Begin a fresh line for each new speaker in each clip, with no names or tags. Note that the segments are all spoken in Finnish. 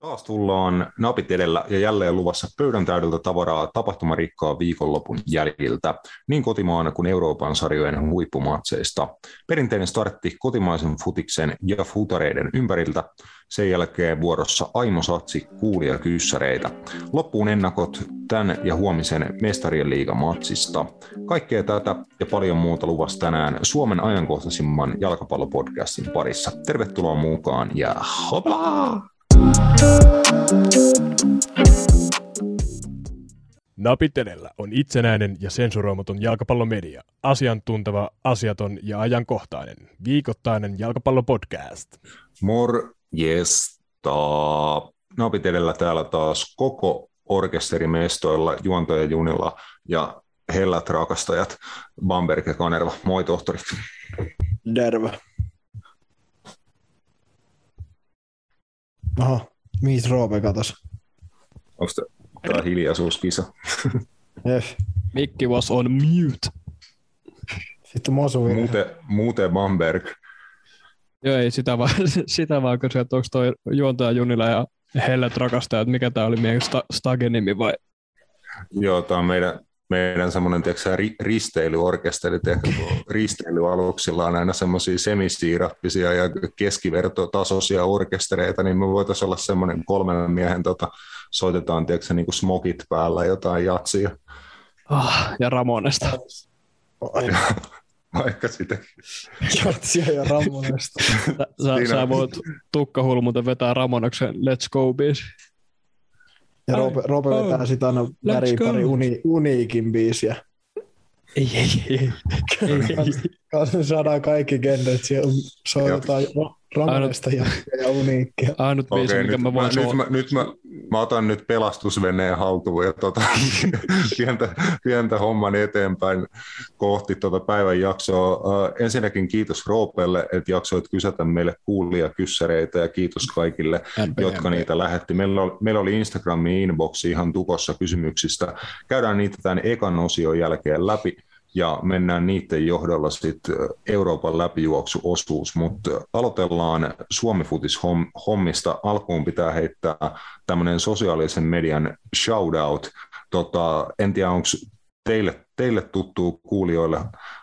Taas tullaan napit edellä ja jälleen luvassa pöydän täydeltä tavaraa tapahtumarikkaa viikonlopun jäljiltä, niin kotimaan kuin Euroopan sarjojen huippumatseista. Perinteinen startti kotimaisen futiksen ja futareiden ympäriltä, sen jälkeen vuorossa Aimo Satsi kuulia kyssäreitä. Loppuun ennakot tämän ja huomisen Mestarien liigamatsista. Kaikkea tätä ja paljon muuta luvassa tänään Suomen ajankohtaisimman jalkapallopodcastin parissa. Tervetuloa mukaan ja hopla!
Napit edellä on itsenäinen ja sensuroimaton jalkapallomedia. Asiantunteva, asiaton ja ajankohtainen. Viikoittainen jalkapallopodcast.
Morjesta. Napit edellä täällä taas koko orkesterimestoilla, juontoja junilla ja hellät rakastajat Bamberg ja Kanerva. Moi tohtori.
Derva. Aha, mihin Roope katos?
Onko tämä hiljaisuuskisa?
Yes.
Mikki was on mute.
Sitten Mosu
muuten, muuten Bamberg.
Joo, ei sitä vaan, sitä vaan kysyä, että onko toi juontaja Junila ja Hellet rakastajat, mikä tää oli meidän sta, Stagen nimi vai?
Joo, tämä on meidän, meidän semmoinen tiedätkö, ri, risteilyorkesteri, tiedätkö, risteilyaluksilla on aina semmoisia semisiirappisia ja keskivertotasoisia orkestereita, niin me voitaisiin olla semmoinen kolmen miehen, tota, soitetaan tiedätkö, niin kuin smokit päällä jotain jatsia,
Ah, ja Ramonesta.
Ai,
vaikka sitä.
Jatsia ja Ramonesta.
Sä, sä, sä voit tukkahulmuuten vetää Ramonoksen Let's Go biisi.
Ja
Ai,
Roope, Roope
oh,
vetää sitä aina väri,
go.
pari uni, uniikin biisiä.
Ei, ei, ei. ei, ei.
Kanssa saadaan kaikki genret, siellä soitetaan Ramonesta ja, ja uniikkia.
Ainut biisi,
Okei,
mikä
nyt,
mä
mä,
voin
nyt, mä, nyt mä, mä otan nyt pelastusveneen haltuun ja tota, pientä, pientä homman eteenpäin kohti tota päivän jaksoa. Uh, ensinnäkin kiitos Roopelle, että jaksoit kysätä meille kuulia kyssäreitä ja kiitos kaikille, jotka niitä lähetti. Meillä oli, meillä oli Instagramin inboxi ihan tukossa kysymyksistä. Käydään niitä tämän ekan osion jälkeen läpi ja mennään niiden johdolla sitten Euroopan läpijuoksuosuus, mutta aloitellaan Suomi-futis hommista. Alkuun pitää heittää tämmöinen sosiaalisen median shoutout. Tota, en tiedä, onko teille, teille tuttu kuulijoille,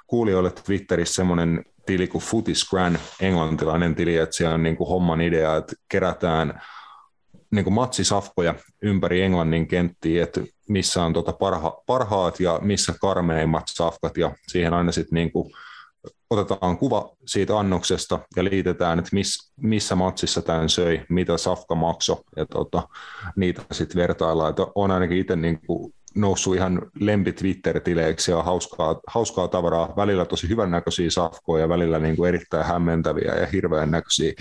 kuulijoille Twitterissä semmoinen tili kuin Footisgran, englantilainen tili, että siellä on niin kuin homman idea, että kerätään niin kuin matsisafkoja ympäri Englannin kenttiä, että missä on tota parha, parhaat ja missä karmeimmat safkat, ja siihen aina sitten niin kuin otetaan kuva siitä annoksesta ja liitetään, että miss, missä matsissa tämän söi, mitä safka maksoi, ja tota, niitä sitten vertaillaan. Että on ainakin itse niin kuin noussut ihan lempi Twitter-tileiksi ja hauskaa, hauskaa tavaraa, välillä tosi hyvän näköisiä safkoja ja välillä niin kuin erittäin hämmentäviä ja hirveän näköisiä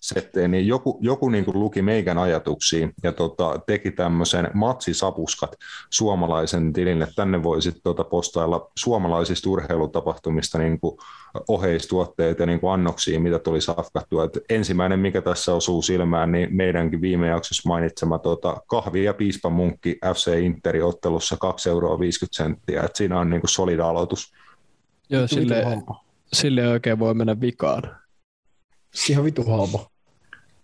settejä, niin joku, joku niin kuin luki meikän ajatuksia ja tota, teki tämmöisen matsisapuskat suomalaisen tilin, että tänne voi sitten tota postailla suomalaisista urheilutapahtumista niin kuin oheistuotteita ja niin kuin annoksia, mitä tuli safkattua. Et ensimmäinen, mikä tässä osuu silmään, niin meidänkin viime jaksossa mainitsema tota, kahvi ja piispamunkki FC Interi ottelussa 2,50 euroa senttiä, että siinä on niin kuin solid aloitus.
Joo, sille, sille oikein voi mennä vikaan.
Ihan vitu halpa.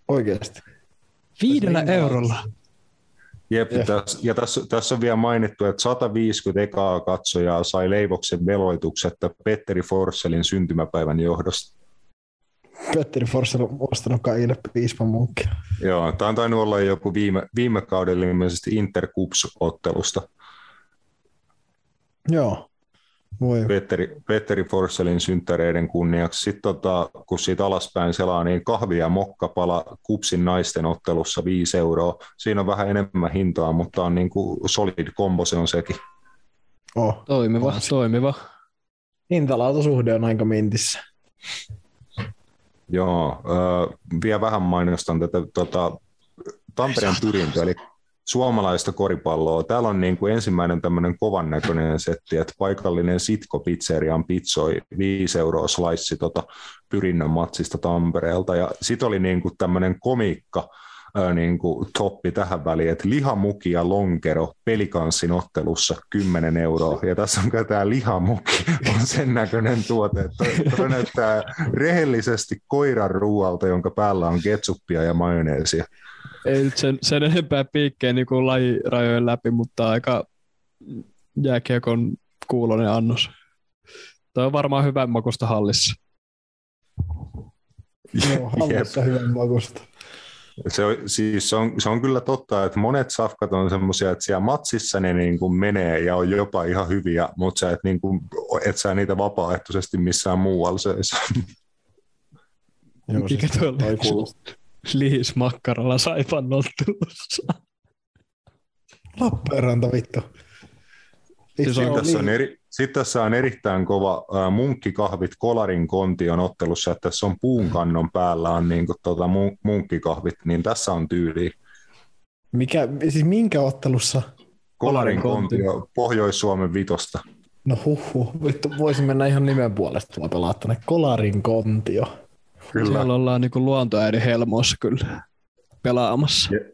Oikeesti.
Viidellä
Niin
eurolla.
Jep,
Jep.
Tässä, ja tässä, tässä on vielä mainittu, että 150 ekaa katsojaa sai Leivoksen veloituksetta Petteri Forsselin syntymäpäivän johdosta.
Petteri Forssell on ostanut kaikille piispan munkkia.
Joo, tämä on tainnut olla joku viime, viime kaudella ilmeisesti Intercups-ottelusta.
Joo. Voi.
Petteri, Petteri Forsselin synttäreiden kunniaksi. Sitten tota, kun siitä alaspäin selaa, niin kahvi ja mokkapala kupsin naisten ottelussa 5 euroa. Siinä on vähän enemmän hintaa, mutta on niin kuin solid kombo se on sekin.
Oh.
Toimiva,
On
toimiva.
Hintalaatusuhde on aika mintissä.
Joo, äh, vielä vähän mainostan tätä tota, Tampereen pyrintö, eli suomalaista koripalloa. Täällä on niin kuin ensimmäinen tämmöinen kovan näköinen setti, että paikallinen Sitko Pizzerian pizzoi 5 euroa slice tota pyrinnön matsista Tampereelta. Ja sitten oli niin kuin tämmöinen komiikka, ää, niin kuin toppi tähän väliin, että lihamuki ja lonkero pelikanssin ottelussa 10 euroa. Ja tässä on tämä lihamuki, on sen näköinen tuote, toi näyttää rehellisesti koiran ruualta, jonka päällä on ketsuppia ja majoneesia.
Ei nyt sen, sen enempää piikkeen niin kuin lajirajojen läpi, mutta aika jääkiekon kuulonen annos. Toi on varmaan hyvän makusta hallissa.
Joo, hallissa hyvän makusta.
Se on, siis se, on, se on kyllä totta, että monet safkat on semmoisia, että siellä matsissa ne niin kuin menee ja on jopa ihan hyviä, mutta sä et, niin kuin, et sä niitä vapaaehtoisesti missään muualla seis.
Joo, Mikä siis tuolla Liis makkaralla saipan ottelussa.
Lappeenranta vittu.
Siis on, tässä on eri, sitten tässä on erittäin kova äh, munkkikahvit Kolarin kontion ottelussa, että tässä on puunkannon päällä on niin kuin, tota, munkkikahvit, niin tässä on tyyli.
Mikä, siis minkä ottelussa?
Kolarin kontio, Pohjois-Suomen vitosta.
No huhu, vittu, voisin mennä ihan nimen puolesta tuolla pelaa tänne. Kolarin kontio.
Kyllä. Siellä ollaan niin luontoäidin helmossa kyllä pelaamassa. Je,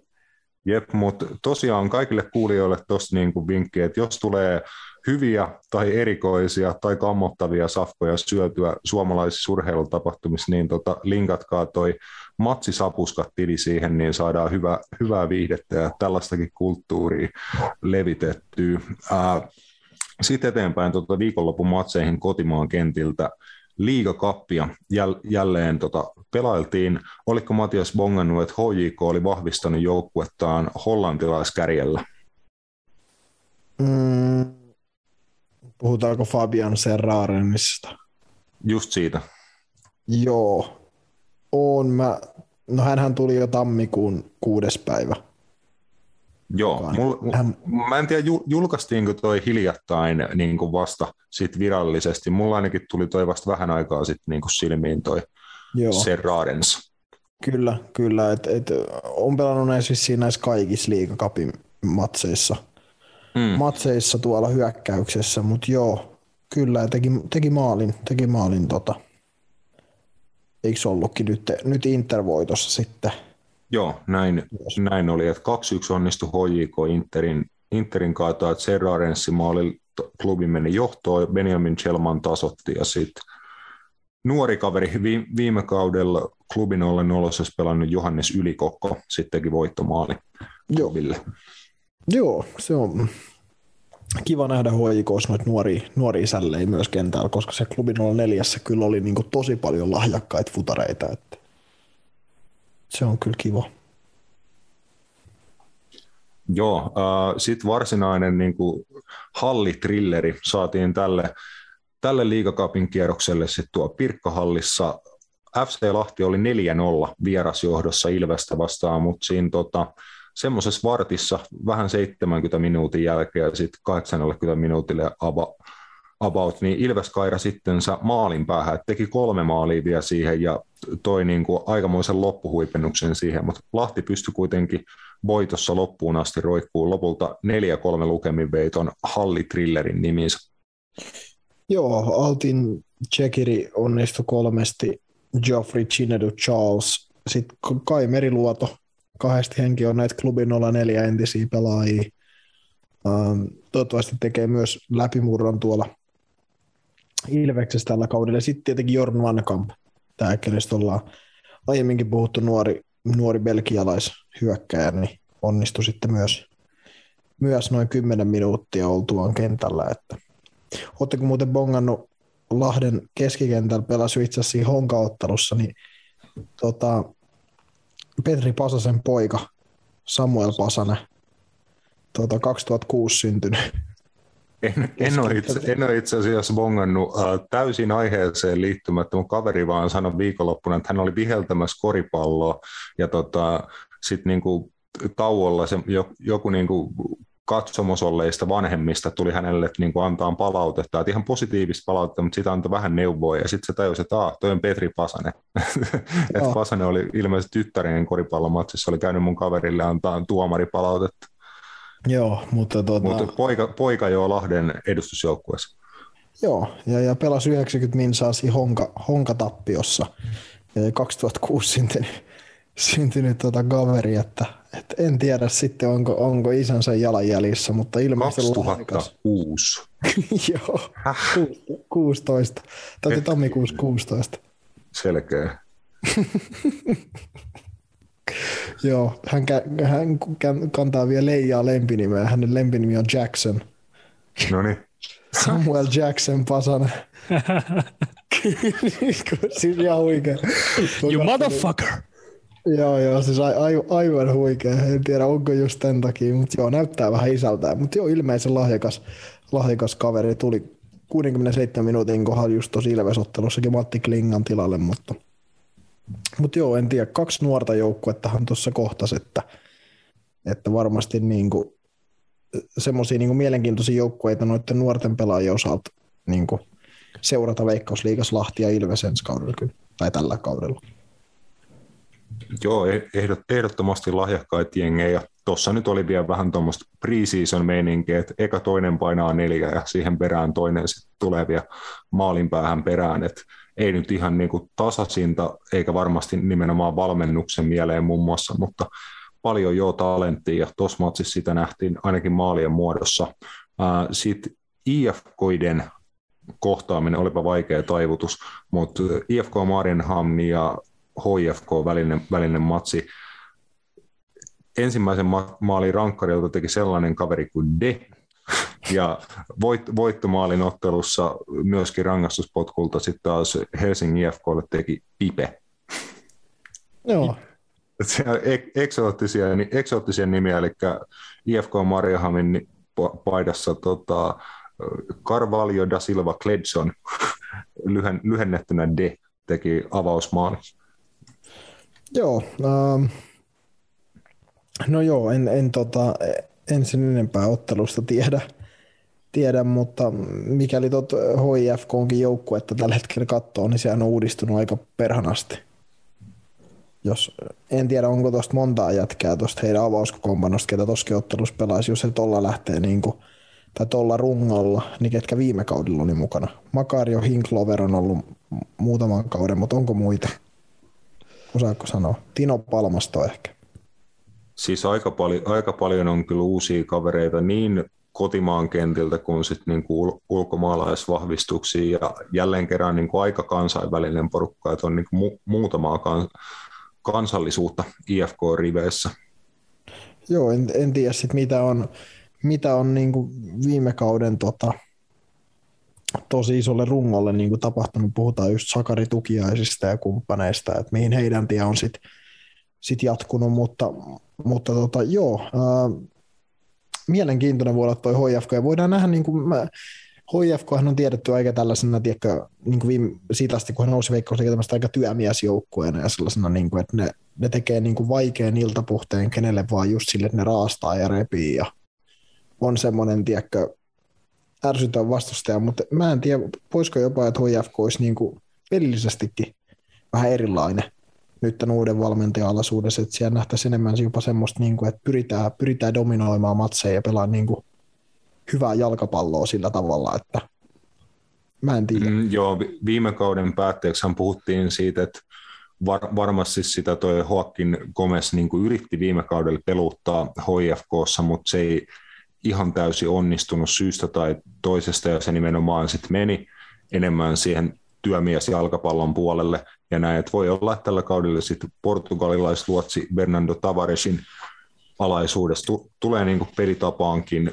jep, mutta tosiaan kaikille kuulijoille tuossa niin vinkki, että jos tulee hyviä tai erikoisia tai kammottavia safkoja syötyä suomalaisissa urheilutapahtumissa, niin tota, linkatkaa toi Matsi Sapuskat tili siihen, niin saadaan hyvä, hyvää viihdettä ja tällaistakin kulttuuria levitettyä. Sitten eteenpäin tota, viikonlopun matseihin kotimaan kentiltä liigakappia jäl- jälleen tota, pelailtiin. Oliko Matias bongannut, että HJK oli vahvistanut joukkuettaan hollantilaiskärjellä?
Mm, puhutaanko Fabian Serrarenista?
Just siitä.
Joo. On mä, no hänhän tuli jo tammikuun kuudes päivä.
Joo, mul, hän... mä en tiedä julkaistiinko toi hiljattain niin kuin vasta sit virallisesti. Mulla ainakin tuli toi vasta vähän aikaa sitten niin kuin silmiin toi Joo. Serrarens.
Kyllä, kyllä. Et, et, on pelannut näissä, näissä kaikissa liigakapin matseissa – mm. matseissa tuolla hyökkäyksessä, mutta joo, kyllä, teki, teki maalin, teki maalin tota. Eikö ollutkin nyt, nyt Intervoitossa sitten?
Joo, näin, näin oli, että 2-1 onnistui HJK Interin, Interin kaataa, että Serrarenssi maali klubi meni johtoon, Benjamin Chelman tasotti ja sitten nuori kaveri viime kaudella klubin ollen nolosessa pelannut Johannes Ylikokko sitten teki voittomaali klubille. Joo.
Joo, se on kiva nähdä HJKs noita nuoria, nuoria sällejä myös kentällä, koska se klubi 04 kyllä oli niin tosi paljon lahjakkaita futareita. Että se on kyllä kiva.
Joo, äh, sitten varsinainen niin kuin, hallitrilleri saatiin tälle, tälle liigakapin kierrokselle sitten tuo Pirkkahallissa. FC Lahti oli 4-0 vierasjohdossa Ilvestä vastaan, mutta siinä tota, semmoisessa vartissa vähän 70 minuutin jälkeen ja sitten 80 minuutille ava, about, niin Ilves kaira sitten maalin päähän, että teki kolme maalia vielä siihen ja toi niin kuin aikamoisen loppuhuipennuksen siihen, mutta Lahti pystyi kuitenkin voitossa loppuun asti roikkuun. Lopulta 4-3 lukemin veiton Halli-trillerin nimissä.
Joo, Altin Tsekiri onnistui kolmesti, Geoffrey Chinedu Charles, sitten Kai Meriluoto kahdesti henki on näitä klubin 04 entisiä pelaajia. Um, toivottavasti tekee myös läpimurron tuolla Ilveksessä tällä kaudella. Sitten tietenkin Jorn Vankamp, tämä kenestä ollaan aiemminkin puhuttu nuori, nuori belgialaishyökkäjä, niin onnistui sitten myös, myös noin 10 minuuttia oltuaan kentällä. Että. Oletteko muuten bongannut Lahden keskikentällä pelasi itse asiassa Honka-ottelussa, niin tota, Petri Pasasen poika, Samuel Pasanen, tuota, 2006 syntynyt.
En, en, ole itse, en ole itse asiassa bongannut uh, täysin aiheeseen liittymättä. Mun kaveri vaan sanoi viikonloppuna, että hän oli viheltämässä koripalloa ja tota, sitten niinku tauolla se, joku niinku katsomosolleista vanhemmista tuli hänelle niin kuin antaa palautetta, että ihan positiivista palautetta, mutta sitä antoi vähän neuvoa, ja sitten se tajusi, että ah, toi on Petri Pasanen. että Pasanen oli ilmeisesti tyttären koripallomatsissa, oli käynyt mun kaverille antaa tuomaripalautetta.
Joo, mutta, tuota...
mutta poika, poika jo Lahden edustusjoukkueessa.
Joo, ja, ja pelasi 90 minsaa honka, Honka-tappiossa. Ja 2006 syntynyt, syntynyt tuota kaveri, että et en tiedä sitten, onko, onko isänsä jalanjäljissä, mutta ilmeisesti
2006.
Joo, 16. Tai tammikuussa 16.
Selkeä.
Joo, hän, kä- hän kantaa vielä Leijaa lempinimeä. Hänen lempinimi on Jackson.
No niin.
Samuel Jackson Pasanen. siis ihan huikea.
You motherfucker!
Joo, joo, siis a- a- aivan huikea. En tiedä, onko just tämän takia, mutta joo, näyttää vähän isältään. Mutta joo, ilmeisen lahjakas, lahjakas kaveri. Tuli 67 minuutin kohdalla just tuossa Ilvesottelussakin Matti Klingan tilalle, mutta, mutta joo, en tiedä. Kaksi nuorta joukkuettahan tuossa kohtas, että, että varmasti niin kuin, semmoisia niin mielenkiintoisia joukkueita noiden nuorten pelaajien osalta niin kuin, seurata Veikkausliigas Lahti ja Ilves ensi kaudella kyllä, tai tällä kaudella.
Joo, e- ehdot, ehdottomasti lahjakkaita jengejä. Tuossa nyt oli vielä vähän tuommoista preseason meininkiä, että eka toinen painaa neljä ja siihen perään toinen sitten tulee vielä maalin päähän perään. Et ei nyt ihan niinku tasaisinta, eikä varmasti nimenomaan valmennuksen mieleen muun muassa, mutta paljon jo talenttia ja tuossa matsissa sitä nähtiin ainakin maalien muodossa. Sitten IFKiden kohtaaminen olipa vaikea taivutus, mutta IFK Marienhamn ja HIFK välinen, välinen matsi. Ensimmäisen ma- maalin rankkarilta teki sellainen kaveri kuin De, ja voit, voittomaalin ottelussa myöskin rangaistuspotkulta sitten taas Helsingin IFKlle teki Pipe.
Joo.
Eksoottisia, eksoottisia nimiä, eli IFK Marjahamin paidassa tota, Carvalho da Silva Kledson, lyhen, lyhennettynä De, teki avausmaalin.
Joo, ähm, no joo, en, en, tota, en sen enempää ottelusta tiedä, tiedä mutta mikäli tot HIFK onkin joukkuetta tällä hetkellä katsoo, niin sehän on uudistunut aika perhanasti. Jos, en tiedä, onko tuosta montaa jätkää tuosta heidän avauskokoonpanosta, ketä tuossa ottelussa pelaisi, jos se tuolla lähtee niin kuin, tai tuolla rungolla, niin ketkä viime kaudella oli mukana. Makario Hinklover on ollut muutaman kauden, mutta onko muita? osaako sanoa? Tino Palmasto ehkä.
Siis aika paljon, aika paljon on kyllä uusia kavereita niin kotimaan kentiltä kuin sitten niin kuin ulkomaalaisvahvistuksia ja jälleen kerran niin kuin aika kansainvälinen porukka, että on niin kuin mu- muutamaa kan- kansallisuutta IFK-riveissä.
Joo, en, en tiedä sit mitä on, mitä on niin kuin viime kauden tota, tosi isolle rungolle niin kuin tapahtunut. Puhutaan just Sakari Tukiaisista ja kumppaneista, että mihin heidän tie on sitten sit jatkunut, mutta, mutta tota, joo, ää, mielenkiintoinen voi olla toi HFK, ja voidaan nähdä, niin kuin mä, HFK on tiedetty aika tällaisena, tiedätkö, niin kuin viime, siitä asti, kun he nousi Veikkaus aika työmiesjoukkueena ja sellaisena, niin kuin, että ne, ne tekee niin kuin vaikean iltapuhteen kenelle vaan just sille, että ne raastaa ja repii ja on semmoinen, tiedätkö, ärsytön vastustaja, mutta mä en tiedä, voisiko jopa, että HFK olisi niin kuin pelillisestikin vähän erilainen nyt tämän uuden valmentajan alaisuudessa, että siellä nähtäisiin enemmän jopa semmoista, niin kuin, että pyritään, pyritään dominoimaan matseja ja pelaa niin kuin hyvää jalkapalloa sillä tavalla, että mä en tiedä. Mm,
joo, viime kauden päätteeksi puhuttiin siitä, että var, varmasti sitä toi Joaquin Gomez niin kuin yritti viime kaudella peluttaa HFKssa, mutta se ei ihan täysin onnistunut syystä tai toisesta ja se nimenomaan sitten meni enemmän siihen työmies-jalkapallon puolelle ja näin, että voi olla, että tällä kaudella sitten portugalilaisluotsi Bernardo Tavaresin alaisuudesta tulee niin pelitapaankin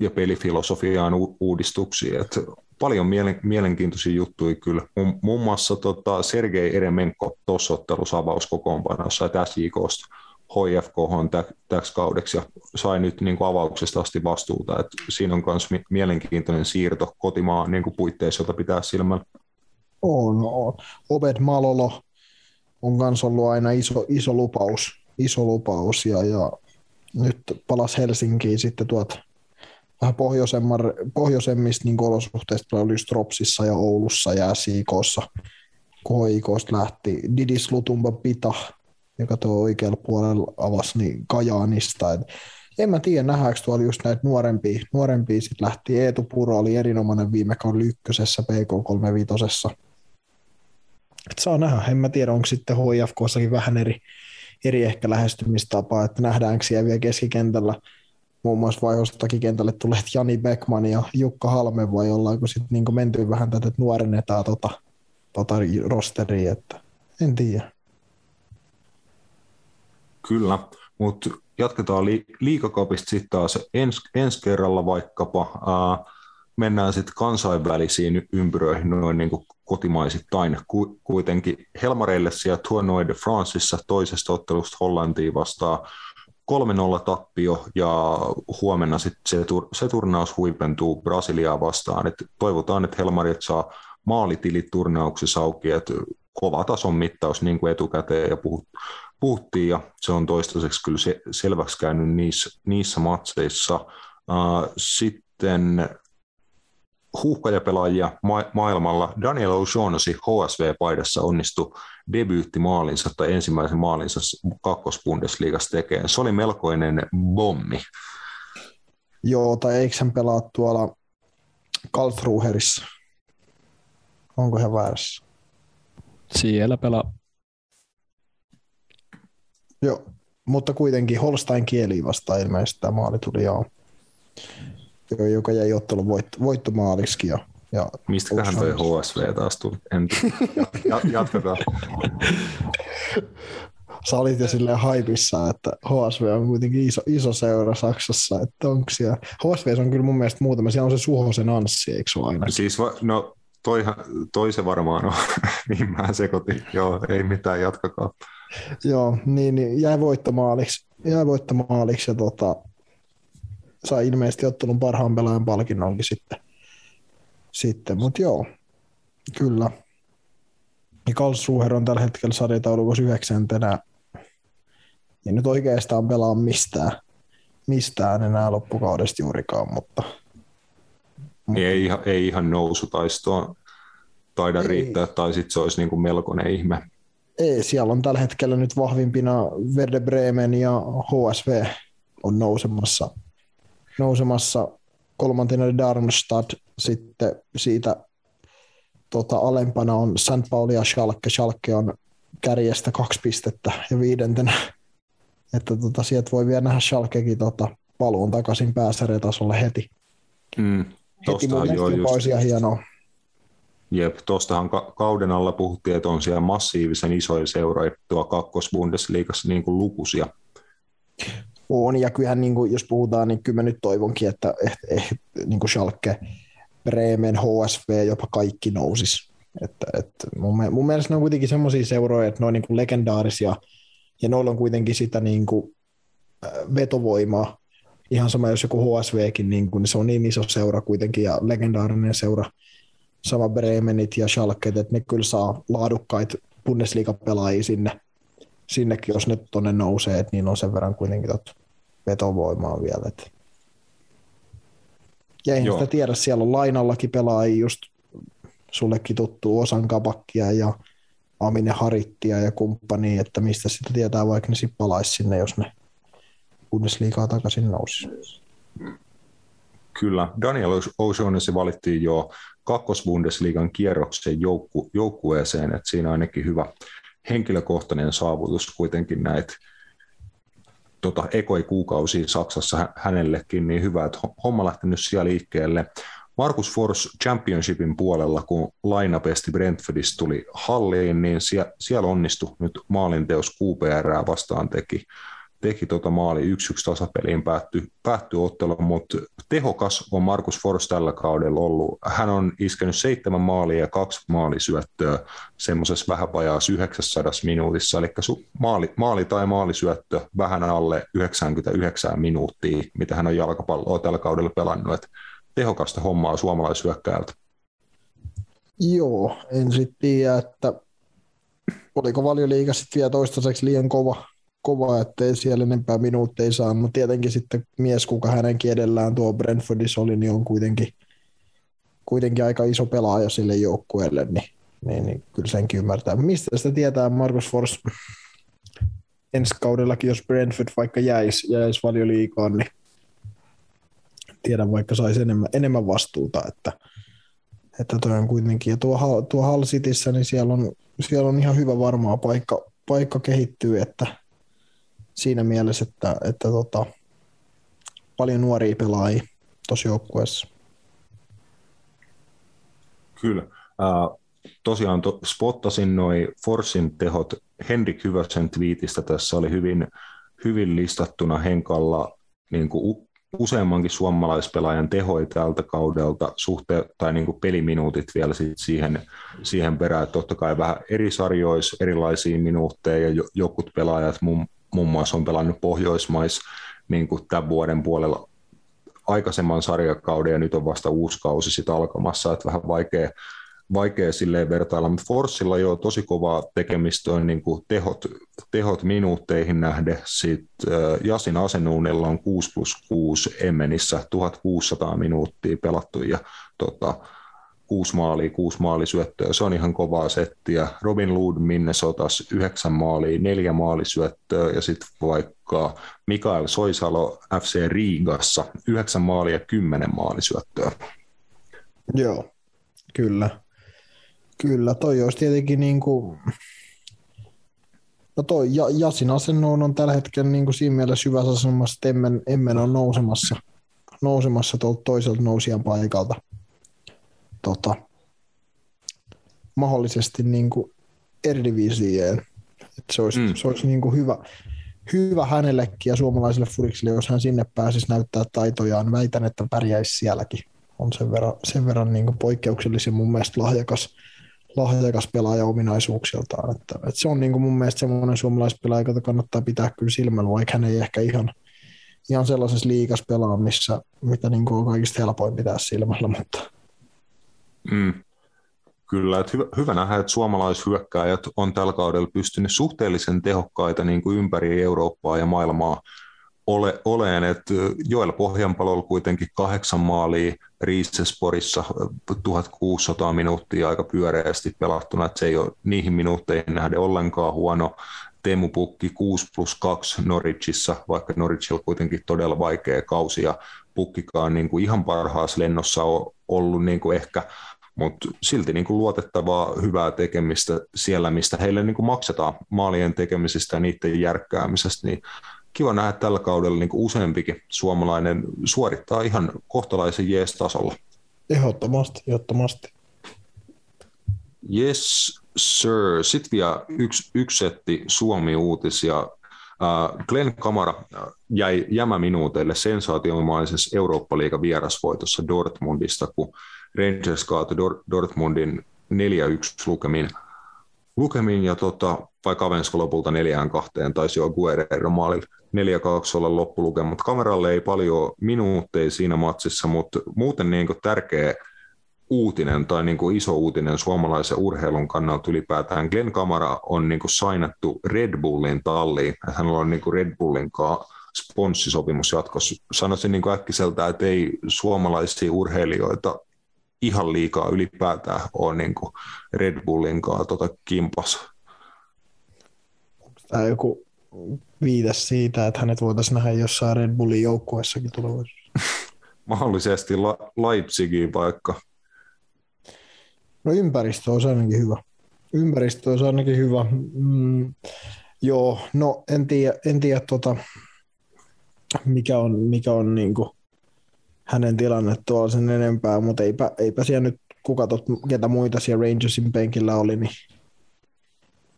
ja pelifilosofiaan uudistuksia. Että paljon mielen, mielenkiintoisia juttuja kyllä. Muun muassa tota Sergei Eremenko tuossa ottelussa avauskokoonpanossa ja SJKsta HFK on täksi kaudeksi ja sai nyt niin avauksesta asti vastuuta. Et siinä on myös mielenkiintoinen siirto kotimaan niin kuin puitteissa, jota pitää silmällä.
On, on. Obed Malolo on myös ollut aina iso, iso lupaus, iso lupaus ja, ja nyt palas Helsinkiin sitten tuot vähän pohjoisemmista niin olosuhteista oli Stropsissa ja Oulussa ja Siikossa, kun lähti. Didis Lutumba Pita joka tuo oikealla puolella avasi niin Kajaanista. Et en mä tiedä, nähdäänkö tuolla just näitä nuorempia. Nuorempia sitten lähti Eetu Puro, oli erinomainen viime kauden ykkösessä PK35. Et saa nähdä, en mä tiedä, onko sitten HIFKssakin vähän eri, eri ehkä lähestymistapa, että nähdäänkö siellä vielä keskikentällä muun muassa vaihostakin kentälle tulee Jani Beckman ja Jukka Halme vai ollaanko sitten niin menty vähän tätä, että nuorennetaan tota, tota rosteria, että en tiedä.
Kyllä, mutta jatketaan li- liikakapista sitten taas ens, ensi kerralla vaikkapa. Ää, mennään sitten kansainvälisiin ympyröihin noin niin kuin kotimaisittain. Ku, kuitenkin Helmareille siellä Tournoi de Franceissa toisesta ottelusta Hollantiin vastaan 3-0 tappio ja huomenna sitten se, tur- se turnaus huipentuu Brasiliaa vastaan. Et toivotaan, että Helmarit saa maalitilit turnauksissa auki, että kova tason mittaus niin kuin etukäteen ja puhut, puhuttiin ja se on toistaiseksi kyllä se, selväksi käynyt niissä, niissä matseissa. Sitten huuhkajapelaajia ma- maailmalla. Daniel O'Shaughnessy HSV-paidassa onnistui debyyttimaalinsa tai ensimmäisen maalinsa kakkosbundesliigassa tekemään. Se oli melkoinen bommi.
Joo, tai eikö hän pelaa tuolla Karlsruherissa? Onko hän väärässä?
Siellä pelaa.
Joo, mutta kuitenkin Holstein kieli vastaan ilmeisesti tämä maali tuli joo. Joo, joka jäi ottelun voit, voittomaaliksi. Ja, ja
Mistäköhän toi HSV taas tuli? En, ja, jatketaan.
Sä olit jo silleen haipissa, että HSV on kuitenkin iso, iso seura Saksassa, että onko siellä... HSV on kyllä mun mielestä muutama, siellä on se Suhosen Anssi, eikö se aina?
Siis va, no toihan, toi se varmaan on, niin mä sekoitin. Joo, ei mitään, jatkakaa.
Joo, niin, niin jäi voittomaaliksi, jäi voittomaaliksi ja tota, sai ilmeisesti ottelun parhaan pelaajan palkinnonkin sitten. sitten. Mutta joo, kyllä. Ja Karlsruher on tällä hetkellä sarjataulukossa yhdeksäntenä. Ei nyt oikeastaan pelaa mistään, mistään enää loppukaudesta juurikaan, mutta...
Niin ei, ihan, ei ihan nousutaistoon taida ei. riittää, tai sitten se olisi niin kuin melkoinen ihme.
Ei, siellä on tällä hetkellä nyt vahvimpina Verde Bremen ja HSV on nousemassa nousemassa kolmantena Darmstadt, sitten siitä tota, alempana on St. Pauli ja Schalke. Schalke on kärjestä kaksi pistettä ja viidentenä. Että tota, sieltä voi vielä nähdä Schalkekin tota, paluun takaisin pääsarjatasolle heti.
Mm,
heti mun joo, just... hienoa.
Jep, tuostahan ka- kauden alla puhuttiin, että on siellä massiivisen isoja seuroja tuo kakkosbundesliigassa niin kuin lukuisia
on, ja kyllähän niin kuin, jos puhutaan, niin kyllä mä nyt toivonkin, että eh, eh, niin kuin Schalke, Bremen, HSV, jopa kaikki nousis. Että, että mun, mun mielestä ne on kuitenkin semmoisia seuroja, että ne on niin kuin legendaarisia, ja noilla on kuitenkin sitä niin kuin, vetovoimaa. Ihan sama, jos joku HSVkin, niin, kuin, niin se on niin iso seura kuitenkin, ja legendaarinen seura, sama Bremenit ja Schalke, että ne kyllä saa laadukkaita Bundesliga-pelaajia sinne, sinnekin, jos ne tuonne nousee, että niin on sen verran kuitenkin tot vetovoimaa vielä. Että. Ja eihän sitä tiedä, siellä on lainallakin pelaajia just sullekin tuttuu Osan Kabakkia ja Amine Harittia ja kumppani, että mistä sitä tietää, vaikka ne sitten palaisi sinne, jos ne Bundesliigaa takaisin nousi.
Kyllä, Daniel O'Shaughnessy valittiin jo kakkosbundesliigan kierroksen joukku, joukkueeseen, että siinä on ainakin hyvä henkilökohtainen saavutus kuitenkin näitä tota, ekoi kuukausia Saksassa hänellekin, niin hyvä, että homma lähtenyt siellä liikkeelle. Markus Force Championshipin puolella, kun lainapesti Brentfordista tuli halliin, niin siellä, siellä onnistui nyt maalinteos QPR vastaan teki teki tota maali 1-1 tasapeliin päättyi, päättyi ottelu, mutta tehokas on Markus Forst tällä kaudella ollut. Hän on iskenyt seitsemän maalia ja kaksi maalisyöttöä semmoisessa vähän vajaassa 900 minuutissa, eli su- maali, maali tai maalisyöttö vähän alle 99 minuuttia, mitä hän on jalkapalloa tällä kaudella pelannut. Et tehokasta hommaa suomalaisyökkäältä.
Joo, en sitten tiedä, että oliko valioliiga sitten vielä toistaiseksi liian kova kova, ettei siellä enempää minuutteja saanut. Tietenkin sitten mies, kuka hänenkin edellään tuo Brentfordissa oli, niin on kuitenkin, kuitenkin aika iso pelaaja sille joukkueelle, niin, niin, niin kyllä senkin ymmärtää. Mistä sitä tietää Markus Fors ensi kaudellakin, jos Brentford vaikka jäisi, jäisi liikaa, niin tiedän vaikka saisi enemmän, enemmän vastuuta, että, että toi on kuitenkin, ja tuo, tuo Hull Cityssä, niin siellä on, siellä on ihan hyvä varmaa paikka, paikka kehittyy, että siinä mielessä, että, että tota, paljon nuoria pelaajia tuossa joukkueessa.
Kyllä. Uh, tosiaan to, spottasin noin Forsin tehot Henrik Hyvösen twiitistä. Tässä oli hyvin hyvin listattuna Henkalla niin kuin useammankin suomalaispelaajan tehoi tältä kaudelta suhte, tai niin kuin peliminuutit vielä siihen, siihen perään. Totta kai vähän eri sarjoissa erilaisia minuutteja ja jokut pelaajat muun, muun muassa on pelannut Pohjoismais niin kuin tämän vuoden puolella aikaisemman sarjakauden ja nyt on vasta uusi kausi sitten alkamassa, että vähän vaikea, vaikea silleen vertailla, mutta Forssilla jo tosi kovaa tekemistä on niin kuin tehot, tehot minuutteihin nähden. Sitten Jasin Asenuunella on 6 plus 6 Emmenissä 1600 minuuttia pelattu ja tota, kuusi maalia, kuusi maalisyöttöä. Se on ihan kovaa settiä. Robin Lood Minnesotas yhdeksän maalia, neljä maalisyöttöä ja sitten vaikka Mikael Soisalo FC Riigassa yhdeksän maalia, kymmenen maalisyöttöä.
Joo, kyllä. Kyllä, toi olisi tietenkin niin kuin... No toi Jasin asennoon on tällä hetkellä niin kuin siinä mielessä hyvässä asemassa, että Emmen, Emmen on nousemassa, nousemassa tuolta toiselta nousijan paikalta – tota, mahdollisesti niin kuin Eredivisien. Että se olisi, mm. se olisi niin kuin hyvä, hyvä hänellekin ja suomalaiselle furiksille, jos hän sinne pääsisi näyttää taitojaan. Väitän, että pärjäisi sielläkin. On sen verran, sen verran niin kuin poikkeuksellisen mun mielestä lahjakas, lahjakas pelaaja ominaisuuksiltaan. Että, että se on niin kuin mun mielestä semmoinen suomalaispelaaja, jota kannattaa pitää kyllä silmällä, vaikka hän ei ehkä ihan, ihan sellaisessa liikas pelaa, missä, mitä niin kuin on kaikista helpoin pitää silmällä, mutta
Mm. Kyllä, että hyvä, hyvä nähdä, että suomalaishyökkääjät on tällä kaudella pystynyt suhteellisen tehokkaita niin kuin ympäri Eurooppaa ja maailmaa ole, oleen, että Joel Pohjanpalolla kuitenkin kahdeksan maalia Riisesporissa 1600 minuuttia aika pyöreästi pelattuna, että se ei ole niihin minuutteihin nähden ollenkaan huono. Teemu Pukki 6 plus 2 Norwichissa, vaikka Norwichilla kuitenkin todella vaikea kausi ja Pukkikaan niin kuin ihan parhaassa lennossa on ollut niin kuin ehkä mutta silti niin kuin luotettavaa, hyvää tekemistä siellä, mistä heille niin kuin maksetaan maalien tekemisestä ja niiden järkkäämisestä, niin kiva nähdä tällä kaudella niin kuin useampikin suomalainen suorittaa ihan kohtalaisen jees-tasolla.
Ehdottomasti, ehdottomasti.
Yes, sir. Sitten vielä yksi, yksi setti Suomi-uutisia. Glenn Kamara jäi jämäminuuteille sensaatiomaisessa Eurooppa-liigan vierasvoitossa Dortmundista, kun Rangers kaatui Dortmundin 4-1 lukemin, lukemin ja tota, vai kavensko lopulta neljään kahteen, taisi jo Guerrero maalilla 4-2 olla loppuluke, mutta kameralle ei paljon minuutteja siinä matsissa, mutta muuten niin kuin tärkeä uutinen tai niin kuin iso uutinen suomalaisen urheilun kannalta ylipäätään. Glenn Kamara on niin kuin sainattu Red Bullin talliin. Hänellä on niin kuin Red Bullin kanssa sponssisopimus jatkossa. Sanoisin niin äkkiseltä, että ei suomalaisia urheilijoita ihan liikaa ylipäätään ole niin kuin Red Bullin kanssa tota kimpas.
Tämä joku viite siitä, että hänet voitaisiin nähdä jossain Red Bullin joukkueessakin tulevaisuudessa.
Mahdollisesti La- Leipzigiin vaikka.
No ympäristö on ainakin hyvä. Ympäristö on ainakin hyvä. Mm, joo, no en tiedä, en tiedä tota, mikä on, mikä on niin kuin hänen tilannettua sen enempää, mutta eipä, eipä siellä nyt, kuka tot, ketä muita siellä Rangersin penkillä oli, niin,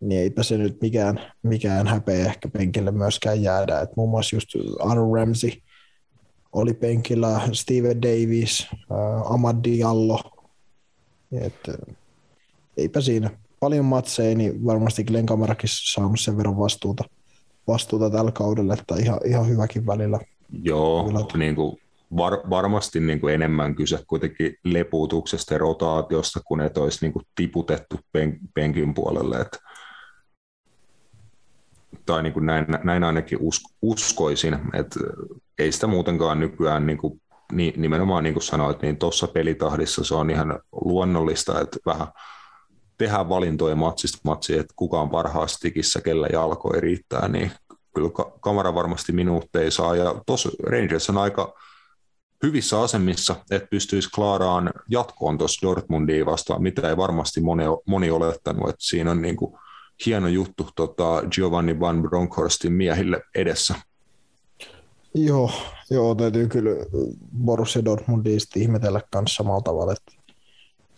niin eipä se nyt mikään, mikään häpeä ehkä penkille myöskään jäädä. Et muun muassa just Aaron Ramsey oli penkillä, Steven Davis, uh, Amad Diallo. Et, eipä siinä. Paljon matseja, niin varmasti Glenn Kamarakin saanut sen verran vastuuta, vastuuta tällä kaudella, että ihan, ihan hyväkin välillä.
Joo, niin kuin var, varmasti niin kuin enemmän kyse kuitenkin leputuksesta ja rotaatiosta, kun et olisi niin kuin tiputettu pen, penkin puolelle. Et, tai niin kuin näin, näin ainakin us, uskoisin, että ei sitä muutenkaan nykyään niin kuin, nimenomaan niin kuin sanoit, niin tuossa pelitahdissa se on ihan luonnollista, että vähän tehdään valintoja matsista matsiin, että kuka on parhaassa tikissä, kellä jalko ei riittää, niin kyllä kamera varmasti minuutteja saa. Ja tuossa Rangers on aika hyvissä asemissa, että pystyisi klaaraan jatkoon tuossa Dortmundiin vastaan, mitä ei varmasti moni, moni olettanut, että siinä on niin kuin hieno juttu tota Giovanni Van Bronckhorstin miehille edessä.
Joo, joo täytyy kyllä Borussia Dortmundista ihmetellä kanssa samalla tavalla. Että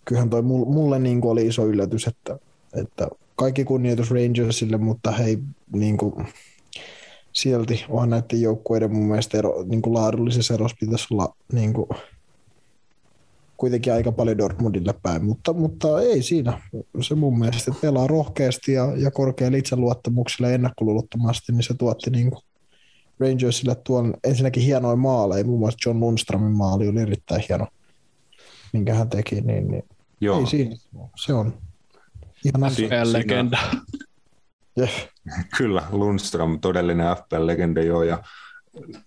kyllähän toi mulle niin kuin oli iso yllätys, että, että kaikki kunnioitus Rangersille, mutta hei, niin kuin, silti onhan näiden joukkueiden mun mielestä ero, niin kuin laadullisessa erossa pitäisi olla niin kuin, kuitenkin aika paljon Dortmundille päin, mutta, mutta ei siinä. Se mun mielestä pelaa rohkeasti ja, ja korkealla itseluottamuksella ja ennakkoluulottomasti, niin se tuotti niin kuin Rangersille tuon ensinnäkin hienoja maaleja, muun muassa John Lundströmin maali oli erittäin hieno, minkä hän teki, niin, niin
Joo.
ei siinä. Se on ihan
Si-
FPL-legenda.
Jep.
Kyllä, Lundström, todellinen FPL-legenda joo, ja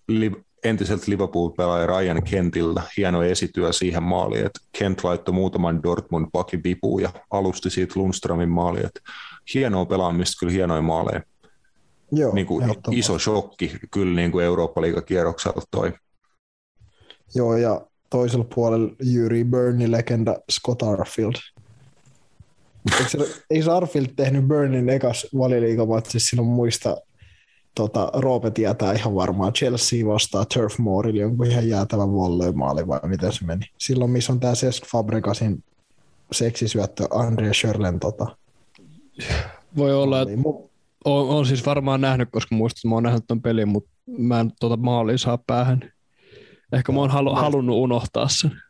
li- entiseltä Liverpool-pelaaja Ryan Kentiltä hieno esityö siihen maaliin, että Kent laittoi muutaman Dortmund-pakin vipuun ja alusti siitä Lundströmin maaliin, että hienoa pelaamista, kyllä hienoja maaleja.
Joo,
Niin kuin iso shokki kyllä niin kuin Eurooppa-liigakierrokselta toi.
Joo, ja toisella puolella Jyri Burney legenda Scott Arfield. Eikö se, ei se Arfield tehnyt Burnin ekas valiliigamatsissa silloin muista, tota, Roope tietää ihan varmaan, Chelsea vastaa Turf Moorille jonkun ihan jäätävän volleymaali vai miten se meni. Silloin missä on tämä Cesc Fabregasin seksisyöttö Andrea Schörlen tota,
Voi olla, että on, on siis varmaan nähnyt, koska muistan, että mä oon nähnyt ton pelin, mutta mä en tuota maalia saa päähän. Ehkä mä oon halu, halunnut unohtaa sen.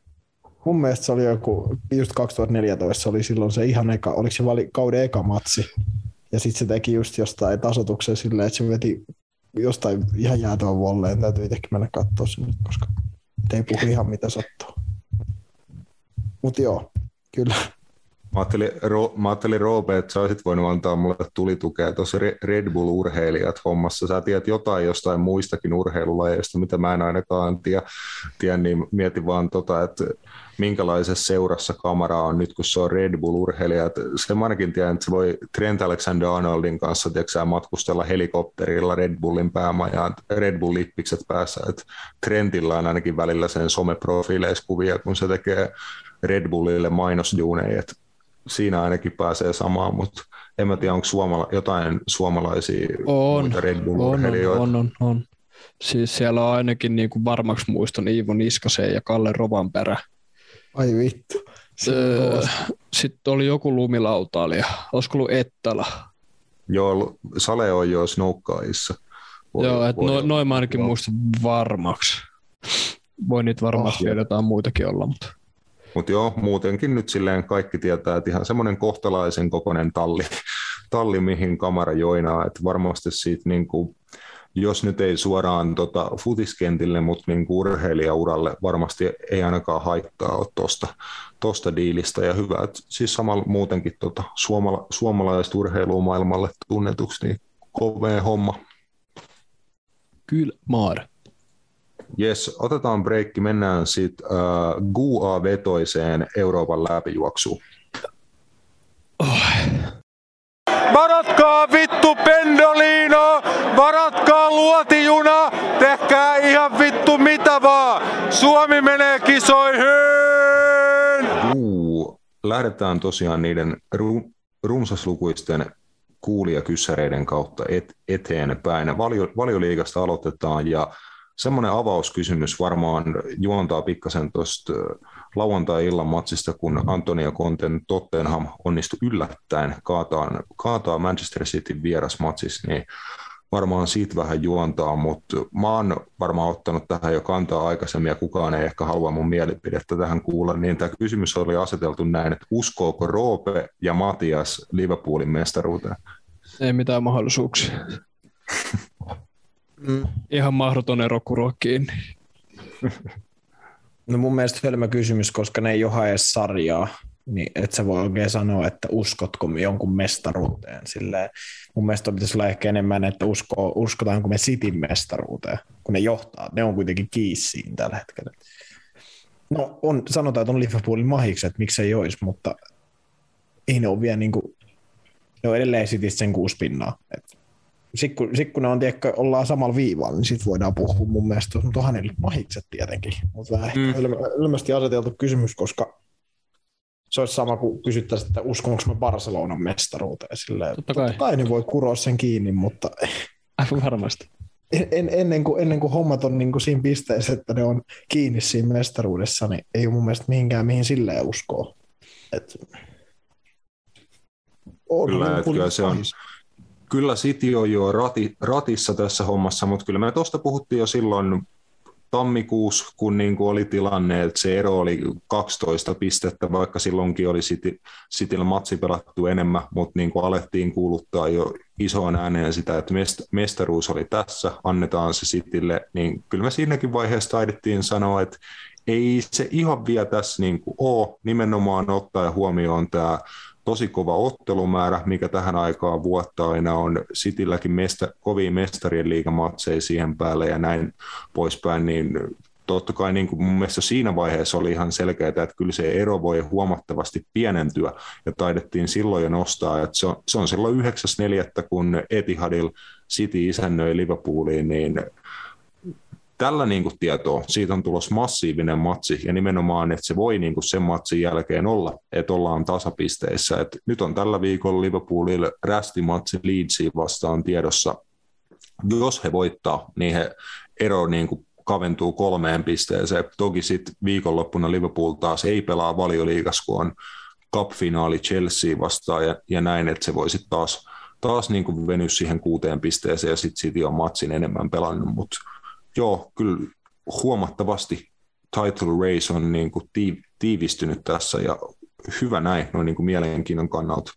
Mun mielestä se oli joku, just 2014 se oli silloin se ihan eka, oliko se vali, kauden eka matsi. Ja sitten se teki just jostain tasotuksen silleen, että se veti jostain ihan jäätävän volleen. Täytyy itsekin mennä katsoa sen koska ei puhu ihan mitä sattuu. Mut joo, kyllä.
Mä ajattelin, Ro, mä ajattelin Roope, että sä olisit voinut antaa mulle tulitukea tuossa Re- Red Bull-urheilijat hommassa. Sä tiedät jotain jostain muistakin urheilulajeista, mitä mä en ainakaan tiedä, tiedä niin mietin vaan tota, että minkälaisessa seurassa kamera on nyt, kun se on Red Bull-urheilija. Mä ainakin tiedän, että se voi Trent Alexander-Arnoldin kanssa tiedätkö, matkustella helikopterilla Red Bullin päämajaan, Red Bull-lippikset päässä. Et Trentillä on ainakin välillä sen someprofiileiskuvia, kun se tekee Red Bullille mainosduuneja, siinä ainakin pääsee samaan, mutta en mä tiedä, onko suomala- jotain suomalaisia
On,
Red
On, on,
Bull-urheilijoita.
on, on, on. Siis siellä on ainakin niin kuin varmaksi muiston Iivo Niskasen ja Kalle Rovanperä.
Ai vittu.
Öö, sitten oli joku lumilautaalija. Olisiko ollut Ettala?
Joo, Sale on jo snoukkaajissa. Voi-
Joo, että no, noin mä ainakin muistan varmaksi. Voi niitä varmasti
Oh.
jotain muitakin olla, mutta
Mutta joo, muutenkin nyt silleen kaikki tietää, että ihan semmoinen kohtalaisen kokoinen talli, talli mihin kamera joinaa, että varmasti siitä niin kuin, jos nyt ei suoraan tota, futiskentille, mutta niin urheilijauralle varmasti ei ainakaan haittaa ole tuosta tosta diilistä ja hyvä, että siis samalla muutenkin tota, suomala, suomalaista urheilumaailmalle tunnetuksi, niin kovea homma.
kyllä maar.
Jes, otetaan breikki, mennään sitten äh, GUA-vetoiseen Euroopan läpijuoksuun.
Varatkaa luotijuna, tehkää ihan vittu mitä vaan. Suomi menee kisoihin!
Juu, lähdetään tosiaan niiden ru- runsaslukuisten kuulijakyssäreiden kautta et- eteenpäin. Valio- valioliigasta aloitetaan ja semmoinen avauskysymys varmaan juontaa pikkasen tuosta lauantai-illan matsista, kun Antonio Conten Tottenham onnistui yllättäen kaataa, kaataa Manchester City vierasmatsissa, niin varmaan siitä vähän juontaa, mutta mä oon varmaan ottanut tähän jo kantaa aikaisemmin ja kukaan ei ehkä halua mun mielipidettä tähän kuulla, niin tämä kysymys oli aseteltu näin, että uskooko Roope ja Matias Liverpoolin mestaruuteen?
Ei mitään mahdollisuuksia.
Mm.
Ihan mahdoton ero kiinni.
No mun mielestä hölmö kysymys, koska ne ei joha edes sarjaa, niin et sä voi oikein sanoa, että uskotko me jonkun mestaruuteen. Silleen, mun mielestä pitäisi olla ehkä enemmän, että usko, uskotaanko me Cityn mestaruuteen, kun ne johtaa. Ne on kuitenkin kiissiin tällä hetkellä. No on, sanotaan, että on Liverpoolin mahikset, miksei olisi, mutta ei ne ole vielä niin kuin, ne on edelleen Citystä sen kuusi pinnaa. Sitten kun, sit kun ne on, tiedätkö, ollaan samalla viivalla, niin sitten voidaan puhua mun mielestä, mutta onhan niillä mahikset tietenkin. Mutta vähän
Mm.
ylmästi aseteltu kysymys, koska se olisi sama kuin kysyttäisiin, että uskonko mä Barcelonan mestaruuteen. Silleen,
Totta kai.
totta kai ne voi kuroa sen kiinni, mutta
Aivan varmasti.
en, en, ennen, kuin, ennen kuin hommat on niin kuin siinä pisteessä, että ne on kiinni siinä mestaruudessa, niin ei ole mun mielestä mihinkään mihin silleen uskoo. Et, on
Kyllä,
Liverpoolin
että kyllä se on- kyllä City on jo rati, ratissa tässä hommassa, mutta kyllä me tuosta puhuttiin jo silloin tammikuussa, kun niin kuin oli tilanne, että se ero oli 12 pistettä, vaikka silloinkin oli City, Cityllä matsi pelattu enemmän, mutta niin kuin alettiin kuuluttaa jo isoon ääneen sitä, että mestaruus oli tässä, annetaan se Citylle, niin kyllä me siinäkin vaiheessa taidettiin sanoa, että ei se ihan vielä tässä niin kuin ole, nimenomaan ottaa huomioon tämä tosi kova ottelumäärä, mikä tähän aikaan vuotta aina on Citylläkin mesta, kovia mestarien liigamatseja siihen päälle ja näin poispäin, niin totta kai niin kuin mun mielestä siinä vaiheessa oli ihan selkeää, että kyllä se ero voi huomattavasti pienentyä ja taidettiin silloin jo nostaa, että se on, se on silloin 9.4. kun Etihadil City isännöi Liverpooliin, niin tällä niin kuin tietoa, siitä on tulossa massiivinen matsi ja nimenomaan, että se voi niin kuin sen matsin jälkeen olla, että ollaan tasapisteissä. Et nyt on tällä viikolla Liverpoolille rästimatsi Leedsiin vastaan tiedossa. Jos he voittaa, niin he ero niin kuin kaventuu kolmeen pisteeseen. Toki sitten viikonloppuna Liverpool taas ei pelaa valioliigas, kun on cup-finaali Chelsea vastaan ja, ja näin, että se voisi taas, taas niin kuin venyä siihen kuuteen pisteeseen ja sitten City on matsin enemmän pelannut, mutta joo, kyllä huomattavasti title race on niin kuin tiivistynyt tässä ja hyvä näin noin niin kuin mielenkiinnon kannalta.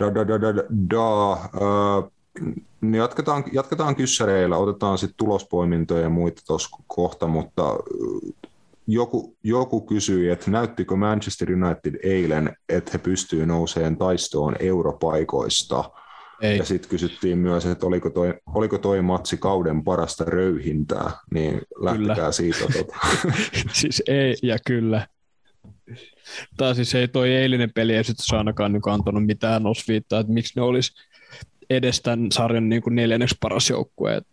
Da, da, da, da, da. Uh, jatketaan, jatketaan kyssäreillä, otetaan sitten tulospoimintoja ja muita tuossa kohta, mutta joku, joku kysyi, että näyttikö Manchester United eilen, että he pystyvät nousemaan taistoon europaikoista – ei. Ja sitten kysyttiin myös, että oliko toi, oliko toi matsi kauden parasta röyhintää, niin lähtekää kyllä. siitä. Tota.
siis ei ja kyllä. Tai siis ei toi eilinen peli ei sitten ainakaan niin antanut mitään osviittaa, että miksi ne olisi edes tämän sarjan niin kuin neljänneksi paras joukkue. Et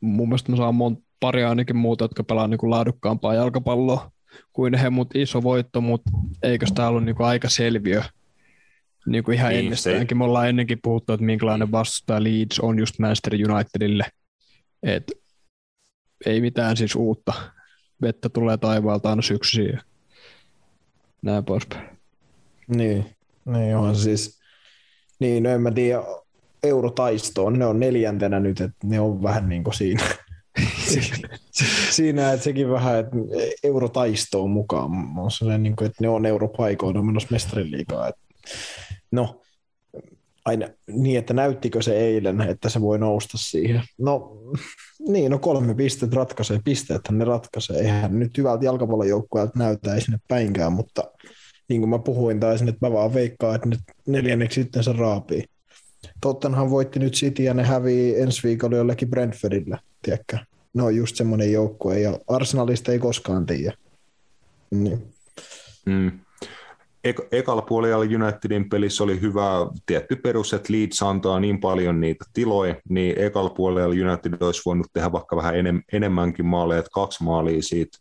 mun mielestä me saa monta paria ainakin muuta, jotka pelaa niin kuin laadukkaampaa jalkapalloa kuin he, mutta iso voitto, mutta eikö tämä ollut niin kuin aika selviö niin kuin ihan niin, ennestäänkin. Se... Me ollaan ennenkin puhuttu, että minkälainen vastustaja Leeds on just Manchester Unitedille. Et ei mitään siis uutta. Vettä tulee taivaalta aina syksyisiin ja näin poispäin.
Niin, niin on siis, niin no en mä tiedä, eurotaistoon, ne on neljäntenä nyt, että ne on vähän niin kuin siinä. siinä, että sekin vähän, että eurotaistoon mukaan on sellainen, niin kuin, että ne on europaikoon, on menossa mestariliigaa. Että No, aina niin, että näyttikö se eilen, että se voi nousta siihen. No, niin, no kolme pistettä ratkaisee, pisteet ne ratkaisee. Eihän nyt hyvältä jalkapallojoukkueelta näytä ei sinne päinkään, mutta niin kuin mä puhuin taisin, että mä vaan veikkaan, että nyt neljänneksi sitten se raapii. Tottenhan voitti nyt City ja ne hävii ensi viikolla jollekin Brentfordille, tiedätkö? Ne on just semmoinen joukkue ja Arsenalista ei koskaan tiedä. Niin.
Mm ek- ekalla puolella Unitedin pelissä oli hyvä tietty perus, että Leeds antaa niin paljon niitä tiloja, niin ekalla puolella United olisi voinut tehdä vaikka vähän enem- enemmänkin maaleja, että kaksi maalia siitä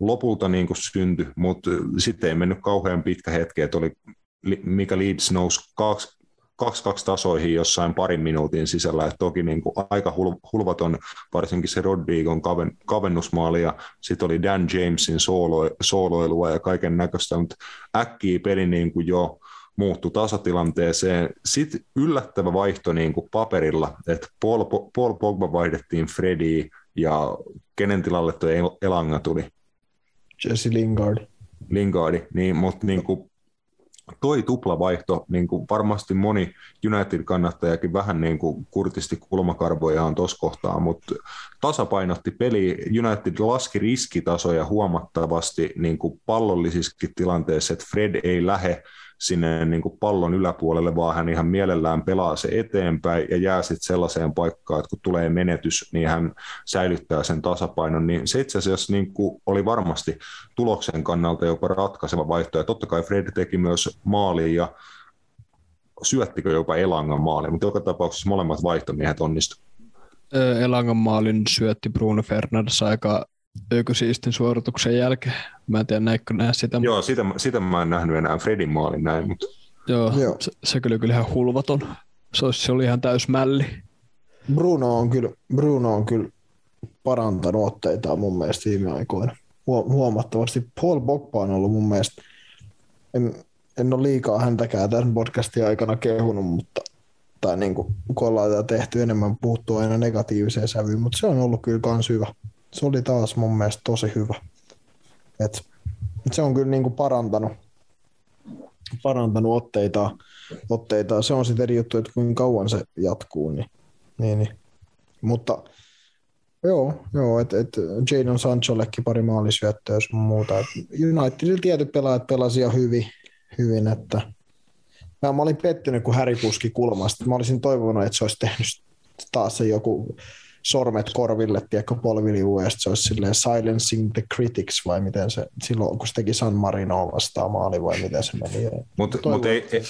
lopulta niin kuin syntyi, mutta sitten ei mennyt kauhean pitkä hetki, että oli, mikä Leeds nousi kaksi, kaksi, kaksi tasoihin jossain parin minuutin sisällä. Et toki niin kuin aika hulvaton, varsinkin se Rodrigon kaven, kavennusmaali ja sitten oli Dan Jamesin soolo, sooloilua ja kaiken näköistä, mutta äkkiä peli niin kuin jo muuttui tasatilanteeseen. Sitten yllättävä vaihto niin kuin paperilla, että Paul, Paul Pogba vaihdettiin Fredi ja kenen tilalle tuo Elanga tuli?
Jesse Lingard.
Lingardi, niin, mutta niin kuin toi tuplavaihto, niin kuin varmasti moni United-kannattajakin vähän niin kuin kurtisti kulmakarvojaan tuossa kohtaa, mutta tasapainotti peli. United laski riskitasoja huomattavasti niin kuin pallollisissakin tilanteissa, että Fred ei lähde sinne niin kuin pallon yläpuolelle, vaan hän ihan mielellään pelaa se eteenpäin ja jää sitten sellaiseen paikkaan, että kun tulee menetys, niin hän säilyttää sen tasapainon. Niin se itse asiassa niin kuin oli varmasti tuloksen kannalta jopa ratkaiseva vaihtoehto. Totta kai Fred teki myös maaliin ja syöttikö jopa Elangan maali, mutta joka tapauksessa molemmat vaihtomiehet onnistuivat.
Elangan maalin syötti Bruno Fernandes aika ökysiistin suorituksen jälkeen. Mä en tiedä, näikö näe sitä.
Joo, sitä, sitä mä en nähnyt enää Fredin maalin näin. Mutta...
Joo, Joo. Se, se, kyllä kyllä ihan hulvaton. Se, olisi, se oli ihan täys mälli.
Bruno on kyllä, Bruno on kyllä parantanut otteitaan mun mielestä viime aikoina huomattavasti. Paul Bogba on ollut mun mielestä, en, en ole liikaa häntäkään tämän podcastin aikana kehunut, mutta tai niin kuin, kun ollaan tätä tehty enemmän puhuttu aina negatiiviseen sävyyn, mutta se on ollut kyllä kans hyvä. Se oli taas mun mielestä tosi hyvä. Et, se on kyllä niin kuin parantanut, parantanut otteita, otteita. Se on sitten eri juttu, että kuinka kauan se jatkuu. Niin, niin, niin. Mutta joo, joo että et Jadon Sanchollekin pari maalisyöttöä sun muuta. Et Unitedilla tietyt pelaajat pelasivat hyvin, hyvin että Mä, mä olin pettynyt, kun Häri puski kulmasta. Mä olisin toivonut, että se olisi tehnyt taas se joku sormet korville, tiedätkö, polviliu, ja se olisi silleen silencing the critics, vai miten se, silloin kun se teki San Marinoa vastaan maali, vai miten se meni.
Mutta mut ei, ei,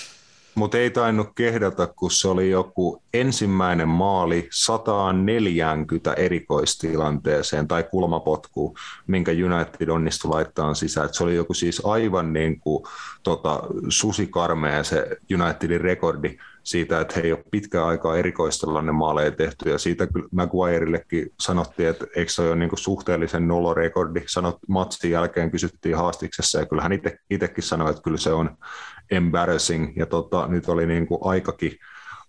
mutta ei tainnut kehdata, kun se oli joku ensimmäinen maali 140 erikoistilanteeseen tai kulmapotku, minkä United onnistui laittaa sisään. Et se oli joku siis aivan niin kuin, tota, susikarmea se Unitedin rekordi siitä, että he ei ole pitkään aikaa erikoistilanne maaleja tehty, ja siitä kyllä Maguirellekin sanottiin, että eikö se ole niin kuin suhteellisen nolorekordi, sanot matsin jälkeen kysyttiin haastiksessa, ja kyllä hän itsekin sanoi, että kyllä se on embarrassing, ja tota, nyt oli niin kuin aikakin,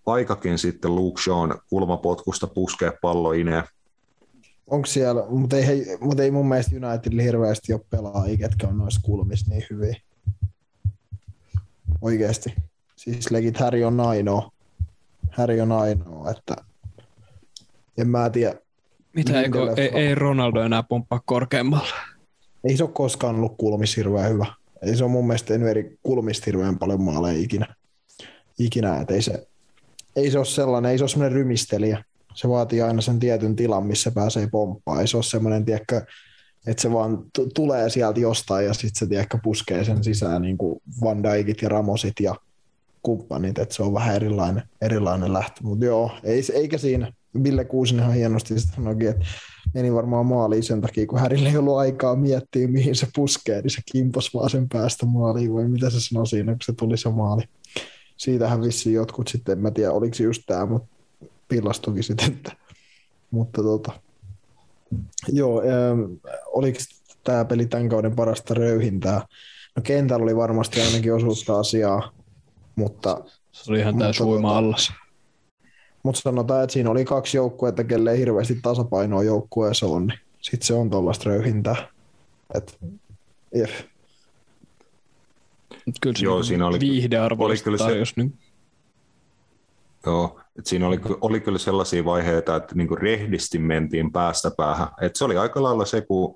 aikakin sitten Luke Shawn kulmapotkusta puskea pallo ineen.
Onko siellä, mutta ei, mutta ei mun mielestä Unitedilla hirveästi ole pelaajia, ketkä on noissa kulmissa niin hyviä. Oikeasti. Siis legit Harry on ainoa. Harry on ainoa, että en mä tiedä.
Mitä ei, ei, ei, Ronaldo enää pomppaa korkeammalle?
Ei se ole koskaan ollut kulmissa hirveän hyvä. Ei se ole mun mielestä en eri kulmista hirveän paljon maaleja ikinä. ikinä että ei, se, ei se ole sellainen, ei se ole sellainen rymistelijä. Se vaatii aina sen tietyn tilan, missä pääsee pomppaan. Ei se ole semmoinen, tiedätkö, että se vaan t- tulee sieltä jostain ja sitten se tiedätkö, puskee sen sisään niin kuin Van Dijkit ja Ramosit ja kumppanit, että se on vähän erilainen, erilainen lähtö. Mutta joo, ei, eikä siinä. Ville ihan hienosti sanoikin, että meni varmaan maaliin sen takia, kun Härille ei ollut aikaa miettiä, mihin se puskee, niin se kimpos vaan sen päästä maaliin, vai mitä se sanoi siinä, kun se tuli se maali. Siitähän vissiin jotkut sitten, en mä tiedä, oliko se just tämä, mutta pillastukin sitten, että, mutta tota, joo, ähm, oliko tämä peli tämän kauden parasta röyhintää? No kentällä oli varmasti ainakin osuutta asiaa, mutta...
Se oli ihan täys uima allas.
Mutta sanotaan, että siinä oli kaksi joukkuetta, kelle ei hirveästi tasapainoa joukkueessa on, niin sitten se on tuollaista röyhintää. Et, if.
Kyllä se Joo, siinä oli, viihdearvo oli kyllä se, niin.
Joo, et siinä oli, oli kyllä sellaisia vaiheita, että niinku rehdisti mentiin päästä päähän. Et se oli aika lailla se, kun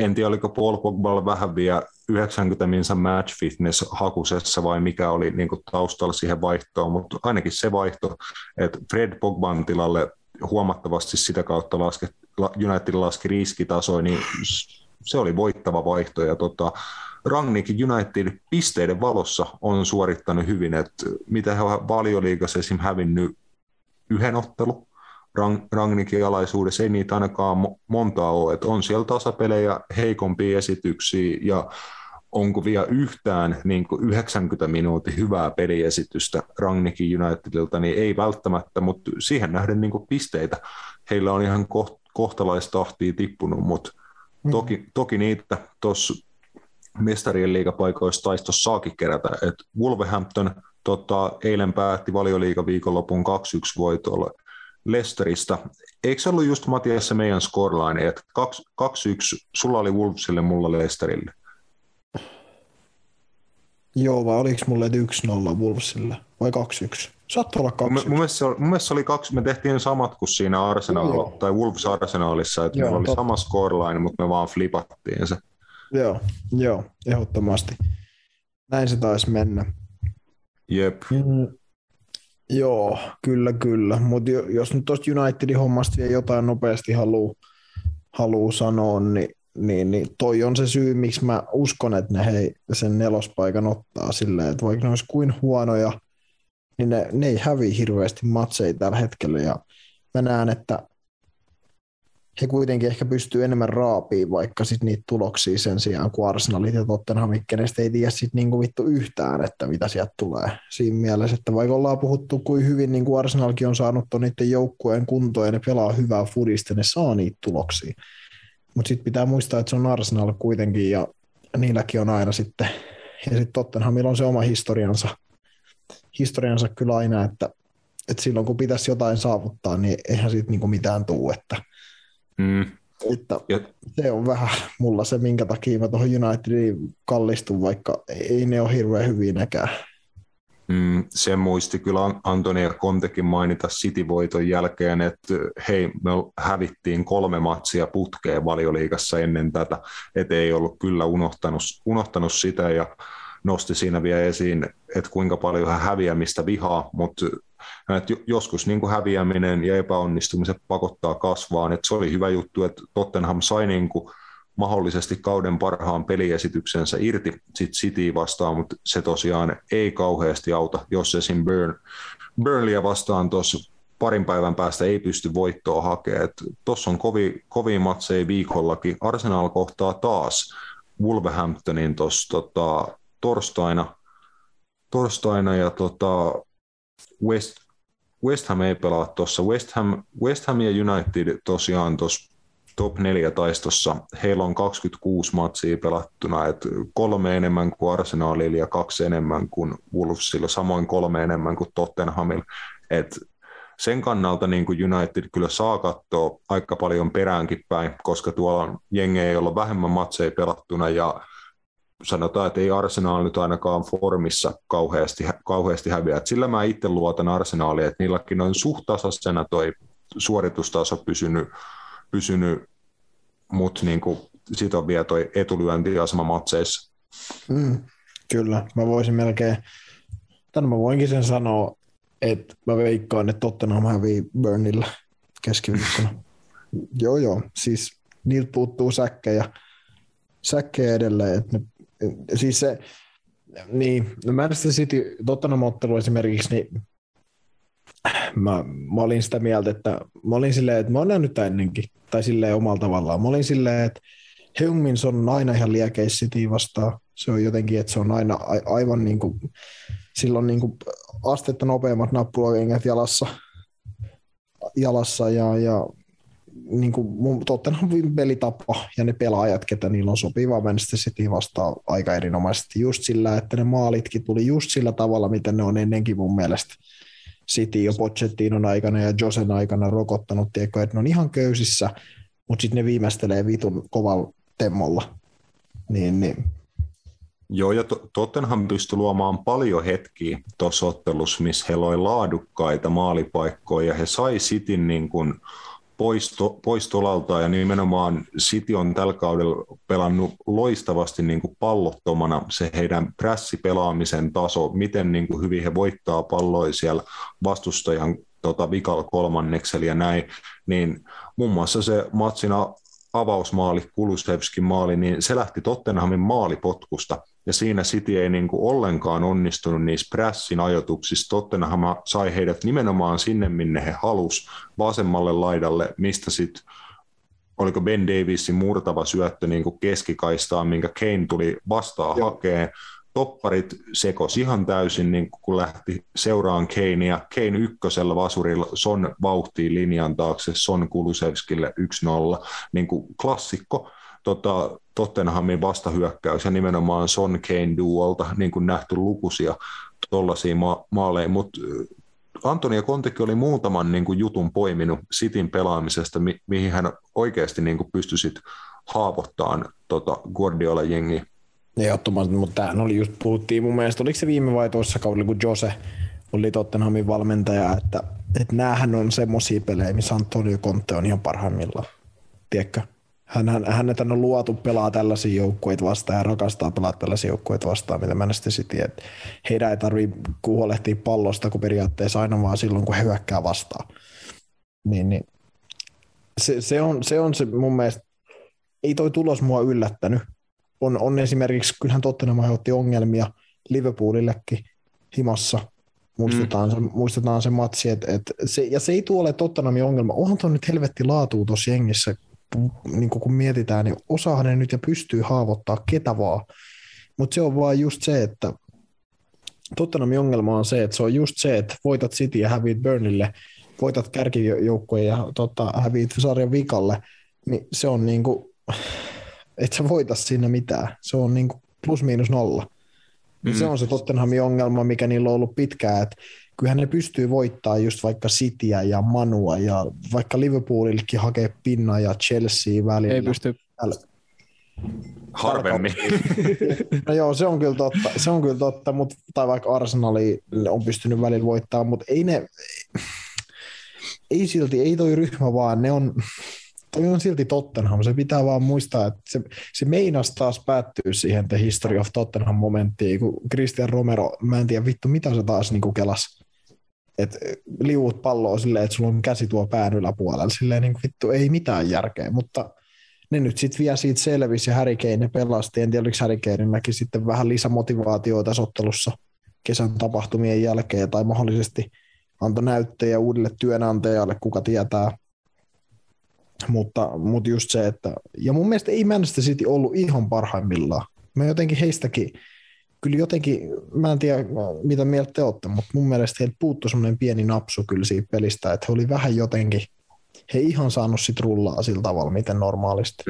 en tiedä, oliko Paul Pogba vähän vielä 90 minsa match fitness hakusessa vai mikä oli niin kuin taustalla siihen vaihtoon, mutta ainakin se vaihto, että Fred Pogban tilalle huomattavasti sitä kautta laske, United laski riskitasoa, niin se oli voittava vaihto ja tota, Rangnick United pisteiden valossa on suorittanut hyvin, että mitä he ovat valioliigassa esim. hävinnyt yhden ottelun, Rang, Rangnikin alaisuudessa ei niitä ainakaan montaa ole, että on siellä tasapelejä, heikompia esityksiä ja onko vielä yhtään niin kuin 90 minuutin hyvää peliesitystä Rangnikin Unitedilta, niin ei välttämättä, mutta siihen nähden niin pisteitä. Heillä on ihan koht, kohtalaistahtia tippunut, mutta mm. toki, toki niitä tuossa mestarien liigapaikoissa taisi saakin kerätä, että Wolverhampton tota, eilen päätti valioliiga viikonlopun 2-1 voitolla Lesteristä. Eikö se ollut just Matias se meidän scoreline, että 2-1, sulla oli Wolvesille, mulla Lesterille?
Joo, vai oliko mulle 1-0 Wolvesille vai 2-1? Saattoi olla 2-1. Mun,
mun, mielestä, mun mielestä se oli kaksi, me tehtiin samat kuin siinä Arsenal, Joo. tai Wolves Arsenalissa, että Joo, meillä oli totta. sama scoreline, mutta me vaan flipattiin se.
Joo, Joo ehdottomasti. Näin se taisi mennä.
Jep.
Mm, joo, kyllä, kyllä. Mutta jos nyt tuosta Unitedin hommasta vielä jotain nopeasti haluaa haluu sanoa, niin niin, niin toi on se syy, miksi mä uskon, että ne hei, sen nelospaikan ottaa silleen, että vaikka ne olisi kuin huonoja, niin ne, ne ei häviä hirveästi matseja tällä hetkellä ja mä näen, että he kuitenkin ehkä pystyy enemmän raapiin vaikka sit niitä tuloksia sen sijaan kuin Arsenalit ja Tottenhamit, kenestä ei tiedä sit niinku vittu yhtään, että mitä sieltä tulee. Siinä mielessä, että vaikka ollaan puhuttu kuin hyvin niin kuin Arsenalkin on saanut niiden joukkueen kuntoon ja ne pelaa hyvää fudista, ne saa niitä tuloksia. Mutta sitten pitää muistaa, että se on Arsenal kuitenkin ja niilläkin on aina sitten, ja sitten Tottenhamilla on se oma historiansa, historiansa kyllä aina, että, että silloin kun pitäisi jotain saavuttaa, niin eihän siitä niinku mitään tuu, että,
Mm.
että se on vähän mulla se, minkä takia mä tuohon Unitediin kallistun, vaikka ei ne ole hirveän hyviä nekään.
Mm, sen muisti kyllä An- Antoni ja Kontekin mainita City-voiton jälkeen, että hei, me hävittiin kolme matsia putkeen valioliigassa ennen tätä, että ei ollut kyllä unohtanut, unohtanut sitä ja nosti siinä vielä esiin, että kuinka paljon hän häviämistä vihaa, mutta jo- joskus niin kuin häviäminen ja epäonnistumiset pakottaa kasvaan, että se oli hyvä juttu, että Tottenham sai niin kuin mahdollisesti kauden parhaan peliesityksensä irti sit City vastaan, mutta se tosiaan ei kauheasti auta, jos esim. Burn, Burnleyä vastaan tuossa parin päivän päästä ei pysty voittoa hakemaan. Tuossa on kovi, kovia matseja viikollakin. Arsenal kohtaa taas Wolverhamptonin tuossa tota, torstaina, torstaina ja tota, West, West Ham ei pelaa tuossa. West Ham, West Ham ja United tosiaan tuossa top 4 taistossa. Heillä on 26 matsia pelattuna, että kolme enemmän kuin Arsenalilla ja kaksi enemmän kuin Wolvesilla, samoin kolme enemmän kuin Tottenhamilla. Et sen kannalta niin kuin United kyllä saa katsoa aika paljon peräänkin päin, koska tuolla on jengejä, joilla on vähemmän matseja pelattuna ja sanotaan, että ei Arsenal nyt ainakaan formissa kauheasti, kauheasti häviä. Et sillä mä itse luotan Arsenaaliin, että niilläkin on suht tasaisena toi suoritustaso pysynyt, pysynyt mutta niin siitä on vielä toi etulyöntiasema matseissa.
Mm, kyllä, mä voisin melkein, tänne mä voinkin sen sanoa, että mä veikkaan, että Tottenham hävii Burnilla keskiviikkona. joo, joo, siis niiltä puuttuu säkkejä, säkkejä edelleen, että ne, siis se, niin, no Manchester City Tottenham-ottelu esimerkiksi, niin mä, mä olin sitä mieltä, että mä olin silleen, että mä nähnyt tämän ennenkin, tai silleen omalla tavallaan. Mä olin silleen, että Heungmins on aina ihan liekeissä City vastaan. Se on jotenkin, että se on aina a, aivan niin kuin, silloin niin kuin astetta nopeammat nappulakengät jalassa, jalassa ja, ja niin kuin Tottenhamin pelitapa ja ne pelaajat, ketä niillä on sopiva Manchester City vastaan aika erinomaisesti just sillä, että ne maalitkin tuli just sillä tavalla, miten ne on ennenkin mun mielestä City jo Pochettinon aikana ja Josen aikana rokottanut, tiedätkö, että ne on ihan köysissä, mutta sitten ne viimeistelee vitun kovalla temmolla. Niin, niin.
Joo, ja Tottenham pystyi luomaan paljon hetkiä tuossa ottelussa, missä he loi laadukkaita maalipaikkoja, ja he sai Cityn niin kuin pois, to, pois tolalta, ja nimenomaan City on tällä kaudella pelannut loistavasti niin kuin pallottomana se heidän prässipelaamisen taso, miten niin kuin hyvin he voittaa palloja siellä vastustajan tota, vikalla kolmanneksella ja näin, niin muun muassa se matsina avausmaali, Kulusevskin maali, niin se lähti Tottenhamin maalipotkusta, ja siinä City ei niin kuin ollenkaan onnistunut niissä pressin ajoituksissa. Tottenham sai heidät nimenomaan sinne, minne he halus, vasemmalle laidalle, mistä sitten oliko Ben Davisin murtava syöttö niin kuin keskikaistaan, minkä Kane tuli vastaan Joo. hakeen. Topparit sekos ihan täysin, niin kun lähti seuraan Kanea. Kane ykkösellä vasurilla Son vauhtiin linjan taakse, Son Kulusevskille 1-0, niin kuin klassikko tota, Tottenhamin vastahyökkäys ja nimenomaan Son Kane duolta niin kuin nähty lukuisia tuollaisia ma- maaleja, mutta Antonia Kontekki oli muutaman niin kuin jutun poiminut Sitin pelaamisesta, mi- mihin hän oikeasti niin kuin pystyi sit haavoittamaan tota Guardiola-jengiä.
Ehdottomasti, mutta tämä oli just, puhuttiin mun mielestä, oliko se viime vai toisessa kaudella, kun Jose oli Tottenhamin valmentaja, että, että näähän on semmoisia pelejä, missä Antonio Conte on ihan parhaimmillaan. Tiedätkö? Hän, hän, hänet on luotu pelaa tällaisia joukkueita vastaan ja rakastaa pelaa tällaisia joukkueita vastaan, mitä Manchester City. Et heidän ei tarvitse huolehtia pallosta, kun periaatteessa aina vaan silloin, kun he hyökkää vastaan. Niin, niin. Se, se, on, se on se mun mielestä, ei toi tulos mua yllättänyt. On, on esimerkiksi, kyllähän Tottenham aiheutti ongelmia Liverpoolillekin himassa. Muistetaan, mm. se, muistetaan se matsi, että et se, ja se ei tuo ole Tottenhamin ongelma. Onhan tuo nyt helvetti laatuu tuossa jengissä, niin kun mietitään, niin osaahan ne nyt ja pystyy haavoittaa ketä vaan. Mutta se on vaan just se, että Tottenhamin ongelma on se, että se on just se, että voitat City ja häviit Burnille, voitat kärkijoukkoja ja tota, häviit sarjan vikalle, niin se on niin kuin, et sä voita siinä mitään. Se on niin kuin plus miinus nolla. Mm. Se on se Tottenhamin ongelma, mikä niillä on ollut pitkään, että kyllähän ne pystyy voittaa just vaikka Cityä ja Manua ja vaikka Liverpoolillekin hakee pinnaa ja Chelsea välillä.
Ei pysty.
Harvemmin.
No joo, se on kyllä totta, se on kyllä totta mutta, tai vaikka Arsenali on pystynyt välillä voittamaan, mutta ei ne, ei silti, ei toi ryhmä vaan, ne on, toi on silti Tottenham, se pitää vaan muistaa, että se, se meinas taas päättyy siihen The History of Tottenham momenttiin, kun Christian Romero, mä en tiedä vittu mitä se taas niin kelas, että liuut palloa silleen, että sulla on käsi tuo pään yläpuolella, silleen niin kuin, vittu ei mitään järkeä, mutta ne nyt sitten vielä siitä selvisi ja Harry Kane pelasti. En tiedä, oliko Harry Kaneillakin sitten vähän lisämotivaatioita sottelussa kesän tapahtumien jälkeen tai mahdollisesti antoi näyttöjä uudelle työnantajalle, kuka tietää. Mutta, mutta just se, että ja mun mielestä ei Manchester City ollut ihan parhaimmillaan. Mä jotenkin heistäkin, kyllä jotenkin, mä en tiedä mitä mieltä te olette, mutta mun mielestä heiltä puuttui semmoinen pieni napsu kyllä siitä pelistä, että he oli vähän jotenkin – he ei ihan saanut sit rullaa sillä tavalla, miten normaalisti.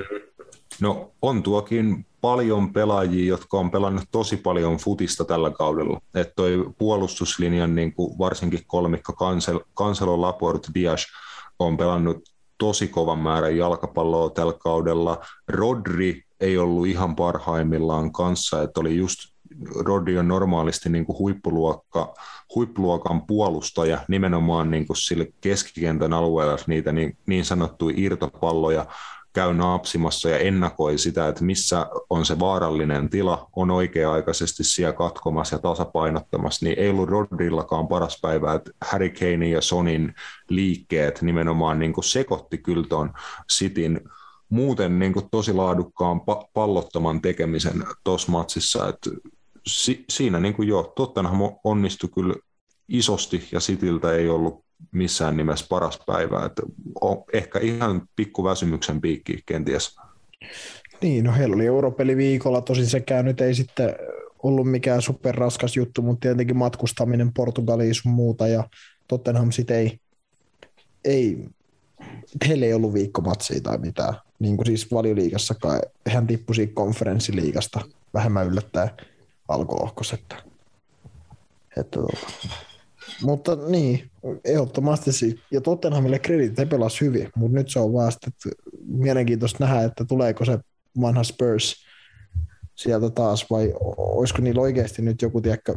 No on tuokin paljon pelaajia, jotka on pelannut tosi paljon futista tällä kaudella. Että toi puolustuslinjan niin kuin varsinkin kolmikko Cancelo, Cancelo Laporte, Dias on pelannut tosi kovan määrän jalkapalloa tällä kaudella. Rodri ei ollut ihan parhaimmillaan kanssa, että oli just Rodri on normaalisti niin kuin huippuluokka, huippuluokan puolustaja nimenomaan niin kuin sille keskikentän alueella niitä niin, niin sanottuja irtopalloja käy naapsimassa ja ennakoi sitä, että missä on se vaarallinen tila, on oikea-aikaisesti siellä katkomassa ja tasapainottamassa, niin ei ollut Rodrillakaan paras päivä, että Harry Kane ja Sonin liikkeet nimenomaan niin kuin sekoitti kyllä tuon Cityn muuten niin kuin tosi laadukkaan pa- pallottoman tekemisen tuossa matsissa, että si- siinä niin kuin jo, Tottenham onnistui kyllä isosti ja Sitiltä ei ollut missään nimessä paras päivä. Että on ehkä ihan pikku väsymyksen piikki kenties.
Niin, no heillä oli Europeli viikolla, tosin sekään nyt ei sitten ollut mikään superraskas juttu, mutta tietenkin matkustaminen Portugaliin sun muuta ja Tottenham sitten ei, ei, heillä ei ollut viikkomatsia tai mitään, niin kuin siis valioliigassakaan. Hän tippui siitä konferenssiliigasta vähemmän yllättäen alkulohkos. Että, että tuota. Mutta niin, ehdottomasti siis. Ja Tottenhamille kredit, he pelasivat hyvin, mutta nyt se on vaan sitten mielenkiintoista nähdä, että tuleeko se vanha Spurs sieltä taas vai olisiko niillä oikeasti nyt joku tiedäkö,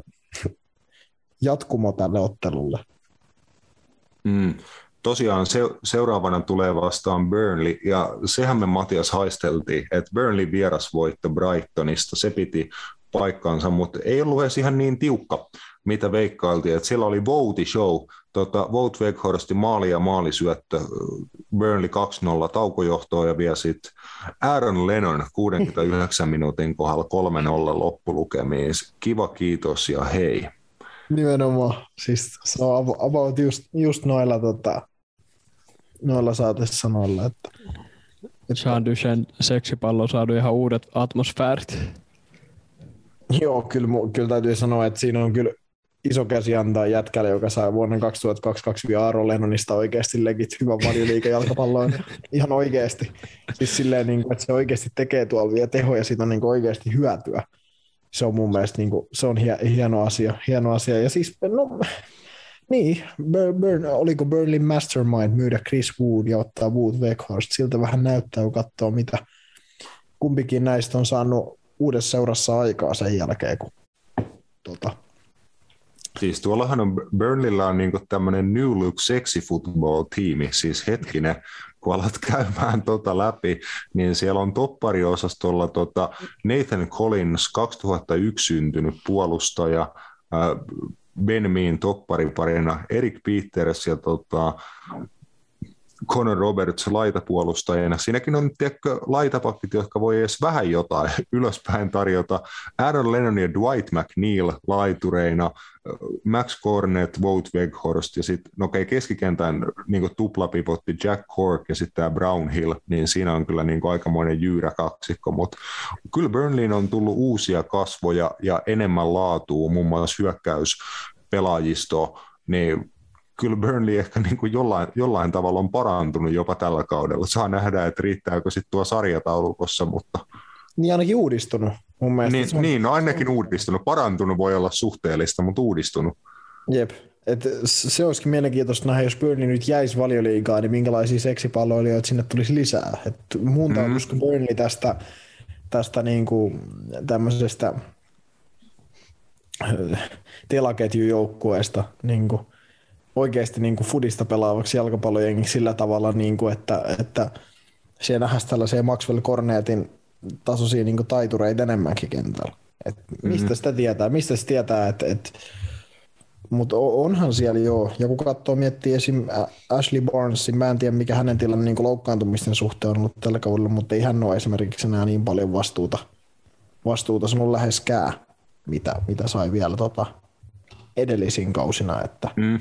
jatkumo tälle ottelulle.
Mm. Tosiaan se, seuraavana tulee vastaan Burnley, ja sehän me Matias haisteltiin, että Burnley vierasvoitto Brightonista, se piti paikkaansa, mutta ei ollut edes ihan niin tiukka, mitä veikkailtiin. Että siellä oli Vote Show, tota, Vote Weghorsti maali ja maalisyöttö, Burnley 2-0 taukojohtoa ja vielä sitten Aaron Lennon 69 minuutin kohdalla 3-0 loppulukemiin. Kiva kiitos ja hei.
Nimenomaan, siis se on about just, just noilla, tota, noilla saatesanoilla, että
Jean Duchen seksipallo saadu ihan uudet atmosfäärit.
Joo, kyllä, kyllä täytyy sanoa, että siinä on kyllä iso käsi antaa jätkälle, joka sai vuonna 2022 Aaro Lennonista oikeasti legit hyvän valioliikan jalkapalloon. Ihan oikeasti. Siis silleen, niin kuin, että se oikeasti tekee tuolla vielä tehoja ja siitä on niin kuin oikeasti hyötyä. Se on mun mielestä niin kuin, se on hieno asia, hieno asia. Ja siis, no, niin, Burn, Burn, oliko Burnley Mastermind myydä Chris Wood ja ottaa Wood Weghorst? Siltä vähän näyttää, kun katsoo, mitä kumpikin näistä on saanut uudessa seurassa aikaa sen jälkeen, kun tota.
Siis tuollahan on, Burnleyllä on niinku tämmöinen New Look Sexy Football-tiimi, siis hetkinen, kun alat käymään tota läpi, niin siellä on toppariosastolla tota Nathan Collins, 2001 syntynyt puolustaja, Ben Mean toppariparina, Erik Peters ja tota, Conor Roberts laitapuolustajana. Siinäkin on tiedätkö, laitapakit, jotka voi edes vähän jotain ylöspäin tarjota. Aaron Lennon ja Dwight McNeil laitureina, Max Cornet, Vote Weghorst ja sitten no okay, keskikentän niin tuplapivotti Jack Cork ja sitten tämä Brownhill, niin siinä on kyllä niin aikamoinen jyyrä kaksikko, mutta kyllä Burnley on tullut uusia kasvoja ja enemmän laatua, muun muassa hyökkäyspelaajisto, niin kyllä Burnley ehkä niin kuin jollain, jollain tavalla on parantunut jopa tällä kaudella. Saa nähdä, että riittääkö sitten tuo sarjataulukossa, mutta...
Niin ainakin uudistunut mun mielestä.
Niin, on... niin no ainakin uudistunut. Parantunut voi olla suhteellista, mutta uudistunut.
Jep, Et se olisikin mielenkiintoista nähdä, jos Burnley nyt jäisi valioliigaan, niin minkälaisia seksipalloilijoita sinne tulisi lisää. Et mun mm. Mm-hmm. Burnley tästä, tästä niinku, tämmöisestä äh, telaketjujoukkueesta niinku, oikeasti niinku fudista pelaavaksi jalkapallojengiksi sillä tavalla, niinku, että, että siellä nähdään tällaisia Maxwell Cornetin tasoisia niinku taitureita enemmänkin kentällä. Et mistä mm-hmm. sitä tietää? Mistä se tietää, että et, mutta onhan siellä joo. Ja kun katsoo, miettii esim. Ashley Barnesin, mä en tiedä mikä hänen tilanne niin loukkaantumisten suhteen on ollut tällä kaudella, mutta ei hän ole esimerkiksi enää niin paljon vastuuta, vastuuta sanonut läheskään, mitä, mitä sai vielä tota edellisin kausina. Että mm.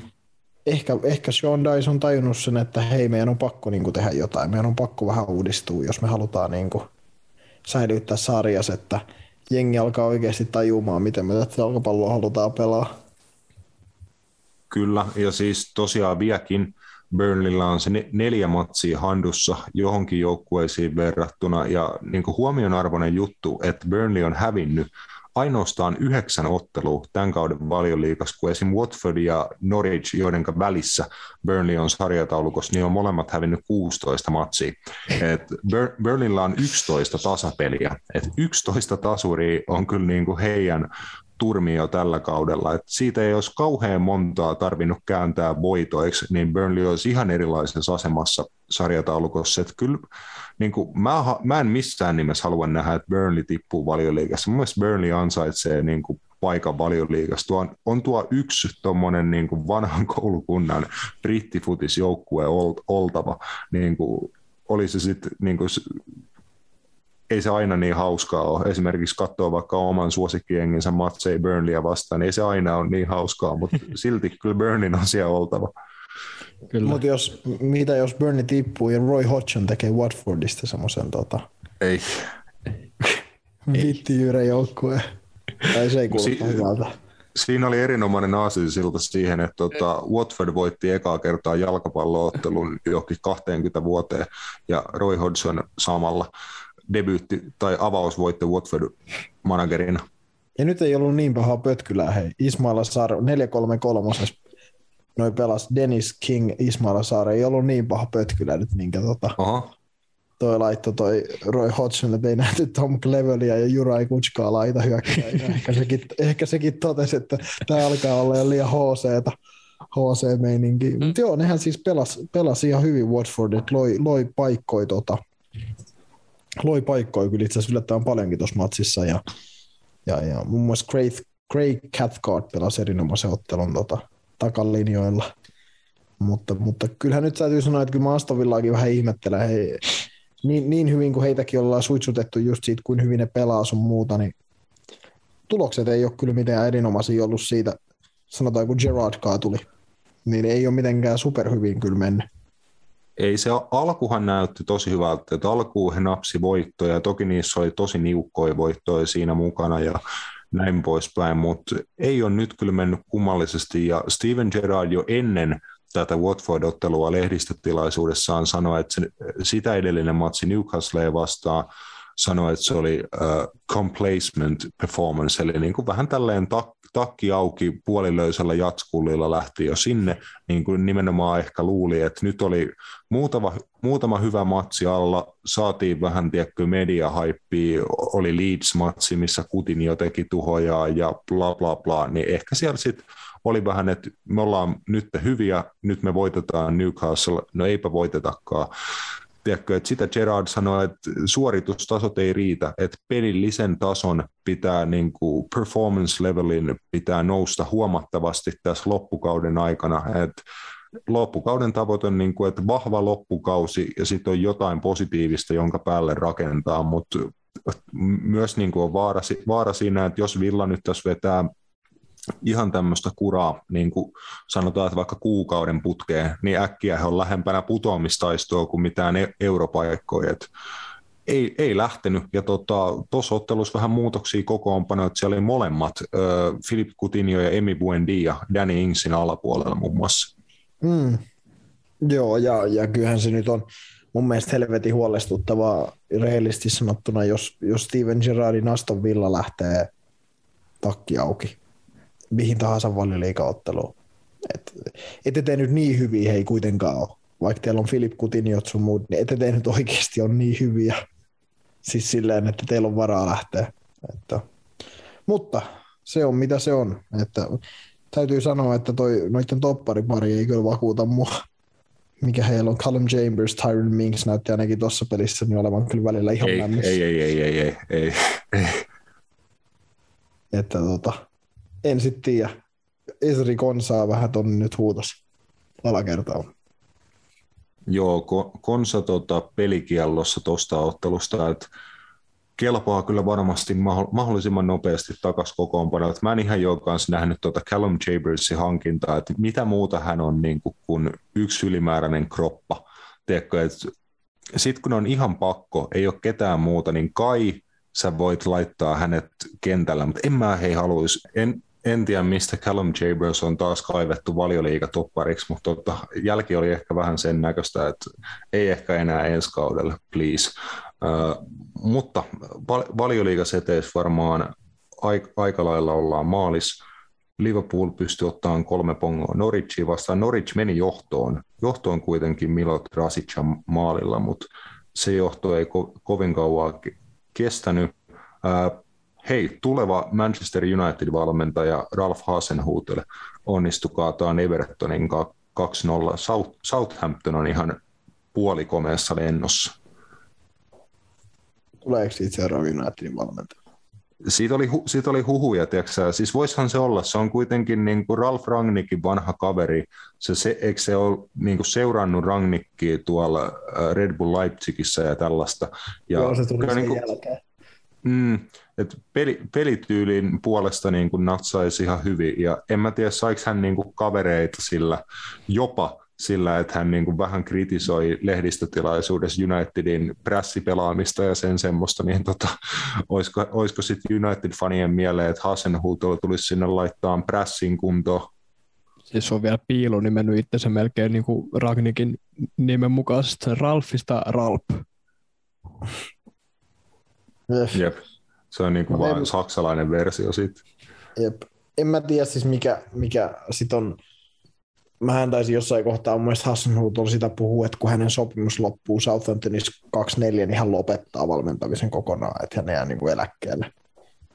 Ehkä, ehkä Sean Dice on tajunnut sen, että hei, meidän on pakko niin kuin, tehdä jotain, meidän on pakko vähän uudistua, jos me halutaan niin kuin, säilyttää sarjas, että jengi alkaa oikeasti tajumaan, miten me tätä jalkapalloa halutaan pelaa.
Kyllä, ja siis tosiaan vieläkin Burnleyllä on se neljä matsia handussa johonkin joukkueisiin verrattuna, ja niin kuin huomionarvoinen juttu, että Burnley on hävinnyt ainoastaan yhdeksän ottelua tämän kauden valioliikassa, kun esim. Watford ja Norwich, joiden välissä Burnley on sarjataulukossa, niin on molemmat hävinnyt 16 matsia. Et Bur- Burnleyllä on 11 tasapeliä. Et 11 tasuria on kyllä niin kuin heidän turmio tällä kaudella. Et siitä ei olisi kauhean montaa tarvinnut kääntää voitoiksi, niin Burnley olisi ihan erilaisessa asemassa sarjataulukossa. Et kyllä niin kuin, mä, mä en missään nimessä halua nähdä, että Burnley tippuu valioliigassa. Mun mielestä Burnley ansaitsee niin kuin, paikan valioliigassa. Tuo on, on tuo yksi tuommoinen niin kuin vanhan koulukunnan brittifutisjoukkue oltava. Niin kuin, oli se sitten niin kuin, ei se aina niin hauskaa ole. Esimerkiksi katsoa vaikka oman suosikkienginsä matseja Burnleyä vastaan, niin ei se aina ole niin hauskaa, mutta silti kyllä Burnin on siellä oltava.
Mutta jos, mitä jos Burnley tippuu ja Roy Hodgson tekee Watfordista semmoisen tota...
Ei.
Vittijyyden joukkue. Tai se ei kuulosta si- hyvältä.
Siinä oli erinomainen siltä siihen, että tota, Watford voitti ekaa kertaa jalkapalloottelun johonkin 20 vuoteen ja Roy Hodgson samalla debyytti tai avausvoitto Watford managerina.
Ja nyt ei ollut niin pahaa pötkylää, hei. Ismaila Saar 433 noin pelas Dennis King Ismaila Saar ei ollut niin paha pötkylä nyt, minkä tota, Aha. toi laitto toi Roy Hodgson, että ei nähty Tom Clevelia ja Jurai Kutskaa laita hyökkää. ehkä, sekin, ehkä sekin totesi, että tämä alkaa olla jo liian HC-ta. HC-meininki. Mm. Mutta joo, nehän siis pelasi pelas ihan hyvin Watford, että loi, loi paikkoja tota, loi paikkoja kyllä itse asiassa yllättävän paljonkin tuossa matsissa ja, ja, ja muun muassa Craig, Craig Cathcart pelasi erinomaisen ottelun tota, takalinjoilla. Mutta, mutta kyllähän nyt täytyy sanoa, että kyllä mä Aston Villaakin vähän ihmettelen. He, niin, niin, hyvin kuin heitäkin ollaan suitsutettu just siitä, kuin hyvin ne pelaa sun muuta, niin tulokset ei ole kyllä mitään erinomaisia ollut siitä, sanotaan kun Gerard tuli, niin ei ole mitenkään superhyvin kyllä mennyt
ei se alkuhan näytti tosi hyvältä, että alkuun he napsi voittoja, toki niissä oli tosi niukkoja voittoja siinä mukana ja näin poispäin, mutta ei ole nyt kyllä mennyt kummallisesti. Ja Steven Gerrard jo ennen tätä Watford-ottelua lehdistötilaisuudessaan sanoi, että sitä edellinen matsi Newcastle vastaan sanoi, että se oli uh, complacement performance, eli niin kuin vähän tälleen tak, takki auki puolilöisellä jatskullilla lähti jo sinne, niin kuin nimenomaan ehkä luuli, että nyt oli muutama, muutama hyvä matsi alla, saatiin vähän tiedätkö media-haippia, oli Leeds-matsi, missä Kutin jo teki tuhojaa ja bla bla bla, niin ehkä siellä sitten oli vähän, että me ollaan nyt hyviä, nyt me voitetaan Newcastle, no eipä voitetakaan tiedätkö, että sitä Gerard sanoi, että suoritustasot ei riitä, että pelillisen tason pitää, niin kuin performance levelin pitää nousta huomattavasti tässä loppukauden aikana, että loppukauden tavoite on, niin kuin, että vahva loppukausi ja sitten on jotain positiivista, jonka päälle rakentaa, mutta myös niin kuin on vaara, vaara siinä, että jos Villa nyt tässä vetää ihan tämmöistä kuraa, niin kuin sanotaan, että vaikka kuukauden putkeen, niin äkkiä he on lähempänä putoamistaistoa kuin mitään e- europaikkoja. Et ei, ei lähtenyt, ja tuossa tota, ottelussa vähän muutoksia kokoonpanoja, että siellä oli molemmat, äh, Filip Coutinho ja Emi Buendia Danny Ingsin alapuolella muun muassa.
Mm. Joo, ja, ja kyllähän se nyt on mun mielestä helvetin huolestuttavaa rehellisesti sanottuna, jos, jos Steven Gerrardin Aston Villa lähtee takki auki mihin tahansa valioliikaotteluun. Et, ette te nyt niin hyviä hei kuitenkaan ole. Vaikka teillä on Filip Kutiniot sun muut, niin ette te nyt oikeasti ole niin hyviä. Siis silleen, että teillä on varaa lähteä. Että, mutta se on mitä se on. Että, täytyy sanoa, että toi, noiden topparipari ei kyllä vakuuta mua. Mikä heillä on, Callum Chambers, Tyron Minks näytti ainakin tuossa pelissä niin olevan kyllä välillä ihan
Ei, ei, ei, ei, ei, ei, ei, ei.
Että tota, en sitten tiedä. Esri Konsaa vähän ton nyt huutos alakertaa.
Joo, Ko- Konsa tota, pelikiellossa tuosta ottelusta, että kelpaa kyllä varmasti mahdollisimman nopeasti takaisin kokoonpanoon. Mä en ihan jo kanssa nähnyt tuota Callum Chambersin hankintaa, että mitä muuta hän on niin kuin, kuin yksi ylimääräinen kroppa. Sitten kun on ihan pakko, ei ole ketään muuta, niin kai sä voit laittaa hänet kentällä, mutta en mä hei haluaisi, en, en tiedä mistä Callum Chambers on taas kaivettu valioliigatoppariksi, mutta tota, jälki oli ehkä vähän sen näköistä, että ei ehkä enää ensi kaudella, please. Uh, mutta val- valioliigaseteissä varmaan aik- aika lailla ollaan maalis. Liverpool pystyi ottamaan kolme pongoa Norwichia vastaan. Norwich meni johtoon. Johtoon kuitenkin Milot Rasica maalilla, mutta se johto ei ko- kovin kauan ke- kestänyt. Uh, hei, tuleva Manchester United-valmentaja Ralph Hasenhutel onnistui kaataan Evertonin 2-0. South, Southampton on ihan puolikomeessa lennossa.
Tuleeko siitä seuraava Unitedin valmentaja?
Siitä oli, hu, siitä oli huhuja, tiiäksä. siis voishan se olla, se on kuitenkin niin kuin Ralf Rangnickin vanha kaveri, se, se, eikö se ole niin kuin seurannut Rangnickia tuolla äh, Red Bull Leipzigissä ja tällaista. Ja
Joo, se tuli sen
niin kuin,
jälkeen.
Mm, et peli, pelityylin puolesta niin kuin natsaisi ihan hyvin, ja en mä tiedä, saiko hän niin kuin kavereita sillä jopa sillä, että hän niin kuin vähän kritisoi lehdistötilaisuudessa Unitedin prässipelaamista ja sen semmoista, niin tota, olisiko, olisiko sitten United-fanien mieleen, että Hasenhuutolla tulisi sinne laittaa prässin kuntoon?
Siis on vielä piilu nimennyt itsensä melkein niin kuin Ragnikin nimen mukaisesti Ralfista Ralp.
Jep.
Se on niin kuin
No,
vaan
en-
saksalainen versio siitä.
Jep. En mä tiedä siis mikä, mikä sit on, mähän taisin jossain kohtaa mun mielestä Hassenhuutolla sitä puhua, että kun hänen sopimus loppuu Southamptonissa 24, niin hän lopettaa valmentamisen kokonaan, että hän jää niin kuin eläkkeelle.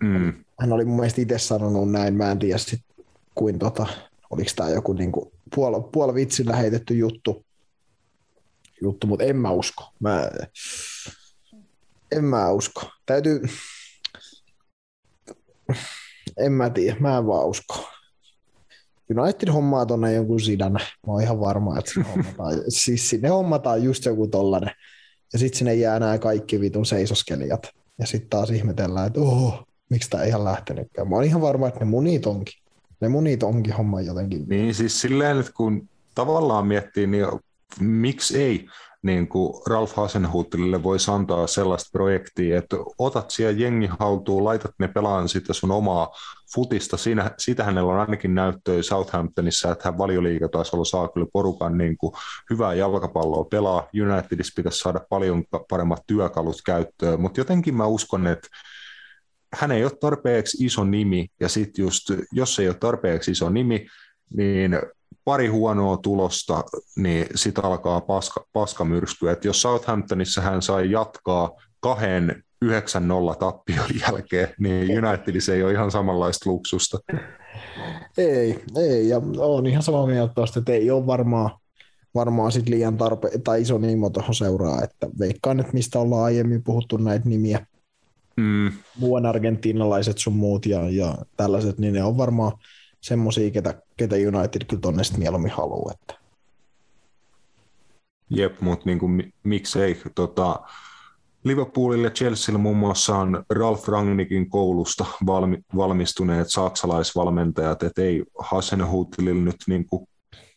Mm.
Hän oli mun mielestä itse sanonut näin, mä en tiedä sit, kuin tota, oliko tämä joku niin kuin puol, puol vitsillä heitetty juttu, juttu mutta en mä usko. Mä, en mä usko. Täytyy, en mä tiedä, mä en vaan usko. United hommaa tonne jonkun sidan. Mä oon ihan varma, että sinne hommataan, siis sinne hommataan just joku tollanen. Ja sitten sinne jää nämä kaikki vitun seisoskelijat. Ja sitten taas ihmetellään, että oho, miksi tämä ei ihan lähtenytkään. Mä oon ihan varma, että ne munit onkin. Ne munit onkin homma jotenkin.
Niin siis silleen, että kun tavallaan miettii, niin miksi ei niin kuin Ralf Hasenhutelille voisi antaa sellaista projektia, että otat siellä jengi haltuun, laitat ne pelaan sitten sun omaa futista. Siinä, siitä hänellä on ainakin näyttöä Southamptonissa, että hän valioliigatasolla saa kyllä porukan niin kuin hyvää jalkapalloa pelaa. Unitedissa pitäisi saada paljon paremmat työkalut käyttöön, mutta jotenkin mä uskon, että hän ei ole tarpeeksi iso nimi, ja sitten just, jos ei ole tarpeeksi iso nimi, niin pari huonoa tulosta, niin sitten alkaa paska, paskamyrsky. Et jos Southamptonissa hän sai jatkaa kahden 9-0 tappion jälkeen, niin Unitedissa ei ole ihan samanlaista luksusta.
Ei, ei, ja on ihan samaa mieltä että ei ole varmaan, varmaan sit liian tarpe tai iso nimo tuohon seuraa, että veikkaan, että mistä ollaan aiemmin puhuttu näitä nimiä,
Mm,
muuan argentiinalaiset sun muut ja, ja tällaiset, niin ne on varmaan semmoisia, ketä, ketä United kyllä tonne sitten mieluummin haluaa. Että.
jep, mutta niinku, mi- miksei. Tota, Liverpoolille ja Chelsealle muun muassa on Ralf Rangnickin koulusta valmi, valmistuneet saksalaisvalmentajat, että ei Hasenhutelilla nyt niinku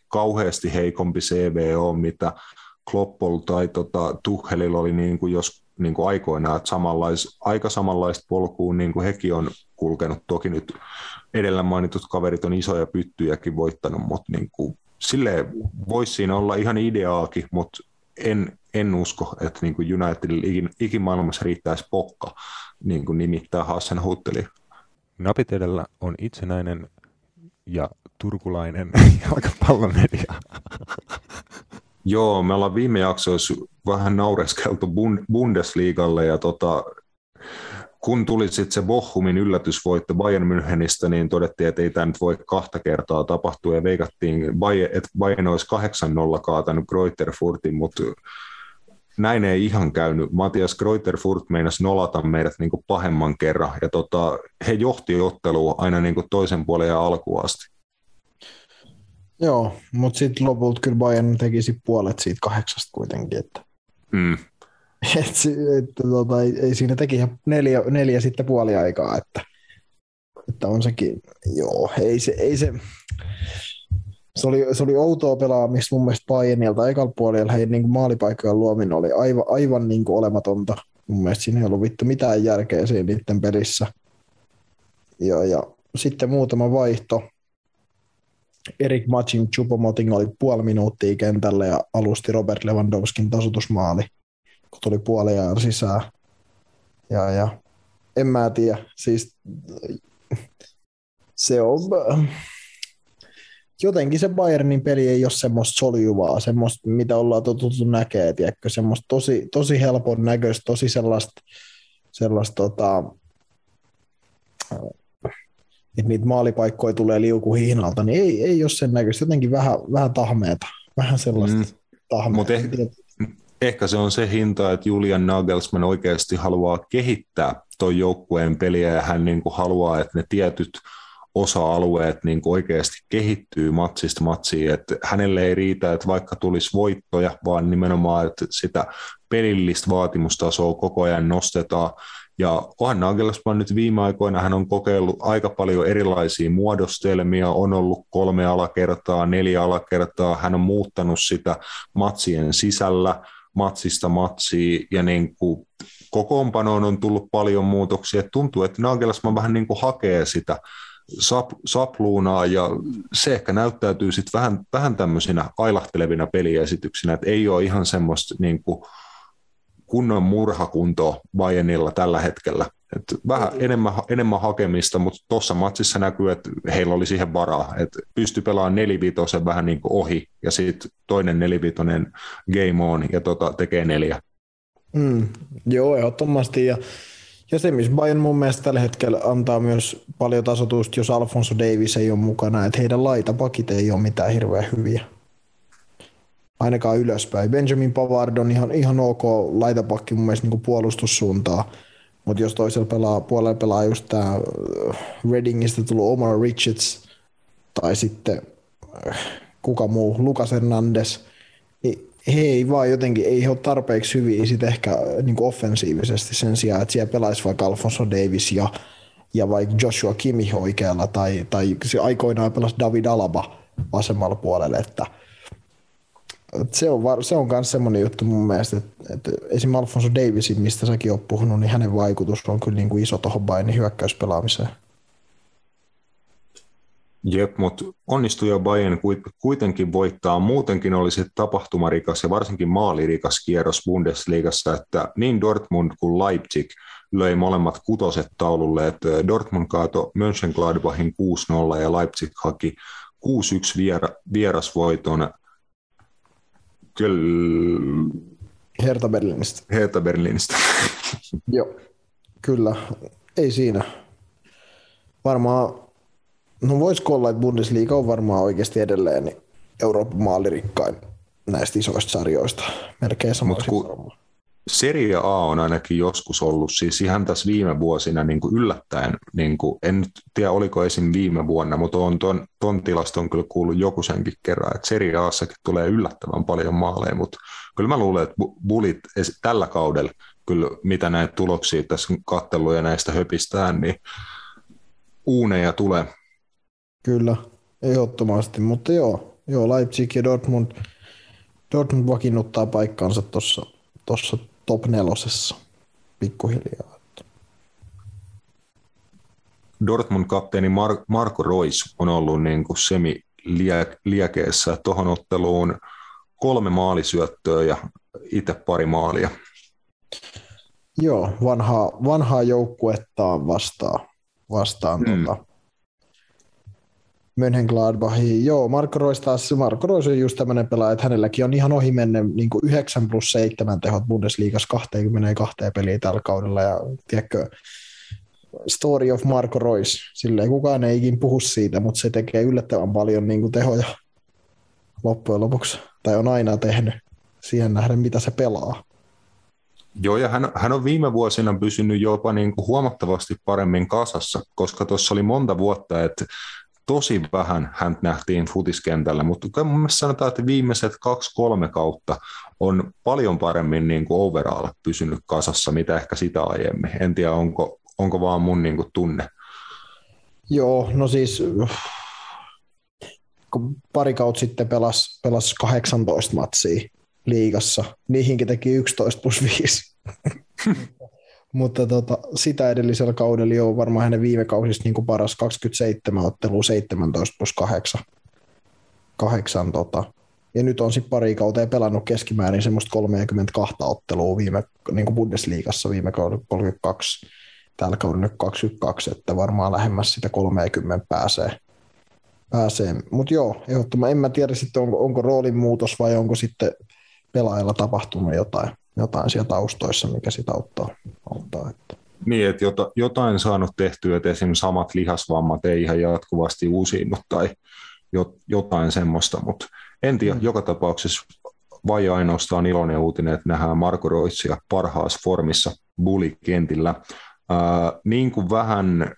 kauheasti heikompi CV ole, mitä Kloppol tai tota, Tuchelilla oli niin kuin jos niin kuin aikoinaan, että samanlais, aika samanlaista polkuun niin kuin hekin on kulkenut. Toki nyt edellä mainitut kaverit on isoja pyttyjäkin voittanut, mutta niin kuin, silleen voisi siinä olla ihan ideaakin, mutta en, en usko, että niin kuin Unitedilla ikin, ikimaailmassa riittäisi pokka niin kuin nimittää Hassenhutteli.
Napit edellä on itsenäinen ja turkulainen jalkapallomedia.
Joo, me ollaan viime jaksoissa vähän naureskeltu Bundesligalle ja tota, kun tuli sitten se Bochumin yllätysvoitto Bayern Münchenistä, niin todettiin, että ei tämä nyt voi kahta kertaa tapahtua ja veikattiin, että Bayern olisi 8-0 kaatanut Greuterfurtin, mutta näin ei ihan käynyt. Matias Greuterfurt meinasi nolata meidät niin pahemman kerran ja tota, he johti ottelua aina niin toisen puolen ja alkuun asti.
Joo, mutta sitten lopulta kyllä Bayern tekisi puolet siitä kahdeksasta kuitenkin. Että...
Mm.
Et, että tota, ei, ei, siinä teki ihan neljä, neljä sitten puoli aikaa, että, että on sekin, joo, ei se, ei se, se oli, se oli outoa pelaamista mun mielestä Bayernilta ekalla puolella, heidän niin maalipaikkojen luominen oli aivan, aivan niin kuin olematonta. Mun mielestä siinä ei ollut vittu mitään järkeä siinä niiden pelissä. Ja, ja sitten muutama vaihto. Erik Machin Chupomoting oli puoli minuuttia kentällä ja alusti Robert Lewandowskin tasotusmaali kun tuli puoleen sisään. Ja, ja en mä tiedä, siis se on, jotenkin se Bayernin peli ei ole semmoista soljuvaa, semmoista, mitä ollaan totuttu näkee, tiedätkö, semmoista tosi, tosi helpon näköistä, tosi sellaista, sellaista tota, että niitä maalipaikkoja tulee liukuhihnalta, niin ei, ei ole sen näköistä, jotenkin vähän, vähän tahmeeta, vähän sellaista mm. tahmeeta.
Mutta ehkä, ehkä se on se hinta, että Julian Nagelsmann oikeasti haluaa kehittää tuon joukkueen peliä ja hän niin kuin haluaa, että ne tietyt osa-alueet niin kuin oikeasti kehittyy matsista matsiin, että hänelle ei riitä, että vaikka tulisi voittoja, vaan nimenomaan, että sitä pelillistä vaatimustasoa koko ajan nostetaan. Ja onhan Nagelsmann nyt viime aikoina, hän on kokeillut aika paljon erilaisia muodostelmia, on ollut kolme alakertaa, neljä alakertaa, hän on muuttanut sitä matsien sisällä, matsista matsiin ja niin kuin kokoonpanoon on tullut paljon muutoksia. Tuntuu, että Nagelsmann vähän niin kuin hakee sitä sap, sapluunaa ja se ehkä näyttäytyy sitten vähän, vähän tämmöisinä ailahtelevina peliesityksinä, että ei ole ihan semmoista niin kuin kunnon murhakuntoa Bayernilla tällä hetkellä. Et vähän enemmän, enemmän hakemista, mutta tuossa matsissa näkyy, että heillä oli siihen varaa. Että pysty pelaamaan nelivitosen vähän niin kuin ohi ja sitten toinen nelivitonen game on ja tota, tekee neljä.
Mm, joo, ehdottomasti. Ja, ja se, missä Bayern mun mielestä tällä hetkellä antaa myös paljon tasotusta, jos Alfonso Davis ei ole mukana, että heidän laitapakit ei ole mitään hirveän hyviä ainakaan ylöspäin. Benjamin Pavard on ihan, ihan ok laitapakki mun mielestä niin puolustussuuntaa, mutta jos toisella pelaa, puolella pelaa just tämä äh, Readingistä tullut Omar Richards tai sitten äh, kuka muu, Lucas Hernandez, niin he ei vaan jotenkin, ei ole tarpeeksi hyviä sit ehkä äh, niin offensiivisesti sen sijaan, että siellä pelaisi vaikka Alfonso Davis ja, ja vaikka Joshua Kimi oikealla tai, tai se aikoinaan pelasi David Alaba vasemmalla puolella, että – se on, var, se on myös semmoinen juttu mun mielestä, että, että esimerkiksi Alfonso Davisin, mistä säkin oot puhunut, niin hänen vaikutus on kyllä niin kuin iso tuohon Bayernin hyökkäyspelaamiseen.
Jep, mutta onnistuja Bayern kuitenkin voittaa. Muutenkin oli se tapahtumarikas ja varsinkin maalirikas kierros Bundesliigassa, että niin Dortmund kuin Leipzig löi molemmat kutoset taululle, että Dortmund kaato Mönchengladbachin 6-0 ja Leipzig haki 6-1 viera, vierasvoiton Kyllä.
Hertha Berlinistä.
Hertha Berlinistä.
Joo, kyllä. Ei siinä. Varmaan, no voisiko olla, että Bundesliga on varmaan oikeasti edelleen Euroopan maalirikkain näistä isoista sarjoista. Melkein sama ku,
Serie A on ainakin joskus ollut, siis ihan tässä viime vuosina niin kuin yllättäen, niin kuin, en tiedä oliko esim. viime vuonna, mutta on ton, ton tilaston kyllä kuullut joku senkin kerran, että Serie Assakin tulee yllättävän paljon maaleja, mutta kyllä mä luulen, että Bullit tällä kaudella, kyllä mitä näitä tuloksia tässä kattelua ja näistä höpistään, niin uuneja tulee.
Kyllä, ehdottomasti, mutta joo, joo Leipzig ja Dortmund, Dortmund vakiinnuttaa paikkaansa tuossa tuossa top nelosessa pikkuhiljaa.
Dortmund-kapteeni Mar- Marko Rois on ollut niin kuin semi liekeessä tuohon otteluun kolme maalisyöttöä ja itse pari maalia.
Joo, vanhaa, vanhaa joukkuettaan vastaan, vastaan mm. tota, Mönchengladbachiin. Joo, Marko Rois taas, Marko Rois on just tämmöinen pelaaja, että hänelläkin on ihan ohi menne niin 9 plus 7 tehot Bundesliigassa 22 peliä tällä kaudella. Ja tiedätkö, story of Marko Rois. Silleen kukaan ei ikin puhu siitä, mutta se tekee yllättävän paljon niin tehoja loppujen lopuksi. Tai on aina tehnyt siihen nähden, mitä se pelaa.
Joo, ja hän, hän on viime vuosina pysynyt jopa niin kuin huomattavasti paremmin kasassa, koska tuossa oli monta vuotta, että tosi vähän hän nähtiin futiskentällä, mutta mun mielestä sanotaan, että viimeiset kaksi-kolme kautta on paljon paremmin niin kuin overall pysynyt kasassa, mitä ehkä sitä aiemmin. En tiedä, onko, onko vaan mun niin kuin tunne.
Joo, no siis kun pari kautta sitten pelasi, pelasi 18 matsia liigassa, niihinkin teki 11 plus 5. Mutta tota, sitä edellisellä kaudella jo varmaan hänen viime kausista niin paras 27 ottelua 17 plus 8. 8 tota. Ja nyt on sitten pari kautta pelannut keskimäärin semmoista 32 ottelua viime niin kuin Bundesliigassa viime kaudella 32, tällä kaudella nyt 22, että varmaan lähemmäs sitä 30 pääsee. pääsee. Mutta joo, ehdottoman en mä tiedä sitten onko, onko roolin muutos vai onko sitten pelaajalla tapahtunut jotain jotain siellä taustoissa, mikä sitä auttaa. auttaa että.
Niin, että jotain saanut tehtyä, että esimerkiksi samat lihasvammat ei ihan jatkuvasti uusiinnu tai jotain semmoista, mutta en tiedä, mm. joka tapauksessa vai ainoastaan iloinen uutinen, että nähdään Marko Roitsia parhaassa formissa bulikentillä. Äh, niin kuin vähän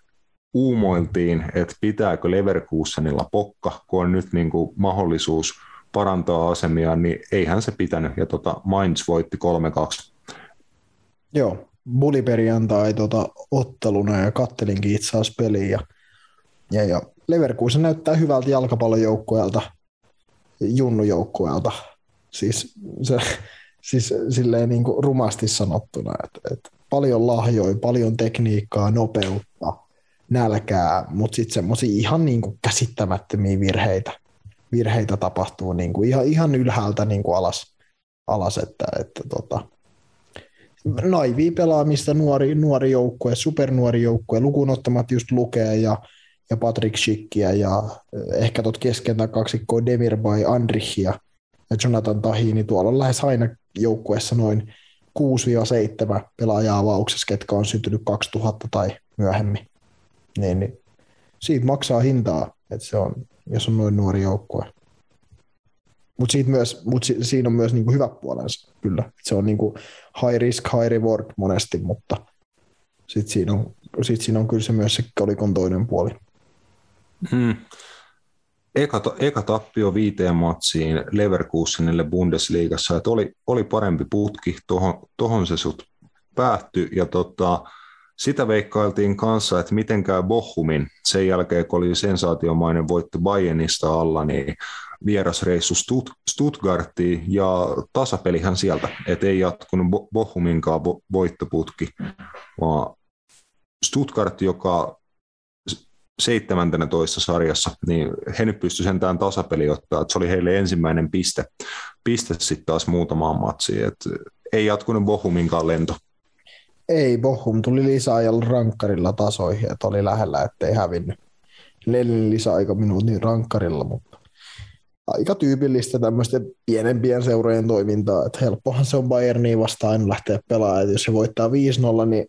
uumoiltiin, että pitääkö Leverkusenilla pokka, kun on nyt niin kuin mahdollisuus – parantaa asemia, niin eihän se pitänyt. Ja tota, Mainz voitti 3-2.
Joo, buliperjantai tota, otteluna ja kattelinkin itse asiassa peliä. Ja, ja, ja Leverkusen näyttää hyvältä jalkapallojoukkueelta, junnujoukkueelta. Siis, se, siis silleen niin kuin rumasti sanottuna, että, että paljon lahjoja, paljon tekniikkaa, nopeutta, nälkää, mutta sitten semmoisia ihan niin kuin käsittämättömiä virheitä virheitä tapahtuu niin kuin ihan, ihan ylhäältä niin kuin alas, alas, että, että tota, naivi pelaamista nuori, nuori joukkue, supernuori joukkue, lukuun just lukee ja, ja Patrick Schickia ja eh, ehkä tuot keskentä kaksikkoa Demir by Andrichia ja Jonathan Tahini, tuolla on lähes aina joukkueessa noin 6-7 pelaajaa avauksessa, ketkä on syntynyt 2000 tai myöhemmin. Niin, niin siitä maksaa hintaa, että se on, jos on noin nuori joukkue. Mutta mut si, siinä on myös niinku hyvä puolensa, kyllä. Se on niinku high risk, high reward monesti, mutta sitten siinä, on, sit siinä on kyllä se myös se kolikon toinen puoli.
Hmm. Eka, eka tappio viiteen matsiin Leverkusenille Bundesliigassa, että oli, oli parempi putki, tohon se sut päättyi, ja tota, sitä veikkailtiin kanssa, että miten käy Bochumin sen jälkeen, kun oli sensaatiomainen voitto Bayernista alla, niin vierasreissu Stut- Stuttgartiin ja tasapelihän sieltä, että ei jatkunut Bochuminkaan voittoputki, vaan Stuttgart, joka 17 sarjassa, niin he nyt pystyivät sentään tasapeli ottaa, että se oli heille ensimmäinen piste, piste sitten taas muutamaan matsiin, että ei jatkunut Bochuminkaan lento.
Ei, Bohum tuli lisäajalla rankkarilla tasoihin, että oli lähellä, ettei hävinnyt. Neljän lisäaikaminuutin rankkarilla, mutta aika tyypillistä tämmöisten pienempien seurojen toimintaa, että helppohan se on Bayerniin vastaan lähteä pelaamaan, jos se voittaa 5-0, niin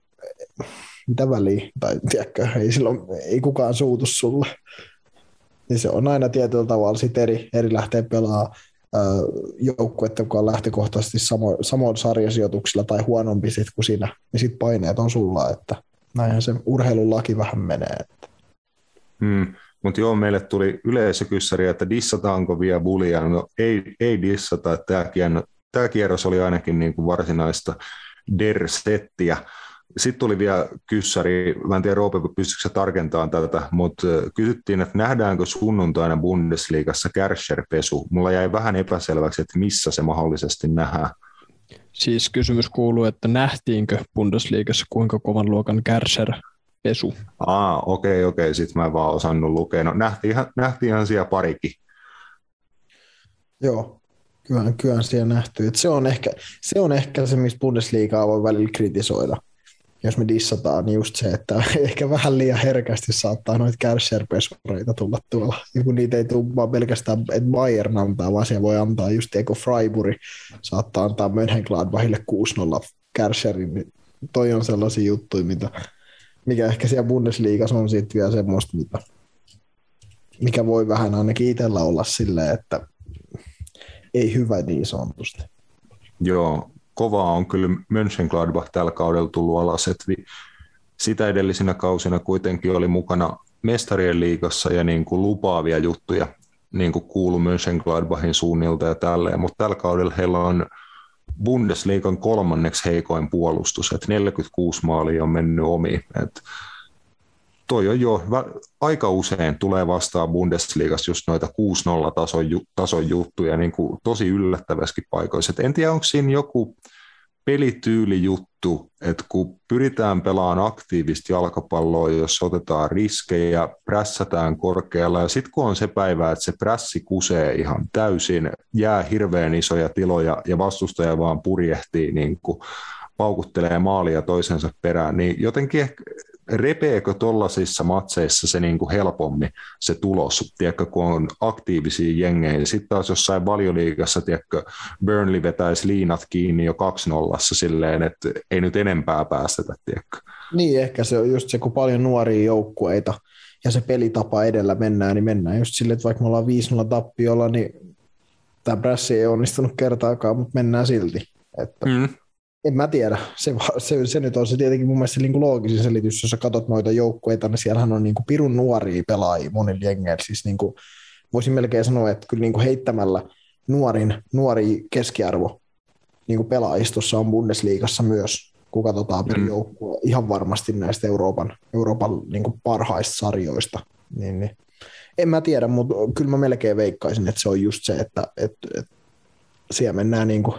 mitä väliä, tai tiedätkö, ei, silloin, ei kukaan suutu sulle. Niin se on aina tietyllä tavalla sit eri, eri lähteä pelaamaan joukkuetta, joka on lähtökohtaisesti samo, samoin sarjasijoituksilla tai huonompi sit kuin siinä, niin sitten paineet on sulla, että näinhän se urheilun laki vähän menee.
Hmm. Mutta joo, meille tuli yleisökyssäri, että dissataanko vielä bulia. No ei, ei dissata, tämä kierros oli ainakin niin kuin varsinaista der-settiä. Sitten tuli vielä kyssäri, mä en tiedä Roope, pystyykö tarkentamaan tätä, mutta kysyttiin, että nähdäänkö sunnuntaina Bundesliigassa Kärscher-pesu. Mulla jäi vähän epäselväksi, että missä se mahdollisesti nähdään.
Siis kysymys kuuluu, että nähtiinkö Bundesliigassa kuinka kovan luokan Kärscher pesu.
Aa, okei, okay, okei, okay. sitten mä en vaan osannut lukea. No nähtiinhän, nähtiinhän siellä parikin.
Joo, kyllä, kyllä siellä nähty. Et se, on ehkä, se on ehkä se, missä Bundesliigaa voi välillä kritisoida. Jos me dissataan, niin just se, että ehkä vähän liian herkästi saattaa noita kärsjärpesureita tulla tuolla. Ja kun niitä ei tule vaan pelkästään, että Bayern antaa, vaan se voi antaa just Eko Freiburg saattaa antaa Mönchengladbachille 6-0 kärsjärin, niin toi on sellaisia juttuja, mitä, mikä ehkä siellä Bundesliigassa on sitten vielä semmoista, mitä, mikä voi vähän ainakin itsellä olla silleen, että ei hyvä niin sanotusti.
Joo, kovaa on kyllä Mönchengladbach tällä kaudella tullut alas, että sitä edellisinä kausina kuitenkin oli mukana mestarien liigassa ja niin kuin lupaavia juttuja, niin kuin kuuluu Mönchengladbachin suunnilta ja tälleen, mutta tällä kaudella heillä on Bundesliigan kolmanneksi heikoin puolustus, että 46 maalia on mennyt omiin. Että toi on jo, aika usein tulee vastaan Bundesliigassa just noita 6-0 tason, juttuja niin kuin tosi yllättäväskin paikoissa. Et en tiedä, onko siinä joku pelityyli juttu, että kun pyritään pelaamaan aktiivisesti jalkapalloa, jos otetaan riskejä, prässätään korkealla ja sitten kun on se päivä, että se prässi kusee ihan täysin, jää hirveän isoja tiloja ja vastustaja vaan purjehtii niin kuin paukuttelee maalia toisensa perään, niin jotenkin ehkä repeekö tuollaisissa matseissa se niin kuin helpommin se tulos, tiedätkö, kun on aktiivisia jengejä. Sitten taas jossain valioliigassa, tiedätkö, Burnley vetäisi liinat kiinni jo 2-0 silleen, että ei nyt enempää päästetä, tiedätkö.
Niin, ehkä se on just se, kun paljon nuoria joukkueita ja se pelitapa edellä mennään, niin mennään just silleen, että vaikka me ollaan 5-0 tappiolla, niin tämä prässi ei onnistunut kertaakaan, mutta mennään silti. Että mm. En mä tiedä. Se, se, se nyt on se tietenkin mun mielestä niin loogisin selitys, jos sä katsot noita joukkueita, niin siellähän on niin kuin pirun nuoria pelaajia monilla jengeillä. Siis niin kuin, voisin melkein sanoa, että kyllä niin kuin heittämällä nuorin, nuori keskiarvo niin kuin pelaajistossa on Bundesliigassa myös, kun katsotaan per mm. joukkue ihan varmasti näistä Euroopan, Euroopan niin kuin parhaista sarjoista. Niin, niin. En mä tiedä, mutta kyllä mä melkein veikkaisin, että se on just se, että, että, että siellä mennään niin kuin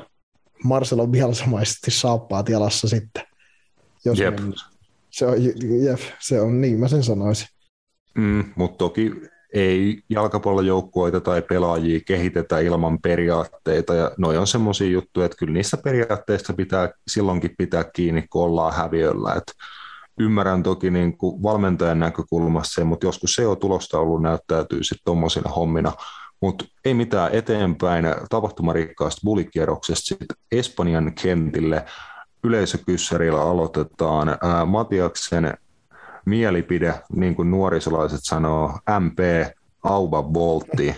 Marcelo Bielsamaisesti saappaat jalassa sitten. Jos jep. Se on, jep, se on niin, mä sen sanoisin.
Mm, mutta toki ei jalkapallojoukkueita tai pelaajia kehitetä ilman periaatteita, ja noi on semmoisia juttuja, että kyllä niistä periaatteista pitää silloinkin pitää kiinni, kun ollaan häviöllä. Et ymmärrän toki niin kuin valmentajan näkökulmassa mutta joskus se on tulosta ollut näyttäytyy sitten tuommoisina hommina, mutta ei mitään eteenpäin tapahtumarikkaasta bulikierroksesta sitten Espanjan kentille yleisökyssärillä aloitetaan. Ää, Matiaksen mielipide, niin kuin nuorisolaiset sanoo, MP Auba Boltti.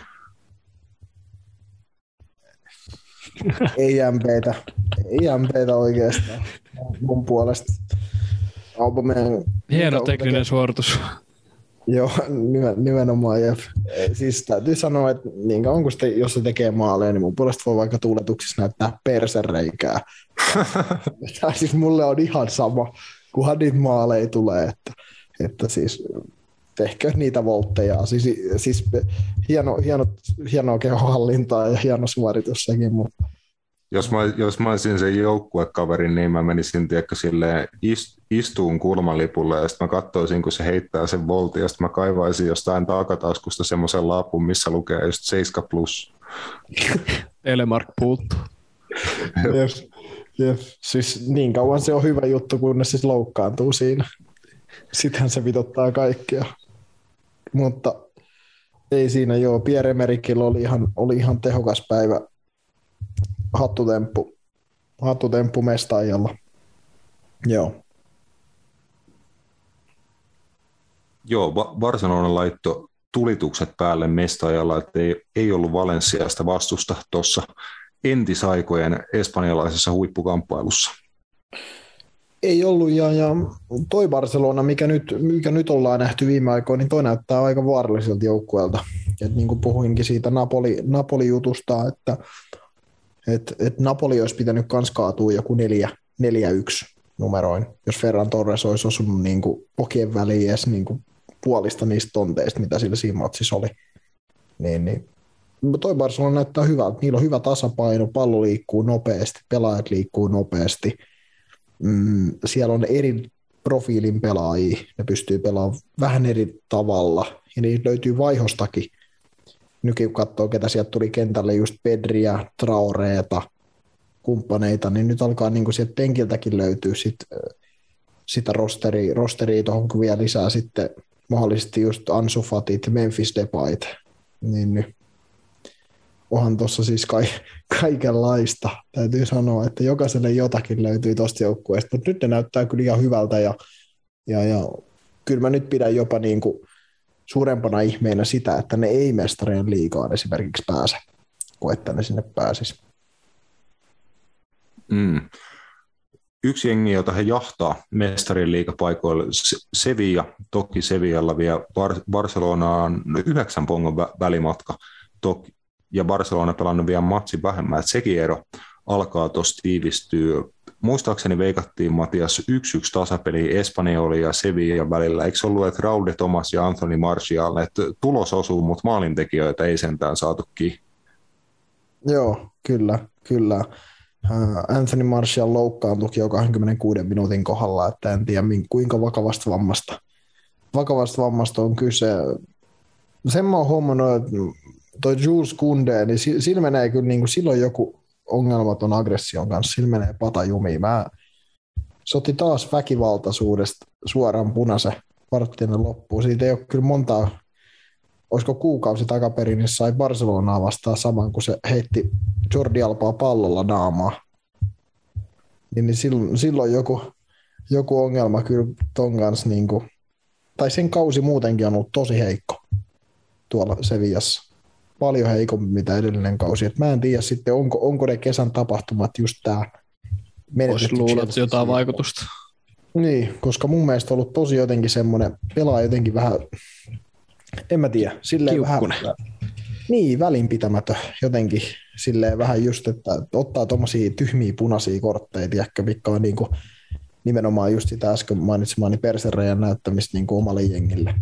Ei MPtä, ei MPtä oikeastaan mun puolesta. Auba meidän...
Hieno tekninen suoritus.
Joo, nimenomaan. Ja, siis täytyy sanoa, että niin kauan kun sitten, jos se tekee maaleja, niin mun puolesta voi vaikka tuuletuksissa näyttää persereikää. tai siis mulle on ihan sama, kunhan niitä maaleja tulee, että, että siis tehkö niitä voltteja. Siis, siis hieno, hieno, hienoa kehohallintaa ja hieno suoritus sekin, mutta
jos mä, jos mä olisin se joukkuekaveri, niin mä menisin tiedätkö, silleen ist, istuun kulmalipulle ja sitten mä katsoisin, kun se heittää sen voltin ja sitten mä kaivaisin jostain takataskusta semmoisen lapun, missä lukee just 7 plus.
Telemark puuttu.
jep, jep. Siis niin kauan se on hyvä juttu, kunnes siis loukkaantuu siinä. Sittenhän se vitottaa kaikkea. Mutta ei siinä joo, Pierre Merikillä oli ihan, oli ihan tehokas päivä hattutemppu, hattutemppu mestaajalla. Joo.
Joo, Barcelona laitto tulitukset päälle mestaajalla, että ei, ei ollut Valensiasta vastusta tuossa entisaikojen espanjalaisessa huippukamppailussa.
Ei ollut, ja, ja toi Barcelona, mikä nyt, mikä nyt ollaan nähty viime aikoina, niin toi näyttää aika vaaralliselta joukkueelta. Et niin kuin puhuinkin siitä Napoli, Napoli-jutusta, että et, et Napoli olisi pitänyt kans kaatua joku 4-1 numeroin, jos Ferran Torres olisi osunut niin kuin pokien väliin edes niin kuin puolista niistä tonteista, mitä sillä siinä matsissa oli. Niin, niin. Toi Barcelona näyttää hyvältä. Niillä on hyvä tasapaino, pallo liikkuu nopeasti, pelaajat liikkuu nopeasti. Mm, siellä on eri profiilin pelaajia, ne pystyy pelaamaan vähän eri tavalla, ja niitä löytyy vaihostakin nykin kun katsoo, ketä sieltä tuli kentälle, just Pedriä, Traoreeta, kumppaneita, niin nyt alkaa niin sieltä penkiltäkin löytyä sit sitä rosteria, rosteria tuohon kun vielä lisää sitten mahdollisesti just Ansu Fatit, Memphis Depayt, niin nyt onhan tuossa siis ka- kaikenlaista. Täytyy sanoa, että jokaiselle jotakin löytyy tuosta joukkueesta, mutta nyt ne näyttää kyllä ihan hyvältä ja, ja, ja kyllä mä nyt pidän jopa niin kuin suurempana ihmeenä sitä, että ne ei mestarien liigaan esimerkiksi pääse, kuin että ne sinne pääsis.
Mm. Yksi jengi, jota he jahtaa mestarien liigapaikoille, Sevilla, toki Sevillalla vielä Bar- Barcelonaan yhdeksän pongon vä- välimatka, toki, ja Barcelona pelannut vielä matsi vähemmän, että sekin ero alkaa tuossa tiivistyä. Muistaakseni veikattiin Matias 1-1 tasapeli Espanjoli ja Sevilla välillä. Eikö ollut, että Raul de Thomas ja Anthony Martial, että tulos osuu, mutta maalintekijöitä ei sentään saatu kiinni?
Joo, kyllä, kyllä. Anthony Martial loukkaantui jo 26 minuutin kohdalla, että en tiedä kuinka vakavasta vammasta, vakavasta vammasta on kyse. Sen mä oon huomannut, että toi Jules Kunde, niin sillä menee kyllä niin kuin silloin joku ongelmaton aggression kanssa, sillä menee pata jumiin. Mä, se otti taas väkivaltaisuudesta suoraan punaisen varttinen loppuun. Siitä ei ole kyllä montaa, olisiko kuukausi takaperin, niin sai Barcelonaa vastaan saman, kun se heitti Jordi Alpaa pallolla naamaa. Niin, niin silloin, silloin joku, joku ongelma kyllä ton kanssa, niin kuin, tai sen kausi muutenkin on ollut tosi heikko tuolla Sevillassa paljon heikompi mitä edellinen kausi. Et mä en tiedä sitten, onko, onko ne kesän tapahtumat just tämä
Voisi luulla, että jotain vaikutusta.
Niin, koska mun mielestä on ollut tosi jotenkin semmoinen, pelaa jotenkin vähän, en mä tiedä, silleen vähän, niin, välinpitämätö jotenkin, silleen vähän just, että ottaa tuommoisia tyhmiä punaisia kortteja, tiedätkö, mitkä on niinku, nimenomaan just sitä äsken mainitsemaani persereijän näyttämistä niinku omalle jengille.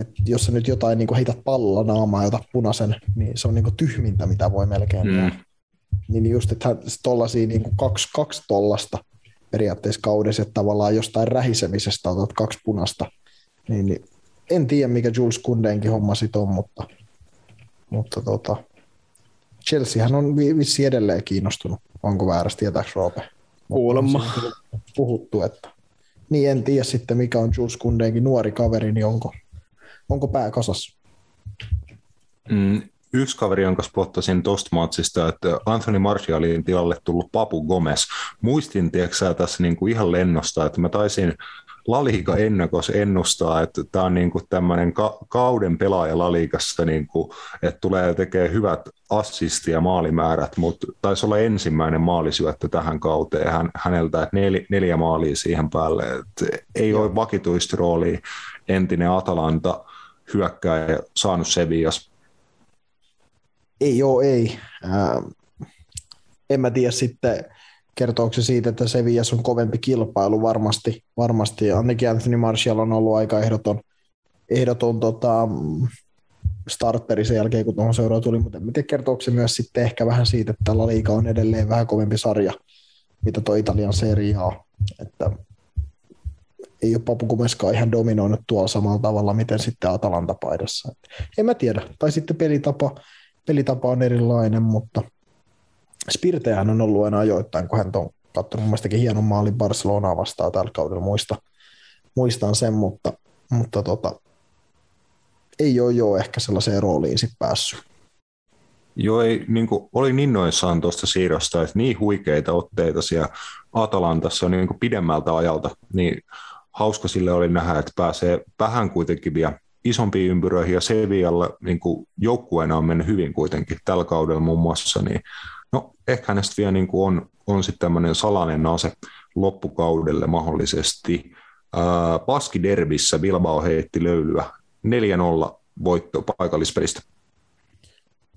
Et jos sä nyt jotain niin heität pallolla naamaa ja otat punaisen, niin se on niin tyhmintä, mitä voi melkein mm. tehdä. Niin just, että tollasia niin kaksi, kaksi tollasta periaatteessa kaudessa, että tavallaan jostain rähisemisestä otat kaksi punasta. Niin, niin en tiedä, mikä Jules Kundeenkin homma sit on, mutta, mutta tota, Chelseahän on vissi edelleen kiinnostunut. Onko väärästi tietääks Roope?
Kuulemma.
Puhuttu, että niin en tiedä sitten, mikä on Jules Kundeenkin nuori kaveri, niin onko, onko pää kasassa?
Mm, yksi kaveri, jonka spottasin tuosta matsista, että Anthony Martialin tilalle tullut Papu Gomez. Muistin, tiedätkö tässä niin kuin ihan lennosta, että mä taisin Laliiga ennakos ennustaa, että tämä on niin kuin tämmöinen ka- kauden pelaaja Laliigassa, niin kuin, että tulee tekemään hyvät assisti- ja maalimäärät, mutta taisi olla ensimmäinen maalisyöttö tähän kauteen hän, häneltä, että nel, neljä maalia siihen päälle. Että ei ole vakituista roolia entinen Atalanta hyökkääjä saanut Sevillas?
Ei ole, ei. Äh, en mä tiedä sitten, kertooko se siitä, että Sevillas on kovempi kilpailu varmasti. varmasti. Ainakin Anthony Martial on ollut aika ehdoton, ehdoton tota, starteri sen jälkeen, kun tuohon seuraan tuli, mutta en tiedä, kertooko se myös sitten ehkä vähän siitä, että tällä liiga on edelleen vähän kovempi sarja, mitä tuo Italian seria on. Että ei ole Papukumeskaan ihan dominoinut tuolla samalla tavalla, miten sitten Atalanta-paidassa. En mä tiedä. Tai sitten pelitapa, pelitapa on erilainen, mutta Spirtehän on ollut aina ajoittain, kun hän on katsonut mun hienon maalin Barcelonaa vastaan tällä kaudella, muista, muistan sen, mutta, mutta tota, ei ole jo ehkä sellaiseen rooliin sitten päässyt.
Joo, ei, niin kuin, olin innoissaan tuosta siirrosta, että niin huikeita otteita siellä Atalantassa niin kuin pidemmältä ajalta, niin hauska sille oli nähdä, että pääsee vähän kuitenkin vielä isompiin ympyröihin ja Sevillalla niin joukkueena on mennyt hyvin kuitenkin tällä kaudella muun muassa, niin no ehkä hänestä vielä niin kuin on, on sitten tämmöinen salainen ase loppukaudelle mahdollisesti. Paski Derbissä Bilbao heitti löylyä 4-0 voitto paikallispelistä.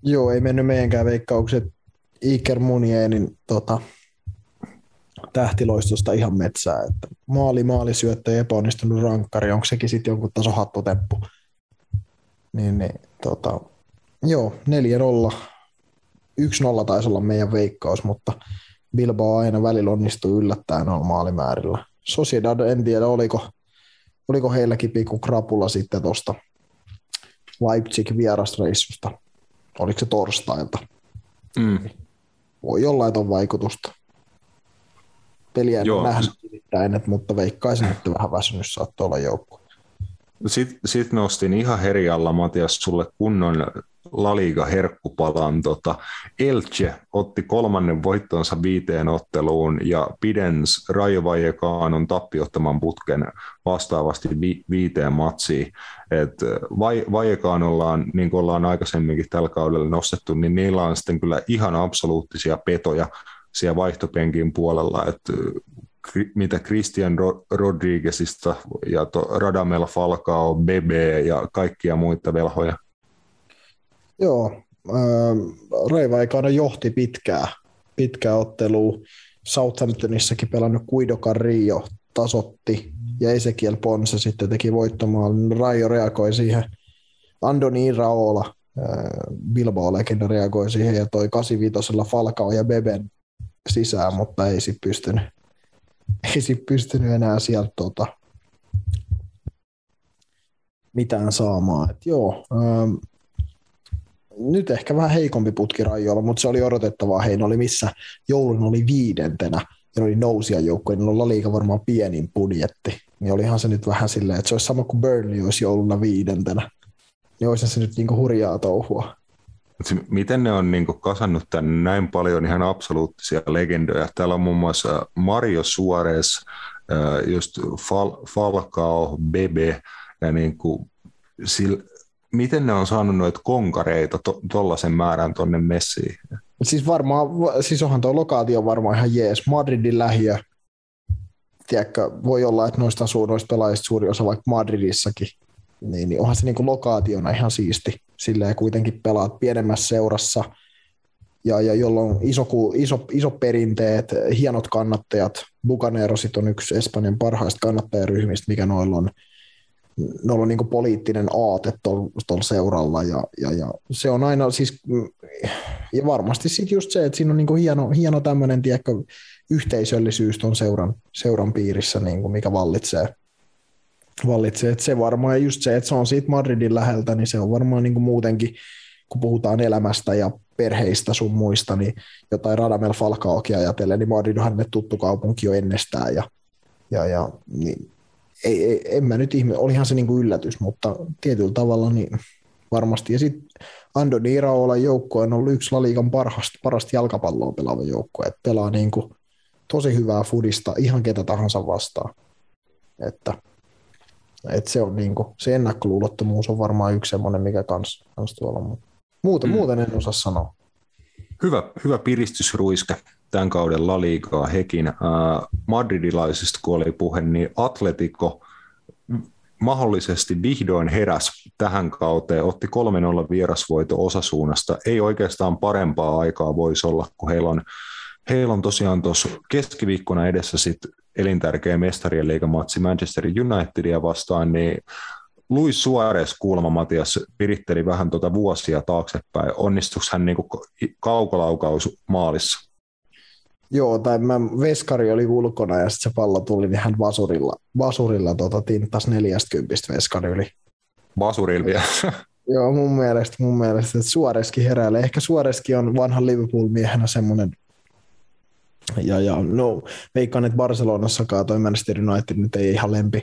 Joo, ei mennyt meidänkään veikkaukset Iker Munienin tota, tähtiloistosta ihan metsää. Että maali, maali, syöttö epäonnistunut rankkari, onko sekin sitten jonkun taso hattutemppu? Niin, niin tota, joo, 4-0. 1-0 taisi olla meidän veikkaus, mutta Bilbao aina välillä onnistuu yllättäen on maalimäärillä. Sociedad, en tiedä, oliko, oliko heilläkin pikku krapula sitten tuosta Leipzig vierasreissusta. Oliko se torstailta?
Mm.
Voi olla, että on vaikutusta. Peliä en
Joo.
nähnyt nimittäin, mutta veikkaisin, että vähän väsynyt saattoi olla joukko.
Sitten sit nostin ihan herjalla, Matias, sulle kunnon La Liga herkkupalan. Tota, Elche otti kolmannen voittonsa viiteen otteluun ja pidens Rayo Vallecano'n tappiottaman putken vastaavasti vi- viiteen matsiin. Et vai, Vallecanolla on, niin kuin ollaan aikaisemminkin tällä kaudella nostettu, niin niillä on sitten kyllä ihan absoluuttisia petoja siellä vaihtopenkin puolella, että mitä Christian Ro- Rodriguezista ja Radamel Falcao, Bebe ja kaikkia muita velhoja.
Joo, äh, Reivaikana johti pitkää, pitkää ottelua. Southamptonissakin pelannut Guido Carrillo tasotti ja Ezekiel Ponce sitten teki voittomaalin. Raio reagoi siihen. Andoni Iraola, äh, Bilbao-legenda reagoi siihen ja toi 85 Falcao ja Beben sisään, mutta ei sitten pystynyt, ei sit pystynyt enää sieltä tota, mitään saamaan. Et joo, ähm, nyt ehkä vähän heikompi putki Rajoilla, mutta se oli odotettavaa. Heillä oli missä joulun oli viidentenä ja ne oli nousia joukkoja, niillä on La Liga varmaan pienin budjetti. Niin olihan se nyt vähän silleen, että se olisi sama kuin Burnley olisi jouluna viidentenä. Niin olisi se nyt niinku hurjaa touhua.
Miten ne on niin kasannut tänne näin paljon ihan absoluuttisia legendoja. Täällä on muun muassa Mario Suarez, äh, just Fal- Falcao, Bebe ja niin kuin, sil, miten ne on saanut noita konkareita tuollaisen to, määrän tuonne messiin?
Siis varmaan, siis onhan tuo lokaatio varmaan ihan jees. Madridin lähiö, tiedätkö, voi olla, että noista asuu noista pelaajista suuri osa vaikka Madridissakin, niin, niin onhan se niin lokaationa ihan siisti. Silleen kuitenkin pelaat pienemmässä seurassa, ja, ja jolla on iso, iso, iso perinteet, hienot kannattajat. Bucanerosit on yksi Espanjan parhaista kannattajaryhmistä, mikä noilla on. Noilla on niin poliittinen aate tuolla seuralla ja, ja, ja, se on aina siis, ja varmasti sitten just se, että siinä on niin hieno, hieno tämmöinen tiedätkö, yhteisöllisyys tuon seuran, seuran piirissä, niin mikä vallitsee. Vallitsee. Et se varmaan, ja just se, että se on siitä Madridin läheltä, niin se on varmaan niin kuin muutenkin, kun puhutaan elämästä ja perheistä sun muista, niin jotain Radamel Falcaokin ajatellen, niin Madrid on hänelle tuttu kaupunki jo ennestään, ja, ja, ja niin, ei, ei, en mä nyt ihme, olihan se niin kuin yllätys, mutta tietyllä tavalla niin varmasti. Ja sitten Andoni Iraolan joukko on ollut yksi Laliikan parhaasta, parasta jalkapalloa pelaava joukko, että pelaa niin kuin tosi hyvää fudista ihan ketä tahansa vastaan. Että, että se on niin kuin, se ennakkoluulottomuus on varmaan yksi semmoinen, mikä kans, kans tuolla on. Muuta, mm. Muuten en osaa sanoa.
Hyvä, hyvä piristysruiske tämän kauden La Ligaa hekin. Äh, madridilaisista, kun oli puhe, niin Atletico mahdollisesti vihdoin heräs tähän kauteen, otti 3-0 vierasvoito osasuunnasta. Ei oikeastaan parempaa aikaa voisi olla, kun heillä on, heillä on tosiaan tuossa keskiviikkona edessä sit elintärkeä mestarien liigamatsi Manchester Unitedia vastaan, niin Luis Suarez kuulemma Matias viritteli vähän tuota vuosia taaksepäin. Onnistuiko hän niinku kaukolaukaus maalissa?
Joo, tai mä, veskari oli ulkona ja sitten se pallo tuli, niin hän vasurilla, vasurilla tota, tinttas 40 veskari yli.
Vasurilla vielä.
Joo, mun mielestä, mun mielestä että Suoreskin heräilee. Ehkä Suoreskin on vanhan Liverpool-miehenä semmoinen, ja, ja no, veikkaan, että Barcelonassakaan toi Manchester United nyt ei ihan lempi,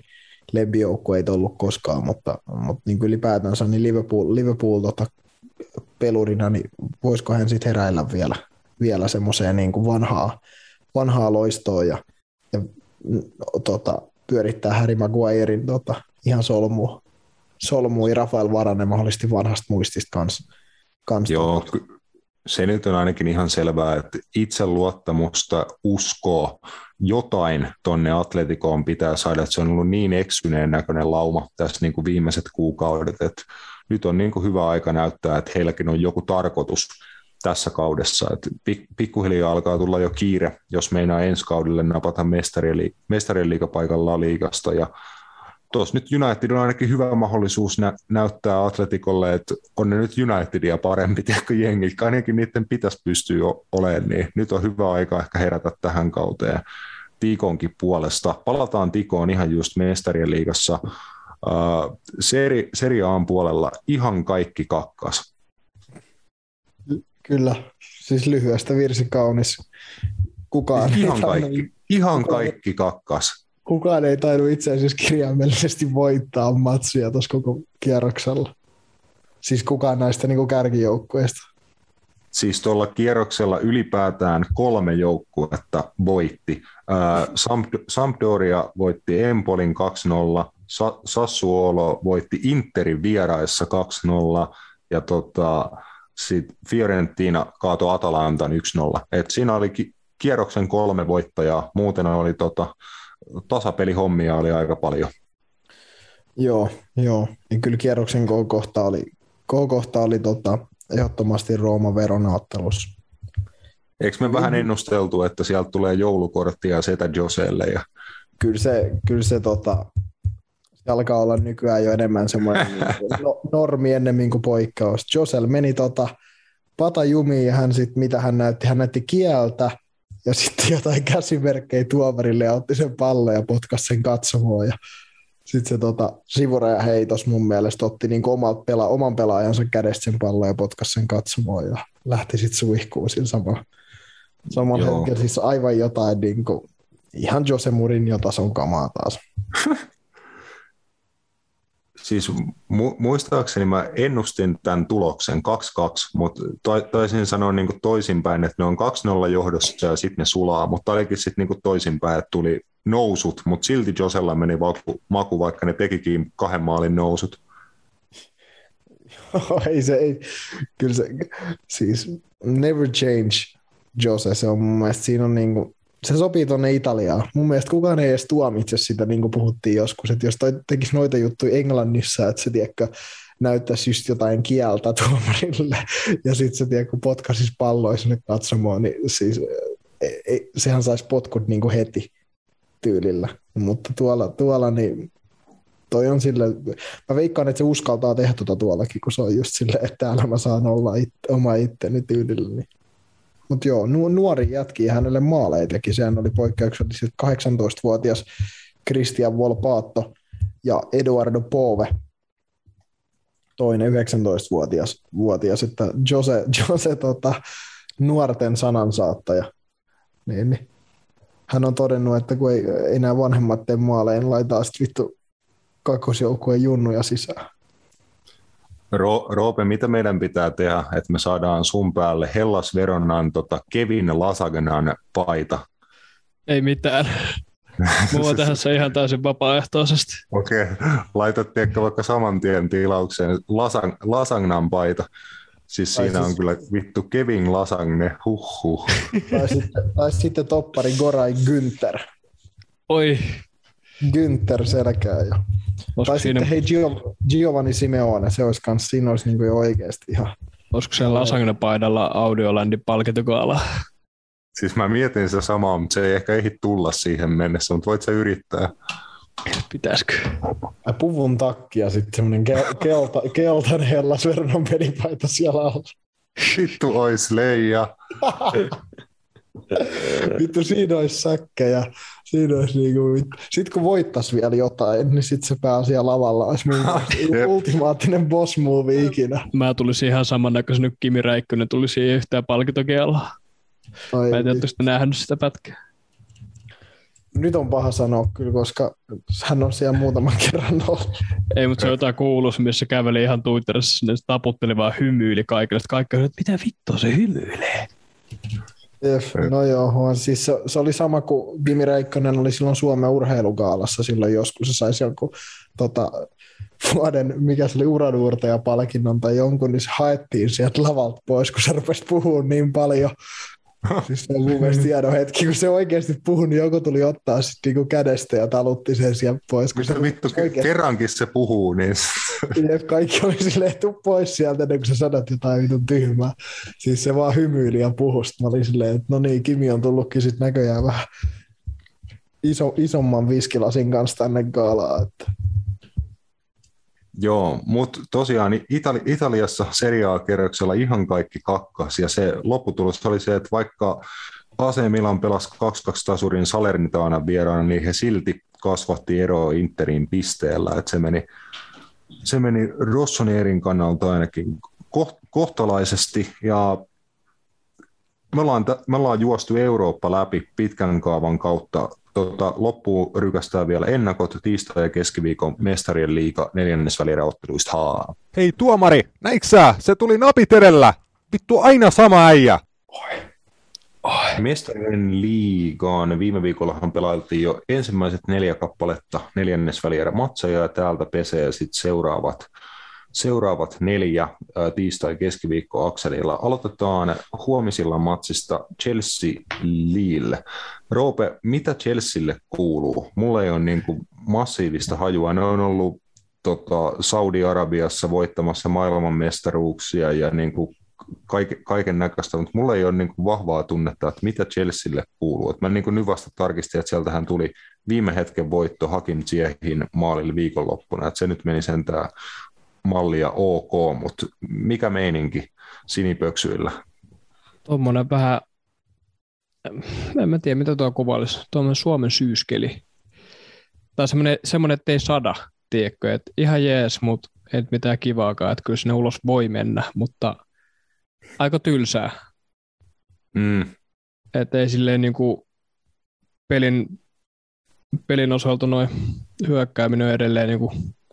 lempijoukkueita ollut koskaan, mutta, mutta niin kuin ylipäätänsä niin Liverpool, Liverpool tota, pelurina, niin voisiko hän sitten heräillä vielä, vielä semmoiseen niin kuin vanhaa, vanhaa loistoa ja, ja no, tota, pyörittää Harry Maguirein tota, ihan solmua, solmui Rafael Varane mahdollisesti vanhasta muistista kanssa. Kans,
Joo, se nyt on ainakin ihan selvää, että itseluottamusta, uskoo, jotain tonne Atletikoon pitää saada, että se on ollut niin eksyneen näköinen lauma tässä niin kuin viimeiset kuukaudet, että nyt on niin kuin hyvä aika näyttää, että heilläkin on joku tarkoitus tässä kaudessa. Että pikkuhiljaa alkaa tulla jo kiire, jos meinaa ensi kaudelle napata mestarien, liigapaikalla liigasta ja tuossa nyt United on ainakin hyvä mahdollisuus nä- näyttää Atletikolle, että on ne nyt Unitedia parempi tiedätkö, jengi, ainakin niiden pitäisi pystyä olemaan, niin nyt on hyvä aika ehkä herätä tähän kauteen Tikonkin puolesta. Palataan Tikoon ihan just mestarien liigassa. Uh, seri, Serie A puolella ihan kaikki kakkas.
Kyllä, siis lyhyestä virsi kaunis. Kukaan
ihan kaikki. Ihan kaikki kakkas.
Kukaan ei tainnut itse asiassa kirjaimellisesti voittaa matsia tuossa koko kierroksella. Siis kukaan näistä niin kärkijoukkueista.
Siis tuolla kierroksella ylipäätään kolme joukkuetta voitti. Sampdoria voitti Empolin 2-0, Sa- Sassuolo voitti Interin vieraissa 2-0 ja tota, sit Fiorentina kaatoi Atalantan 1-0. Et siinä oli ki- kierroksen kolme voittajaa, muuten oli tota, tasapelihommia oli aika paljon.
Joo, joo. Ja kyllä kierroksen K-kohta oli, K-kohta oli tota, ehdottomasti Rooma veronaattelussa.
Eikö me vähän ennusteltu, että sieltä tulee joulukorttia Setä Joselle ja
Kyllä se, kyllä se tota, se alkaa olla nykyään jo enemmän semmoinen niin no, normi ennemmin kuin poikkeus. Josel meni tota, pata jumiin ja hän sit, mitä hän näytti? Hän näytti kieltä ja sitten jotain käsimerkkejä tuomarille ja otti sen pallon ja potkasi sen katsomoon ja sitten se tota, sivuraja heitos mun mielestä otti niin omalta pela, oman pelaajansa kädestä sen pallon ja potkasi sen katsomoon ja lähti sitten suihkuun sillä sama, saman
Joo.
hetkellä. Siis aivan jotain niin kuin, ihan Jose Mourinho tason kamaa taas.
Siis mu- muistaakseni mä ennustin tämän tuloksen 2-2, mutta ta- taisin sanoa niin toisinpäin, että ne on 2-0 johdossa ja sitten ne sulaa, mutta olikin sitten niin toisinpäin, että tuli nousut, mutta silti Josella meni maku, vaikka ne tekikin kahden maalin nousut.
ei se, ei, kyllä se, siis never change Jose, se on mun mielestä siinä on niinku, se sopii tuonne Italiaan. Mun mielestä kukaan ei edes tuomitse sitä, niin kuin puhuttiin joskus, että jos toi tekisi noita juttuja Englannissa, että se tiedätkö, näyttäisi just jotain kieltä tuomarille, ja sitten se tiedätkö, potkaisisi palloa sinne katsomaan, niin siis ei, ei, sehän saisi potkut niin kuin heti tyylillä. Mutta tuolla, tuolla niin toi on sille, mä veikkaan, että se uskaltaa tehdä tuota tuollakin, kun se on just silleen, että täällä mä saan olla it, oma itteni tyylillä. Niin. Mutta joo, nu, nuori jätki hänelle maaleja teki. Sehän oli poikkeuksellisesti 18-vuotias Christian Volpaatto ja Eduardo Pove, toinen 19-vuotias, vuotias, että Jose, Jose tota, nuorten sanansaattaja. Niin, niin. Hän on todennut, että kun ei, nämä vanhemmat tee maaleja, niin laitetaan sitten vittu kakkosjoukkueen junnuja sisään.
Ro- Roope, mitä meidän pitää tehdä, että me saadaan sun päälle Hellas Veronan tota Kevin Lasagnan paita?
Ei mitään. Mulla on tähän se ihan täysin vapaaehtoisesti.
Okei, okay. laitat tiedätkö vaikka saman tien tilaukseen lasang, lasagnan paita. Siis
Tai
siinä
siis-
on kyllä vittu Kevin Lasagne, huhhuh.
Tai sitten, tai sitten toppari Gorai Günther.
Oi,
Günther selkää jo.
olisiko
Tai
siinä,
sitten hei Gio, Giovanni Simeone, se olisi kans, siinä olisi niinku jo oikeasti ihan.
olisiko siellä Lasagne-paidalla Audiolandin palkintokaala?
Siis mä mietin sitä samaa, mutta se ei ehkä ehdi tulla siihen mennessä, mutta voit sä yrittää.
Pitäisikö?
Ja puvun takki ja sitten semmoinen ke- kelta, keltainen Hellas Veronan pelipaita siellä alla.
Vittu ois leija.
Vittu, siinä olisi säkkejä. Siinä olisi niinku, sitten kun voittaisi vielä jotain, niin sitten se pääasia lavalla olisi mun
Jep.
ultimaattinen boss move ikinä.
Mä tulisin ihan samannäköisen nyt Kimi Räikkönen tuli siihen yhtään palkintokielaa. Mä en tiedä, te nähnyt sitä pätkää.
nyt on paha sanoa kyllä, koska hän on siellä muutaman kerran ollut.
Ei, mutta se on jotain kuulus, missä käveli ihan Twitterissä, sinne se taputteli vaan hymyili kaikille. Kaikki että mitä vittua se hymyilee?
Jef, no joo, siis se, se, oli sama kuin Kimi Räikkönen oli silloin Suomen urheilugaalassa silloin joskus, se saisi jonkun tota, vuoden, mikä se oli uranuurtajapalkinnon tai jonkun, niin se haettiin sieltä lavalta pois, kun se rupesi puhumaan niin paljon. Siis se on mun mielestä hieno hetki, kun se oikeasti puhui, niin joku tuli ottaa sitten niinku kädestä ja talutti sen sieltä pois. Kun se
vittu, ke-
oikeasti-
kerrankin se puhuu, niin
Jep, kaikki oli silleen, tuu pois sieltä ennen kuin sä sanot jotain vitun tyhmää. Siis se vaan hymyili ja puhui. Sitten Mä olin silleen, että no niin, Kimi on tullutkin sit näköjään vähän iso, isomman viskilasin kanssa tänne gaalaan. Että.
Joo, mutta tosiaan Itali- Italiassa Serie A-kerroksella ihan kaikki kakkas, ja se lopputulos oli se, että vaikka AC Milan pelasi 2-2 tasurin Salernitana vieraana, niin he silti kasvatti eroa Interin pisteellä, että se meni, se meni Rossonierin kannalta ainakin koht- kohtalaisesti, ja me ollaan, me ollaan juostu Eurooppa läpi pitkän kaavan kautta. Tota, loppuun rykästää vielä ennakot tiistai- ja keskiviikon mestarien liiga neljännesvälieräotteluista. Haa.
Hei tuomari, näitkö sä? Se tuli napit edellä. Vittu aina sama äijä.
Mestarien liigaan viime viikollahan pelailtiin jo ensimmäiset neljä kappaletta neljännesvälierä matseja ja täältä pesee sitten seuraavat, seuraavat neljä ää, tiistai keskiviikko akselilla. Aloitetaan huomisilla matsista Chelsea Lille. Roope, mitä Chelsealle kuuluu? Mulla ei ole niin kuin massiivista hajua. Ne on ollut tota, Saudi-Arabiassa voittamassa maailmanmestaruuksia ja niin kuin kaiken, kaiken näköistä, mutta mulla ei ole niin kuin vahvaa tunnetta, että mitä Chelsealle kuuluu. Et mä niin kuin nyt vasta tarkistin, että sieltähän tuli viime hetken voitto Hakim Ziehin maalille viikonloppuna, että se nyt meni sentään mallia ok, mutta mikä meininki sinipöksyillä?
Tuommoinen vähän, en mä tiedä mitä tuo kuvailisi, tuommoinen Suomen syyskeli. Tai semmoinen, semmoinen että ei sada, tiedätkö, että ihan jees, mutta ei mitään kivaakaan, että kyllä sinne ulos voi mennä, mutta aika tylsää.
Mm,
Että ei silleen niin kuin pelin, pelin osalta noin hyökkääminen on edelleen niin kuin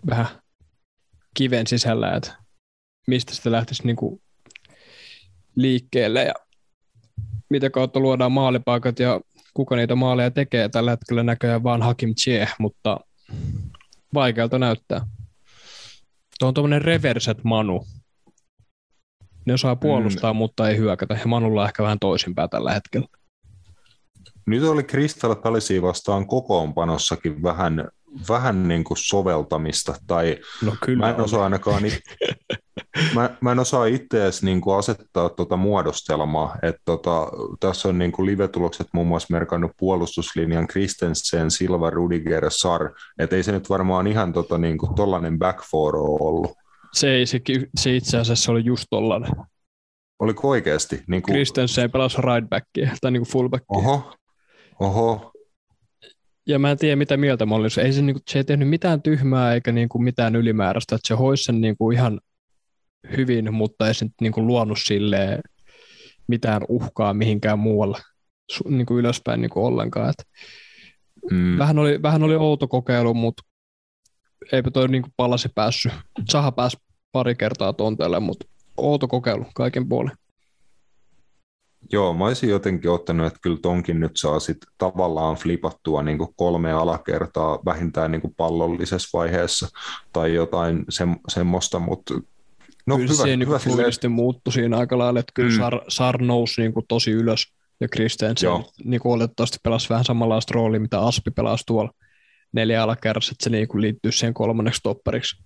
vähän kiven sisällä, että mistä sitä lähtisi niin kuin liikkeelle ja mitä kautta luodaan maalipaikat ja kuka niitä maaleja tekee. Tällä hetkellä näköjään vaan Hakim Ziyech, mutta vaikealta näyttää. Tuo on tuommoinen reverset Manu. Ne osaa puolustaa, mm. mutta ei hyökätä. Ja Manulla on ehkä vähän toisinpäin tällä hetkellä.
Nyt oli Crystal Palacea vastaan kokoonpanossakin vähän, vähän niin kuin soveltamista, tai
No kyllä.
mä en osaa ainakaan it... mä, mä en osaa itse edes niin kuin asettaa tuota muodostelmaa, että tota, tässä on niin kuin live-tulokset muun muassa merkannut puolustuslinjan Christensen, Silva, Rudiger, Sar, että ei se nyt varmaan ihan tota, niin kuin tollainen back four ollut.
Se, ei, se, se itse asiassa oli just tollainen.
Oliko oikeasti? Niin kuin,
Christensen pelasi rightbackia tai niin kuin fullbackia.
oho, oho,
Ja mä en tiedä mitä mieltä mä olin. Ei se, niin kuin, se ei tehnyt mitään tyhmää eikä niin kuin, mitään ylimääräistä. Että se hoisi sen niin kuin, ihan hyvin, mutta ei se niin kuin, luonut silleen mitään uhkaa mihinkään muualle niin kuin ylöspäin niin kuin ollenkaan. Et
mm,
vähän, oli, vähän oli outo kokeilu, mutta eipä toi niin kuin palasi päässyt. Saha pääsi pari kertaa tonteelle, mutta outo kokeilu kaiken puolin.
Joo, mä olisin jotenkin ottanut, että kyllä tonkin nyt saa sit tavallaan flipattua niin kuin kolme alakertaa vähintään niin kuin pallollisessa vaiheessa tai jotain sem, semmoista, mutta no
kyllä
hyvä,
se niin
hyvä
kuin fluidisti muuttui siinä aika lailla, että kyllä
Mm.
Sar, Sar nousi niin kuin tosi ylös ja Christensen
Joo.
niin kuin oletettavasti pelasi vähän samanlaista roolia, mitä Aspi pelasi tuolla neljä alakerrassa, että se niin kuin liittyy siihen kolmanneksi topperiksi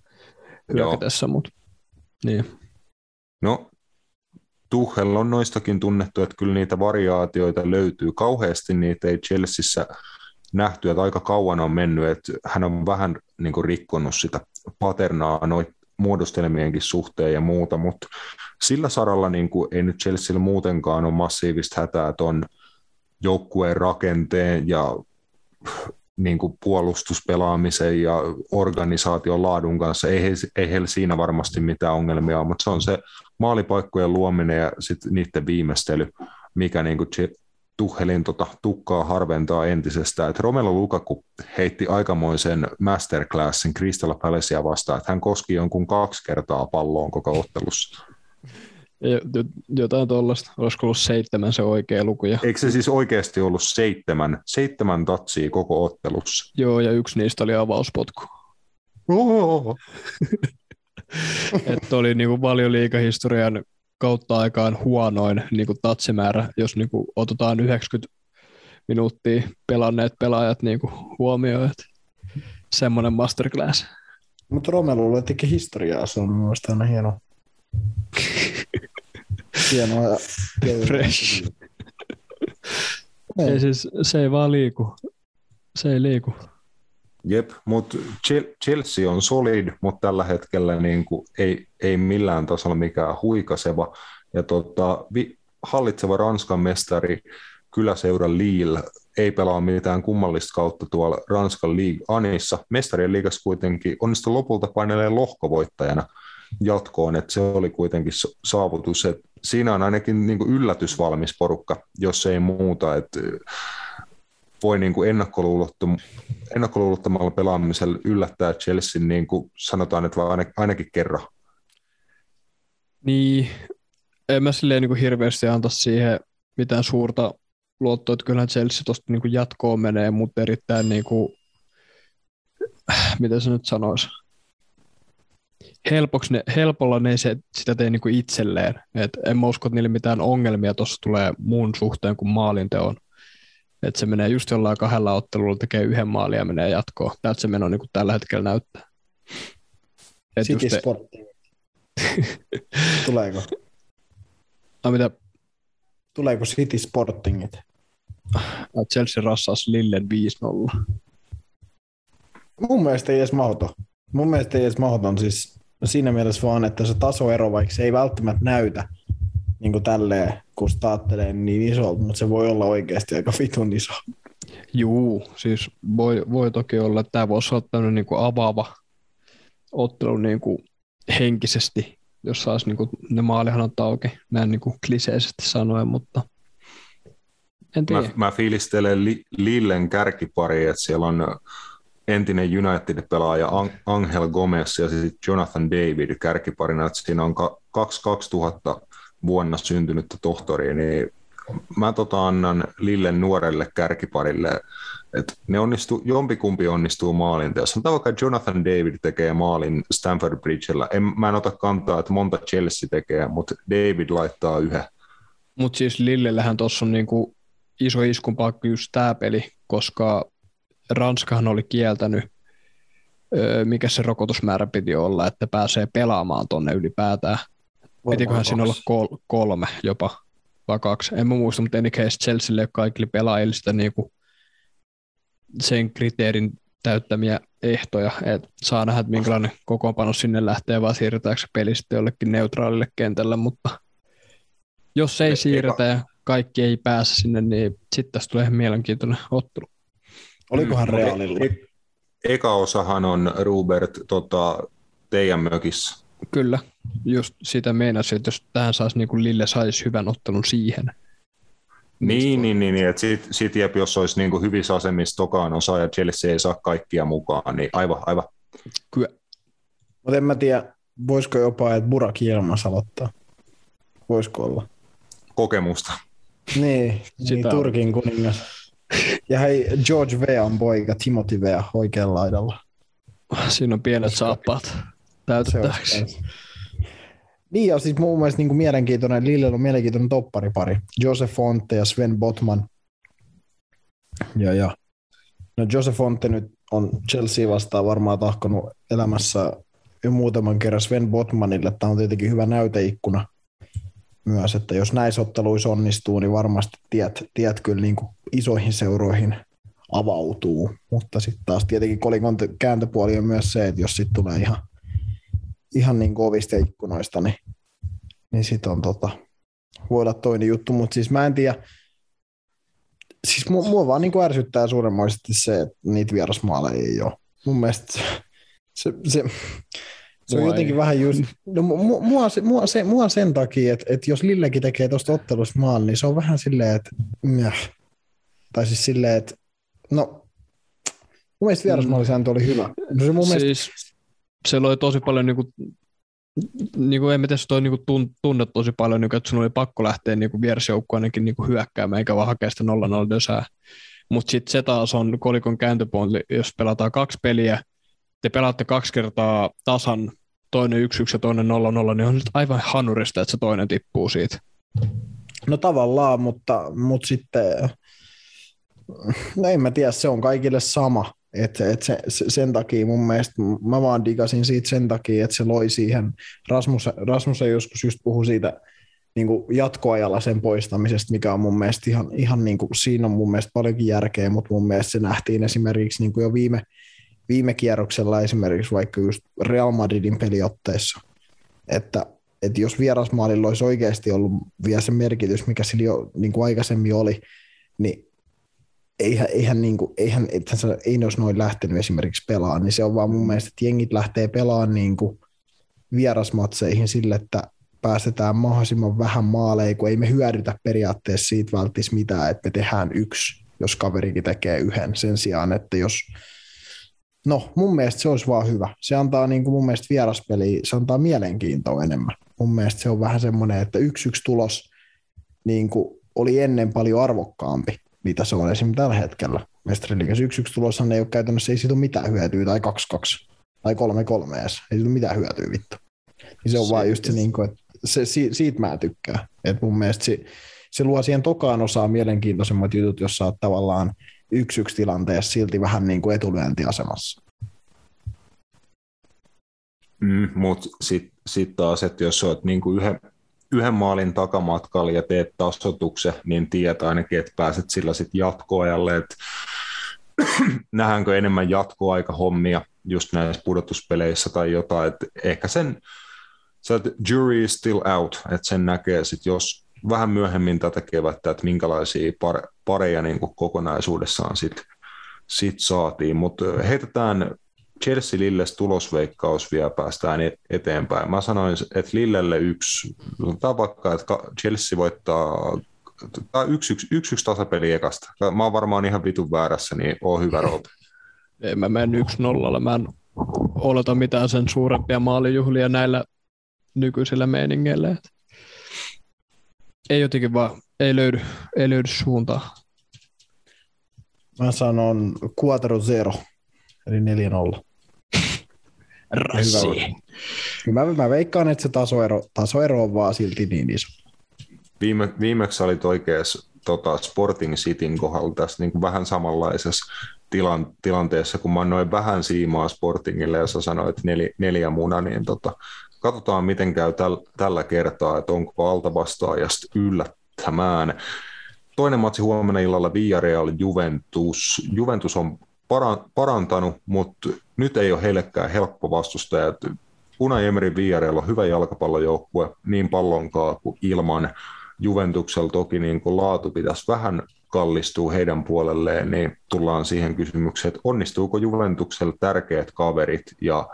Joo.
hyökätessä, mutta niin.
No, Tuchel on noistakin tunnettu, että kyllä niitä variaatioita löytyy. Kauheasti niitä ei Chelseassa nähty, että aika kauan on mennyt, että hän on vähän niin kuin rikkonut sitä paternaa noit muodostelmienkin suhteen ja muuta, mutta sillä saralla niin kuin ei nyt Chelsealla muutenkaan ole massiivista hätää ton joukkueen rakenteen ja niin kuin puolustuspelaamisen ja organisaation laadun kanssa. Ei, ei heillä siinä varmasti mitään ongelmia ole, mutta se on se maalipaikkojen luominen ja sitten niiden viimeistely, mikä niin kuin Tuhelin tota, tukkaa harventaa entisestään. Et Romelu Lukaku heitti aikamoisen masterclassin Crystal Palacea vastaan, että hän koski jonkun kaksi kertaa palloon koko ottelussa.
Jo- jo- Jotain tuollaista. Olisiko ollut seitsemän se oikea luku? Ja,
Eikö se siis oikeasti ollut seitsemän, seitsemän tatsia koko ottelussa?
joo, ja yksi niistä oli avauspotku. että oli niinku valioliikahistorian kautta aikaan huonoin niinku tatsimäärä, jos niinku otetaan 90 minuuttia pelanneet pelaajat niinku huomioon. Semmoinen masterclass.
Mutta Romelulle teki historiaa, se on mielestäni hieno. Hienoa. ja-
Fresh.
Ei.
Ei siis, se ei vaan liiku. Se ei liiku.
Jep, mutta Chelsea on solid, mutta tällä hetkellä niin kuin ei, ei millään tasolla mikään huikaseva. Ja tota, vi, hallitseva Ranskan mestari kyläseura Lille ei pelaa mitään kummallista kautta tuolla Ranskan League Anissa. Mestarien liigassa kuitenkin onnistui lopulta painelee lohkovoittajana jatkoon, että se oli kuitenkin saavutus, että siinä on ainakin niin kuin yllätysvalmis porukka, jos ei muuta. Että voi niin kuin ennakkoluulottom- ennakkoluulottomalla pelaamisella yllättää Chelsea, niin kuin sanotaan, että ainakin kerran.
Niin, en mä silleen niin kuin hirveästi anta siihen mitään suurta luottoa, että kyllähän Chelsea tuosta niin jatkoon menee, mutta erittäin niin kuin, miten se nyt sanoisi, helpoksi ne, helpolla ne se, sitä tee niin kuin itselleen. Et en mä usko, että niille mitään ongelmia tuossa tulee muun suhteen kuin maalinteon. Että se menee just jollain kahdella ottelulla, tekee yhden maalin ja menee jatkoon. Tältä se meno niin kuin tällä hetkellä näyttää. Et
City
te-
Sporting. Tuleeko?
no, mitä
Tuleeko City Sportingit?
Ah, Chelsea rassas Lillen 5-0.
Mun mielestä ei edes mahdoton. Mun mielestä ei edes mahdoton siis siinä mielessä vaan, että se tasoero, vaikka se ei välttämättä näytä niin kuin tälleen, kun sitä ajattelee niin isolta, mutta se voi olla oikeasti aika vitun iso.
Juu, siis voi, voi toki olla, että tämä voisi olla tämmöinen niin kuin avaava ottelu niin kuin henkisesti, jos saisi niin kuin ne maalihanat auki, näin niin kuin kliseisesti sanoen, mutta en tiedä.
Mä, mä fiilistelen li, Lillen kärkipari, että siellä on entinen United-pelaaja Ang- Angel Gomez ja sitten Jonathan David kärkiparina, että siinä on ka- kaksi 2000 vuonna syntynyttä tohtoria, niin mä tota annan Lillen nuorelle kärkiparille, että ne onnistuu, jompikumpi onnistuu maalin teossa. Sanotaan vaikka Jonathan David tekee maalin Stamford Bridgellä. En, mä en ota kantaa, että monta Chelsea tekee, mutta David laittaa yhden.
Mutta siis Lillellähän tuossa on niinku iso iskunpaikka just tämä peli, koska Ranskahan oli kieltänyt, öö, mikä se rokotusmäärä piti olla, että pääsee pelaamaan tonne ylipäätään. Pitiköhän siinä olla kol- kolme jopa, vai kaksi. En mä muista, mutta any case Chelsealle kaikille pelaajille sitä niinku sen kriteerin täyttämiä ehtoja, että saa nähdä, että minkälainen kokoonpano sinne lähtee, vai siirretäänkö se peli sitten jollekin neutraalille kentälle, mutta jos ei siirretä ja kaikki ei pääse sinne, niin sitten tästä tulee ihan mielenkiintoinen ottelu.
Olikohan
Mm,
Realilla?
e- e- eka osahan on Robert tota, teidän mökissä.
Kyllä, just sitä meinasin, että jos tähän saisi niin kuin Lille saisi hyvän ottelun siihen.
Niin, niin, niin, niin että sit, sit jep, jos olisi niin kuin hyvissä asemissa tokaan osa ja Chelsea ei saa kaikkia mukaan, niin aivan, aivan.
Kyllä.
Mutta en mä tiedä, voisiko jopa, että Burak Ilmas aloittaa. Voisiko olla?
kokemusta.
Niin, niin
Sitä.
Turkin kuningas. Ja hei, George Vean poika, Timothy Vea oikealla laidalla.
Siinä on pienet saappaat täytettäväksi.
Niin ja siis mun mielestä niin kuin mielenkiintoinen, Lillellä on mielenkiintoinen topparipari. Joseph Fonte ja Sven Botman. Ja, ja. No Joseph Fonte nyt on Chelsea vastaan varmaan tahkonut elämässä jo muutaman kerran Sven Botmanille. Tämä on tietenkin hyvä näyteikkuna myös, että jos näissä otteluissa onnistuu, niin varmasti tiet, tiet kyllä niin kuin isoihin seuroihin avautuu. Mutta sitten taas tietenkin kolikon kääntöpuoli on myös se, että jos sitten tulee ihan ihan niin kovista ikkunoista, niin, niin sit on tota, voi olla toinen juttu, mutta siis mä en tiedä, siis mua, mua vaan niin ärsyttää suuremmoisesti se, että niitä vierasmaaleja ei ole. Mun mielestä se, se, se, se on jotenkin
ei.
vähän just, no, mua, mua, se, mua, se, mua sen takia, että, että jos Lillekin tekee tuosta ottelusta maali, niin se on vähän silleen, että mjäh. tai siis silleen, että no, mun mielestä vierasmaalisääntö oli hyvä. No se mun mielestä,
Siis se loi tosi paljon niinku, niinku, en mä tiedä, se toi niinku tun, tunne tosi paljon, niinku, että sun oli pakko lähteä niinku vierasjoukkoon ainakin niinku hyökkäämään, eikä vaan hakea sitä 0-0 dösää. Mutta sitten se taas on kolikon kääntöpuoli, jos pelataan kaksi peliä, te pelaatte kaksi kertaa tasan, toinen 1-1 ja toinen 0-0, niin on nyt aivan hanurista, että se toinen tippuu siitä.
No tavallaan, mutta, mutta sitten, no en mä tiedä, se on kaikille sama. Et, et se, se, sen takia mun mielestä, mä vaan digasin siitä sen takia, että se loi siihen, Rasmus, Rasmus joskus just puhui siitä niin kuin jatkoajalla sen poistamisesta, mikä on mun mielestä ihan, ihan niin kuin, siinä on mun mielestä paljonkin järkeä, mutta mun mielestä se nähtiin esimerkiksi niin kuin jo viime, viime kierroksella esimerkiksi vaikka just Real Madridin peliotteessa, että että jos vierasmaalilla olisi oikeasti ollut vielä se merkitys, mikä sillä jo niin kuin aikaisemmin oli, niin eihän, eihän, niin kuin, eihän eihän se, ei ne olisi noin lähtenyt esimerkiksi pelaamaan, niin se on vaan mun mielestä, että jengit lähtee pelaamaan niin kuin vierasmatseihin sille, että päästetään mahdollisimman vähän maaleja, kun ei me hyödytä periaatteessa siitä välttis mitään, että me tehdään yksi, jos kaverikin tekee yhden sen sijaan, että jos No, mun mielestä se olisi vaan hyvä. Se antaa niin kuin mun mielestä vieraspeli, se antaa mielenkiintoa enemmän. Mun mielestä se on vähän semmoinen, että yksi yksi tulos niin kuin oli ennen paljon arvokkaampi, mitä se on esimerkiksi tällä hetkellä. Mestariliikassa yksi yksi tuloshan ei ole käytännössä, ei siitä ole mitään hyötyä, tai 2-2, tai 3-3 edes. Ei siitä ole mitään hyötyä vittu. Niin se on se, vaan just se, niin kuin, että se, siitä mä tykkään. Et mun mielestä se, se luo siihen tokaan osaan mielenkiintoisemmat jutut, jos sä oot tavallaan yksi yksi tilanteessa silti vähän niin kuin etulyöntiasemassa.
Mm, Mutta sitten sit taas, että jos olet niin kuin yhden, yhden maalin takamatkalla ja teet tasotuksen, niin tiedät ainakin, että pääset sillä sitten jatkoajalle, että nähdäänkö enemmän jatkoaikahommia just näissä pudotuspeleissä tai jotain, että ehkä sen, se, jury is still out, että sen näkee sitten, jos vähän myöhemmin tätä kevättä, että minkälaisia par, pareja niin kuin kokonaisuudessaan sit, sit saatiin, mutta heitetään Chelsea Lilles tulosveikkaus vielä päästään eteenpäin. Mä sanoin, että Lillelle yksi, tämä vaikka, että Chelsea voittaa tämä yksi, yksi, yksi, yksi tasapeli ekasta. Mä oon varmaan ihan vitun väärässä, niin oo hyvä Roope.
Ei mä menen yksi nollalla. Mä en oleta mitään sen suurempia maalijuhlia näillä nykyisillä meiningeillä. Ei jotenkin vaan, ei löydy, ei löydy suuntaa.
Mä sanon Quattro Zero, eli 4-0.
Rassi.
Mä, mä veikkaan, että se tasoero, tasoero on vaan silti niin iso.
Viime, viimeksi olit oikeassa tota, Sporting Cityn kohdalla tässä niin kuin vähän samanlaisessa tilan, tilanteessa, kun mä annoin vähän siimaa Sportingille ja sä sanoit neli, neljä muna, niin tota, katsotaan miten käy täl, tällä kertaa, että onko alta vastaajasta yllättämään. Toinen matsi huomenna illalla Villarreal Juventus. Juventus on parantanut, mutta nyt ei ole heillekään helppo vastustaja. Unai Emery Villarreal on hyvä jalkapallojoukkue niin pallonkaan kuin ilman. Juventuksella toki niin kuin laatu pitäisi vähän kallistua heidän puolelleen, niin tullaan siihen kysymykseen, että onnistuuko Juventuksella tärkeät kaverit ja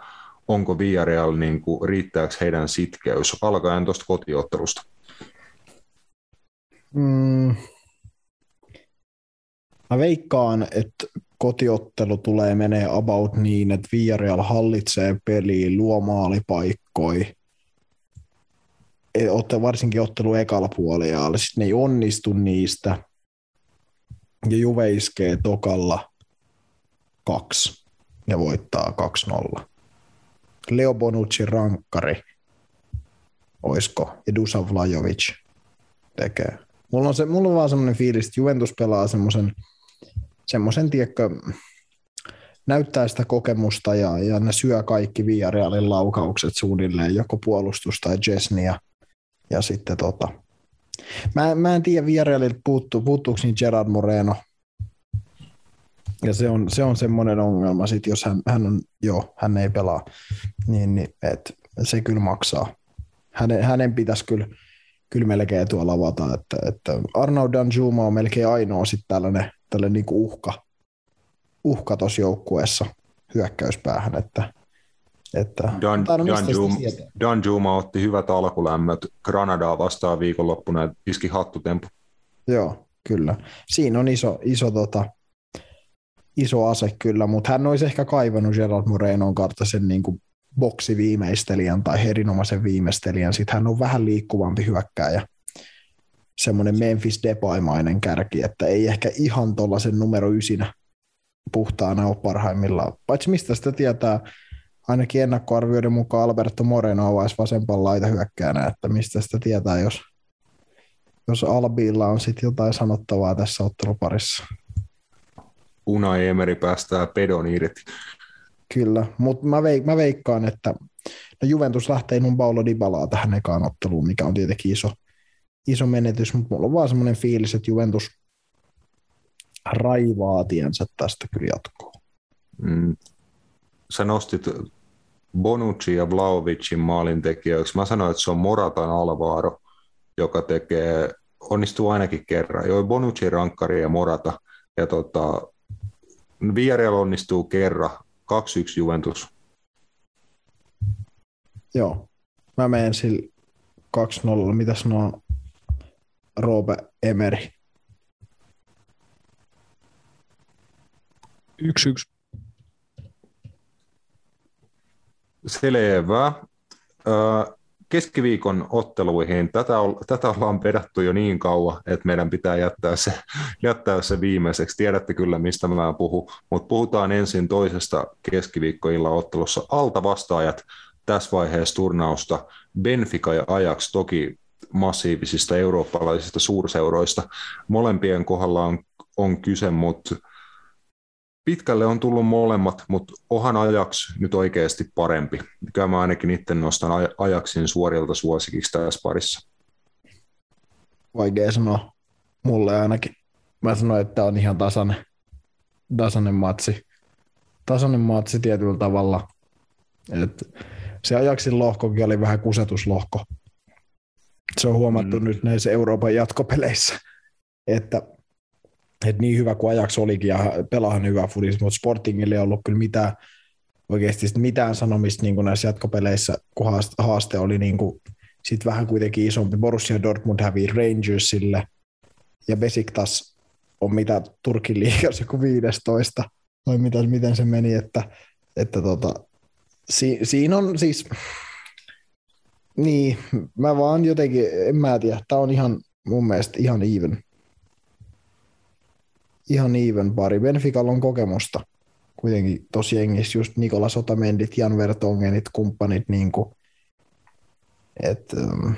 onko Villarreal, niin kuin, riittääkö heidän sitkeys, alkaen tuosta kotiottelusta?
Mm. Mä veikkaan, että kotiottelu tulee menee about niin, että Villarreal hallitsee peliä, luo maalipaikkoja, e, varsinkin ottelu ekalla puolella, sitten ne ei onnistu niistä, ja Juve iskee tokalla kaksi ja voittaa 2-0. Leo Bonucci rankkari, oisko, ja Dusan Vlajovic tekee. Mulla on, se, mulla on vaan semmoinen fiilis, että Juventus pelaa semmoisen, semmoisen tiedätkö, näyttää sitä kokemusta ja, ja ne syö kaikki Villarealin laukaukset suunnilleen, joko puolustus tai Jesni ja, ja sitten tota, Mä, mä en tiedä Villarealilta puuttuu, puuttuuko niin Gerard Moreno ja se on, se on semmoinen ongelma, sit jos hän, hän, on, joo, hän ei pelaa, niin, niin et se kyllä maksaa. Hänen, hänen pitäisi kyllä, kyllä melkein tuolla avata, että, että Arnaud Danjuma on melkein ainoa sitten tällainen, tällainen niinku uhka, uhka tuossa joukkueessa hyökkäyspäähän, että, että
Dan, Dan, Juma, Dan Juma otti hyvät alkulämmöt Granadaa vastaan viikonloppuna ja iski hattutempu.
Joo, kyllä. Siinä on iso, iso tota, iso ase kyllä, mutta hän olisi ehkä kaivannut Gerard Morenoon kautta sen niin kuin boksiviimeistelijän tai erinomaisen viimeistelijän. Sitten hän on vähän liikkuvampi hyökkääjä, semmoinen Memphis Depay-mainen kärki, että ei ehkä ihan tuollaisen numero ysinä puhtaana ole parhaimmillaan. Paitsi mistä sitä tietää, ainakin ennakkoarvioiden mukaan Alberto Moreno avaisi vasempan laita hyökkäänä, että mistä sitä tietää, jos, jos Albiilla on sitten jotain sanottavaa tässä otteluparissa.
Unai Emeri päästää pedon irti.
Kyllä, mutta mä, veik- mä veikkaan, että no Juventus lähtee ilman Paulo Dybalaa tähän ekaan otteluun, mikä on tietenkin iso, iso menetys, mutta mulla on vaan semmoinen fiilis, että Juventus raivaa tiensä tästä kyllä jatkoon.
Mm. Sä nostit Bonucci ja Vlaovicin maalintekijöiksi. Mä sanoin, että se on Moratan Alvaro, joka tekee, onnistuu ainakin kerran. Joo, Bonucci rankkari ja Morata. Ja tota, Villarreal onnistuu kerran, 2-1 Juventus.
Joo, mä menen sillä 2-1 2-0. Mitä sanoo Roope Emeri?
Yksi yksi.
Selvä. Ö, Keskiviikon otteluihin tätä, ol- tätä ollaan pedattu jo niin kauan, että meidän pitää jättää se, jättää se viimeiseksi. Tiedätte kyllä, mistä mä puhun, mutta puhutaan ensin toisesta keskiviikkoilla ottelussa. Alta vastaajat tässä vaiheessa turnausta. Benfica ja Ajax toki massiivisista eurooppalaisista suurseuroista. Molempien kohdalla on, on kyse, mutta pitkälle on tullut molemmat, mutta ohan Ajax nyt oikeasti parempi. Kyllä mä ainakin itse nostan Aj- Ajaxin suorilta suosikiksi tässä parissa.
Vaikea sanoa. Mulle ainakin. Mä sanoin, että on ihan tasainen, tasainen matsi. Tasainen matsi tietyllä tavalla. Et se Ajaksin lohkokin oli vähän kusetuslohko. Se on huomattu mm. nyt näissä Euroopan jatkopeleissä, että, että niin hyvä kuin Ajax olikin ja pelaahan hyvä fudis, mutta Sportingille ei ollut kyllä mitään, oikeasti mitään sanomista niin kuin näissä jatkopeleissä, kun haaste, oli niin kuin, sit vähän kuitenkin isompi. Borussia Dortmund hävii Rangersille ja Besiktas on mitä Turkin liigassa joku 15, vai mitä, miten se meni, että, että tota, si, siinä on siis, niin, mä vaan jotenkin, en mä tiedä, tää on ihan mun mielestä ihan even. Ihan even pari. Benficalla on kokemusta kuitenkin tosi jengissä, just Nikolas Otamendit, Jan Vertongenit, kumppanit, niin kuin, et, um,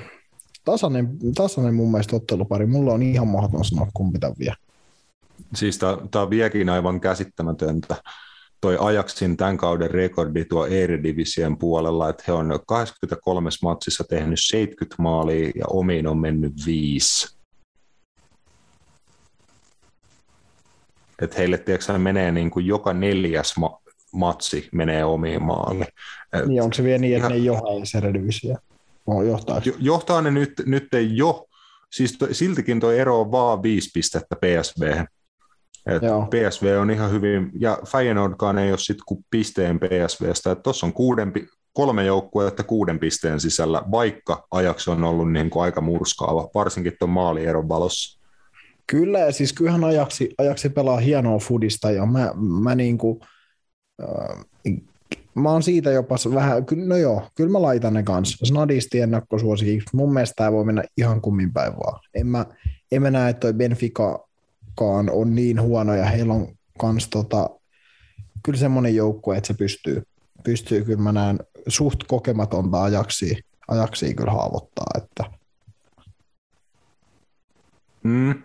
tasainen, tasainen mun mielestä ottelupari. Mulla on ihan mahdoton sanoa, kumpi tämän vie.
Siis tämä on vieläkin aivan käsittämätöntä toi Ajaxin tämän kauden rekordi tuo Eredivisien puolella, että he on 23 matsissa tehnyt 70 maalia ja omiin on mennyt viisi. Että heille tiedätkö, menee niin kuin joka neljäs ma- matsi menee omiin maaliin.
Niin onko se vielä niin, että Ihan... ne ei johda edes Eredivisie? Johtaa.
johtaa ne nyt, nyt ei jo. Siis to, siltikin tuo ero on vaan viisi pistettä PSV. Et PSV on ihan hyvin, ja Feyenoordkaan ei ole sitten kuin pisteen PSVstä, tuossa on kuuden, kolme joukkuetta kuuden pisteen sisällä, vaikka Ajax on ollut niin kuin aika murskaava, varsinkin tuon maalieron valossa.
Kyllä, ja siis kyllähän Ajaksi, Ajaksi pelaa hienoa fudista, ja mä, mä niin kuin, äh, mä oon siitä jopa vähän, no joo, kyllä mä laitan ne kanssa. Snadisti ennakkosuosikiksi. Mun mielestä tämä voi mennä ihan kummin päin vaan. En mä, en mä näe, että toi Benfica koskaan on niin huono ja heillä on kans tota, kyllä semmoinen joukkue, että se pystyy, pystyy kyllä mä näen suht kokematonta ajaksia, ajaksia kyllä haavoittaa. Että.
Mm.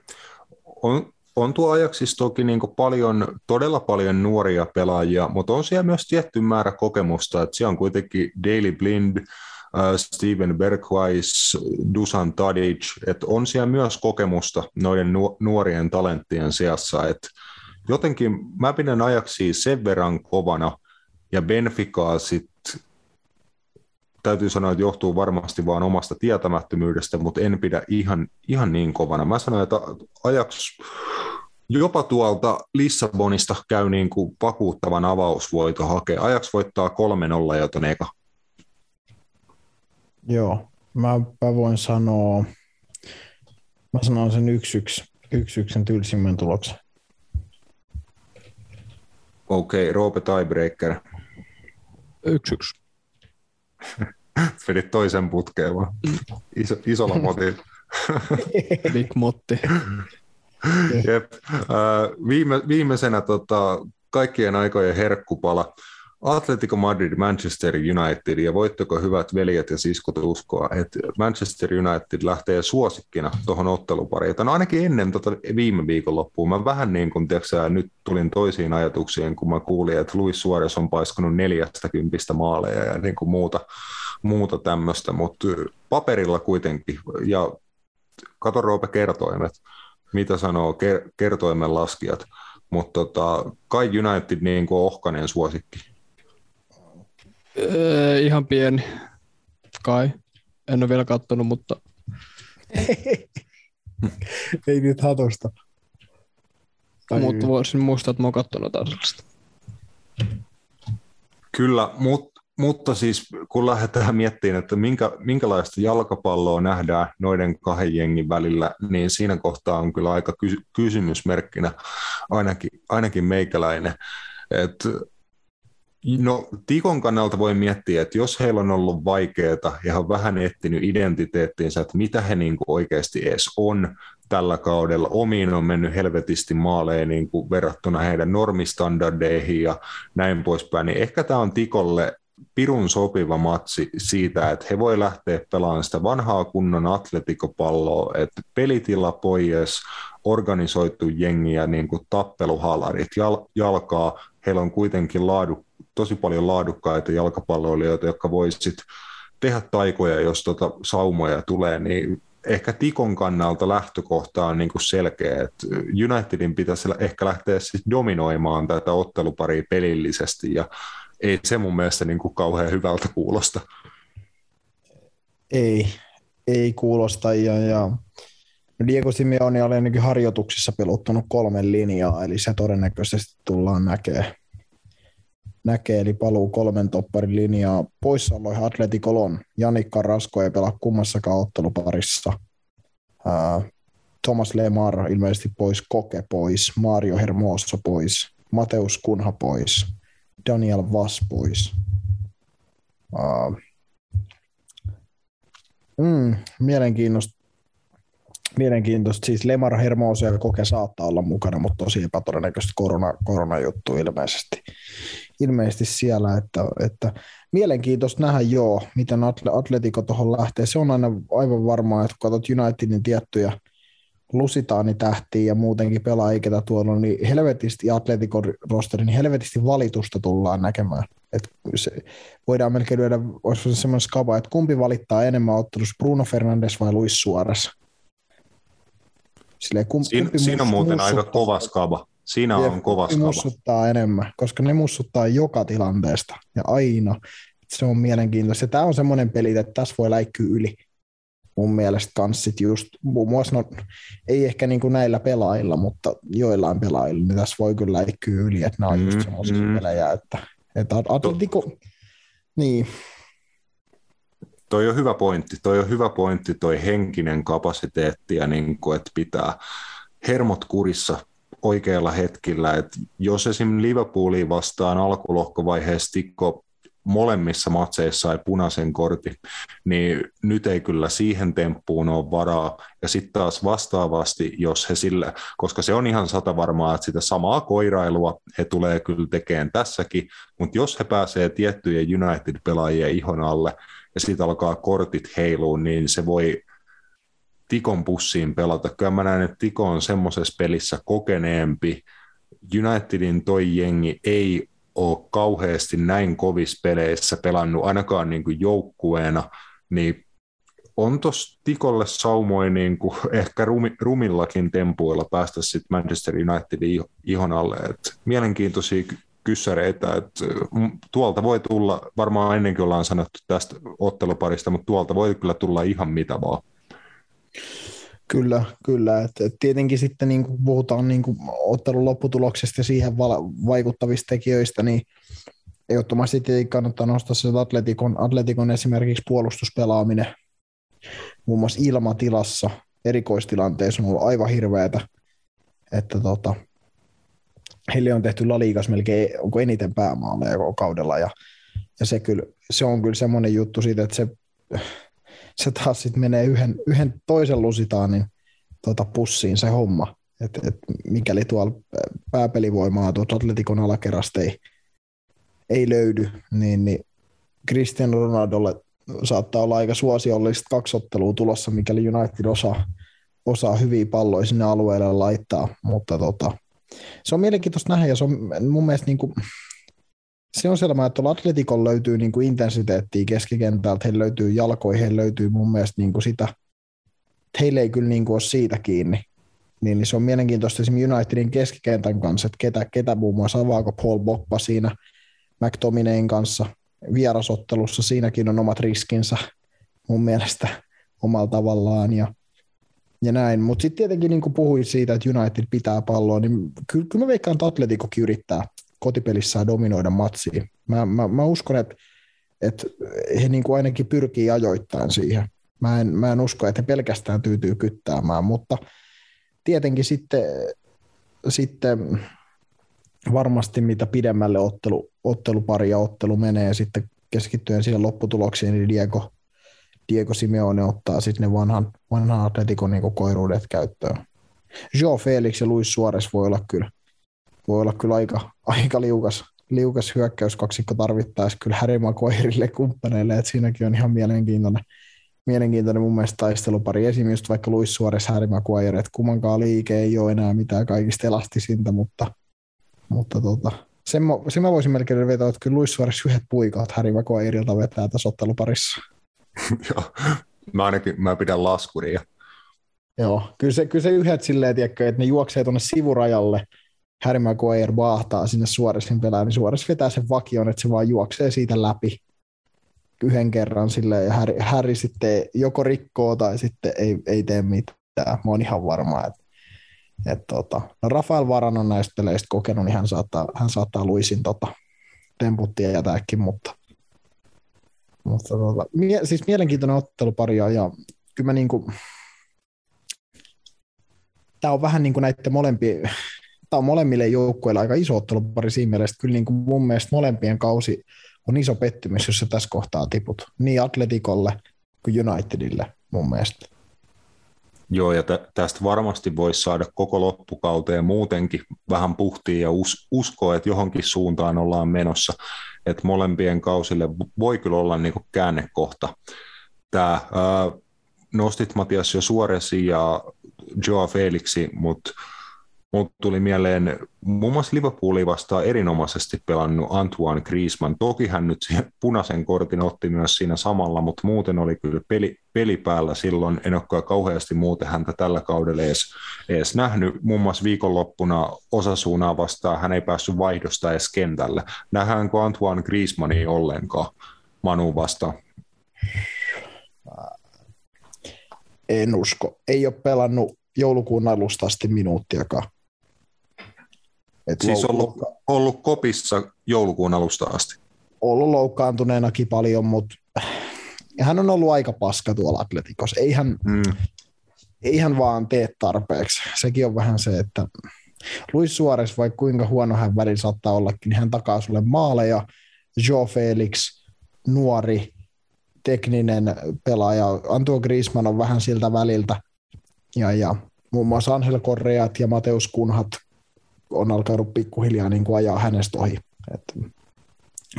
On, on tuo ajaksissa toki niin paljon, todella paljon nuoria pelaajia, mutta on siellä myös tietty määrä kokemusta, että siellä on kuitenkin Daily Blind, Äh, Steven Bergwais, Dusan Tadic, että on siellä myös kokemusta noiden nuorien talenttien seassa, että jotenkin mä pidän ajaksi sen verran kovana, ja Benficaa sitten täytyy sanoa, että johtuu varmasti vain omasta tietämättömyydestä, mutta en pidä ihan, ihan niin kovana. Mä sanoin, että Ajax jopa tuolta Lissabonista käy niin kuin vakuuttavan avausvoito hakea. Ajax voittaa 3-0 jo ton eka.
Joo, mä, mä voin sanoa, mä sanon sen yksi yksi, yksi yksin tylsimmän tuloksen.
Okei, okay, Roope tiebreaker.
Yksi yksi.
Vedit toisen putkeen vaan. Iso, isolla motilla.
Big motti.
Jep. Viime, viimeisenä tota, kaikkien aikojen herkkupala. Atletico Madrid, Manchester United ja voitteko hyvät veljet ja siskot uskoa, että Manchester United lähtee suosikkina tuohon ottelupariin. No ainakin ennen tota viime viikonloppuun mä vähän niin kuin, tiiäksä, nyt tulin toisiin ajatuksiin, kun mä kuulin, että Luis Suarez on paiskunut neljästä kympistä maaleja ja niin kuin muuta, muuta tämmöistä, mutta paperilla kuitenkin. Ja kato Roope kertoimet, mitä sanoo kertoimen laskijat. Mutta tota, kai United niin kuin ohkanen suosikki.
Öö, ihan pieni, kai. En ole vielä kattonut, mutta...
Ei nyt hatusta.
Tai... Mutta voisin muistaa, että mä oon kattonut tällaista.
Kyllä, mutta mutta siis kun lähdetään miettimään, että minkä, minkälaista jalkapalloa nähdään noiden kahden jengin välillä, niin siinä kohtaa on kyllä aika kysy- kysymysmerkkinä ainakin, ainakin meikäläinen. Et, no Tikon kannalta voi miettiä, että jos heillä on ollut vaikeaa ja he on vähän etsinyt identiteettiinsä, että mitä he niin kuin oikeasti edes on tällä kaudella, omiin on mennyt helvetisti maaleen niin kuin verrattuna heidän normistandardeihin ja näin poispäin, niin ehkä tämä on Tikolle pirun sopiva matsi siitä, että he voi lähteä pelaamaan sitä vanhaa kunnon atletikopalloa, että pelitila pois, organisoitu jengiä, niin kuin tappeluhalarit jal- jalkaa. Heillä on kuitenkin laadu, tosi paljon laadukkaita jalkapalloilijoita, jotka voisit tehdä taikoja, jos tota saumoja tulee, niin ehkä Tikon kannalta lähtökohta on niin kuin selkeä, että Unitedin pitäisi ehkä lähteä siis dominoimaan tätä otteluparia pelillisesti ja ei se mun mielestä niin kuin kauhean hyvältä kuulosta.
Ei, ei kuulosta. Ja, ja Diego Simeone oli ainakin harjoituksissa peluttanut kolmen linjaa, eli se todennäköisesti tullaan näkee. näkee eli paluu kolmen topparin linjaa. Poissa oli Atleticolon. Janikka Rasko ei pelaa kummassakaan otteluparissa. Thomas Lemar ilmeisesti pois, Koke pois, Mario Hermoso pois, Mateus Kunha pois, Daniel Vass pois. Uh, mm, mielenkiintoista. Mielenkiintoista. Siis Lemar, Hermoso ja Koke saattaa olla mukana, mutta tosi epätodennäköistä korona, koronajuttu ilmeisesti, ilmeisesti siellä. Että, että mielenkiintoista nähdä joo, miten Atletico tuohon lähtee. Se on aina aivan varmaa, että kun katsot Unitedin tiettyjä – Lusitaani tähtiä ja muutenkin pelaajia, ketä tuolla niin helvetisti Atletikon rosteri, niin helvetisti valitusta tullaan näkemään. Et se, voidaan melkein lyödä, olisi semmoinen skaba, että kumpi valittaa enemmän ottelussa, Bruno Fernandes vai Luis Suarez?
Silleen, kumpi, Siin, kumpi siinä on muuten aika kova skaba. Siinä on kova skaba.
mussuttaa enemmän, koska ne mussuttaa joka tilanteesta ja aina. Se on mielenkiintoista. Tämä on semmoinen peli, että tässä voi läikkyä yli mun mielestä kans sit just, muun muassa, no, ei ehkä niin kuin näillä pelaajilla, mutta joillain pelaajilla, niin tässä voi kyllä läikkyä yli, että nämä on mm, just semmoisia mm. pelejä, että, että Atletico, niin.
Toi on hyvä pointti, toi on hyvä pointti, toi henkinen kapasiteetti ja niin kuin, että pitää hermot kurissa oikealla hetkellä, että jos esim. Liverpooliin vastaan alkulohkovaiheessa Tikko molemmissa matseissa sai punaisen kortin, niin nyt ei kyllä siihen temppuun ole varaa. Ja sitten taas vastaavasti, jos he sillä, koska se on ihan sata varmaa, että sitä samaa koirailua he tulee kyllä tekemään tässäkin, mutta jos he pääsee tiettyjen United-pelaajien ihon alle ja sitten alkaa kortit heiluun, niin se voi Tikon pussiin pelata. Kyllä mä näen, että Tiko on semmoisessa pelissä kokeneempi. Unitedin toi jengi ei ole kauheasti näin kovissa peleissä pelannut ainakaan niin kuin joukkueena, niin on tuossa Tikolle saumoi niin kuin ehkä rumi, rumillakin tempuilla päästä sitten Manchester Unitedin ihon alle. Et mielenkiintoisia kyssäreitä, että tuolta voi tulla, varmaan ennenkin ollaan sanottu tästä otteluparista, mutta tuolta voi kyllä tulla ihan mitä vaan.
Kyllä, kyllä. Et, et tietenkin sitten niin kun puhutaan niin kun ottelun lopputuloksesta ja siihen vaikuttavista tekijöistä, niin ehdottomasti tietenkin kannattaa nostaa se atletikon, atletikon esimerkiksi puolustuspelaaminen muun muassa ilmatilassa erikoistilanteessa on ollut aivan hirveätä, että tota, heille on tehty La Ligas melkein onko eniten päämaaleja kaudella ja, ja se, kyllä, se on kyllä semmoinen juttu siitä, että se se taas sitten menee yhden, yhden toisen lusitaanin tota pussiin se homma. Et, et mikäli tuolla pääpelivoimaa tuolta Atletikon alakerrasta ei, ei löydy, niin, niin Cristiano Ronaldolle saattaa olla aika suosiollista kaksi ottelua tulossa, mikäli United osaa, osaa hyviä palloja sinne alueelle laittaa, mutta tota, se on mielenkiintoista nähdä ja se on mun mielestä niin kuin, se on selvää, että Atletikon löytyy niin kuin intensiteettiä keskikentältä, heillä löytyy jalkoihin, heillä löytyy mun mielestä niin kuin sitä, että heillä ei kyllä niin kuin ole siitä kiinni. Niin, niin se on mielenkiintoista esimerkiksi Unitedin keskikentän kanssa, että ketä, ketä muun muassa avaako Paul Boppa siinä McTominayn kanssa vierasottelussa, siinäkin on omat riskinsä mun mielestä omalla tavallaan ja, ja näin. Mutta sitten tietenkin niin kuin puhuin siitä, että United pitää palloa, niin kyllä, kyllä mä veikkaan, että Atleticokin yrittää kotipelissään dominoida matsia. Mä, mä, mä uskon, että että he niin kuin ainakin pyrkii ajoittain siihen. Mä en, mä en usko, että he pelkästään tyytyy kyttäämään, mutta tietenkin sitten, sitten varmasti mitä pidemmälle ottelu, ottelupari ja ottelu menee sitten keskittyen siihen lopputuloksiin, niin Diego, Diego Simeone ottaa sitten ne vanhan, vanhan atletikon niin koiruudet käyttöön. Joe Felix ja Luis Suarez voi olla kyllä, voi olla kyllä aika, aika liukas, liukas hyökkäyskaksikko tarvittaessa kyllä Harry Maguirelle kumppaneille, että siinäkin on ihan mielenkiintoinen, mielenkiintoinen mun mielestä taistelupari. Esimerkiksi vaikka Luis Suarez, Harry Maguire, että kummankaan liike ei ole enää mitään kaikista elastisinta, mutta, mutta tota, sen, mä, sen mä voisin melkein vetää, että kyllä Luis Suarez yhdet puikaat Harry Maguireilta vetää tässä otteluparissa.
Joo, mä ainakin mä pidän laskuria.
Joo, kyllä se, kyllä se yhdet silleen, tiedätkö, että ne juoksee tuonne sivurajalle, Harry Maguire vaahtaa sinne Suoresin pelään, niin Suores vetää sen vakion, että se vaan juoksee siitä läpi yhden kerran silleen, ja Harry, Harry sitten joko rikkoo tai sitten ei, ei tee mitään. Mä oon ihan varma, että et tota, no Rafael Varan on näistä peleistä kokenut, niin hän saattaa, hän saattaa Luisin tota, temputtia jätääkin, mutta, mutta tota, mie, siis mielenkiintoinen ottelupari ja, ja kyllä mä niinku, tämä on vähän niin kuin näiden molempien, tämä on molemmille joukkueille aika iso ottelupari siinä mielessä, kyllä niin kuin mun mielestä molempien kausi on iso pettymys, jos se tässä kohtaa tiput, niin Atletikolle kuin Unitedille mun mielestä.
Joo, ja tä- tästä varmasti voisi saada koko loppukauteen muutenkin vähän puhtia ja us- uskoa, että johonkin suuntaan ollaan menossa. Että molempien kausille voi kyllä olla niinku käännekohta. Tämä, ää, nostit Matias jo Suoresi ja Joa Felixi, mutta Mut tuli mieleen muun muassa Liverpooli vastaan erinomaisesti pelannut Antoine Griezmann. Toki hän nyt punaisen kortin otti myös siinä samalla, mutta muuten oli kyllä peli, peli päällä silloin. En ole kauheasti muuten häntä tällä kaudella edes, edes nähnyt. Muun muassa viikonloppuna osasuunaa vastaan hän ei päässyt vaihdosta edes kentälle. Nähdäänkö Antoine Griezmannia ollenkaan Manu vastaan?
En usko. Ei ole pelannut joulukuun alusta asti minuuttiakaan.
Et siis ollut, ollut kopissa joulukuun alusta asti.
Ollut loukkaantuneenakin paljon, mutta hän on ollut aika paska tuolla Atletikos. Ei hän, mm. ei hän vaan tee tarpeeksi. Sekin on vähän se, että Luis Suarez, vaikka kuinka huono hän välillä saattaa ollakin, niin hän takaa sulle maaleja. Joe Felix, nuori, tekninen pelaaja. Antoine Griezmann on vähän siltä väliltä. Ja, ja muun muassa Angel Correat ja Mateus Kunhat on alkanut pikkuhiljaa niin kuin ajaa hänestä ohi. Et,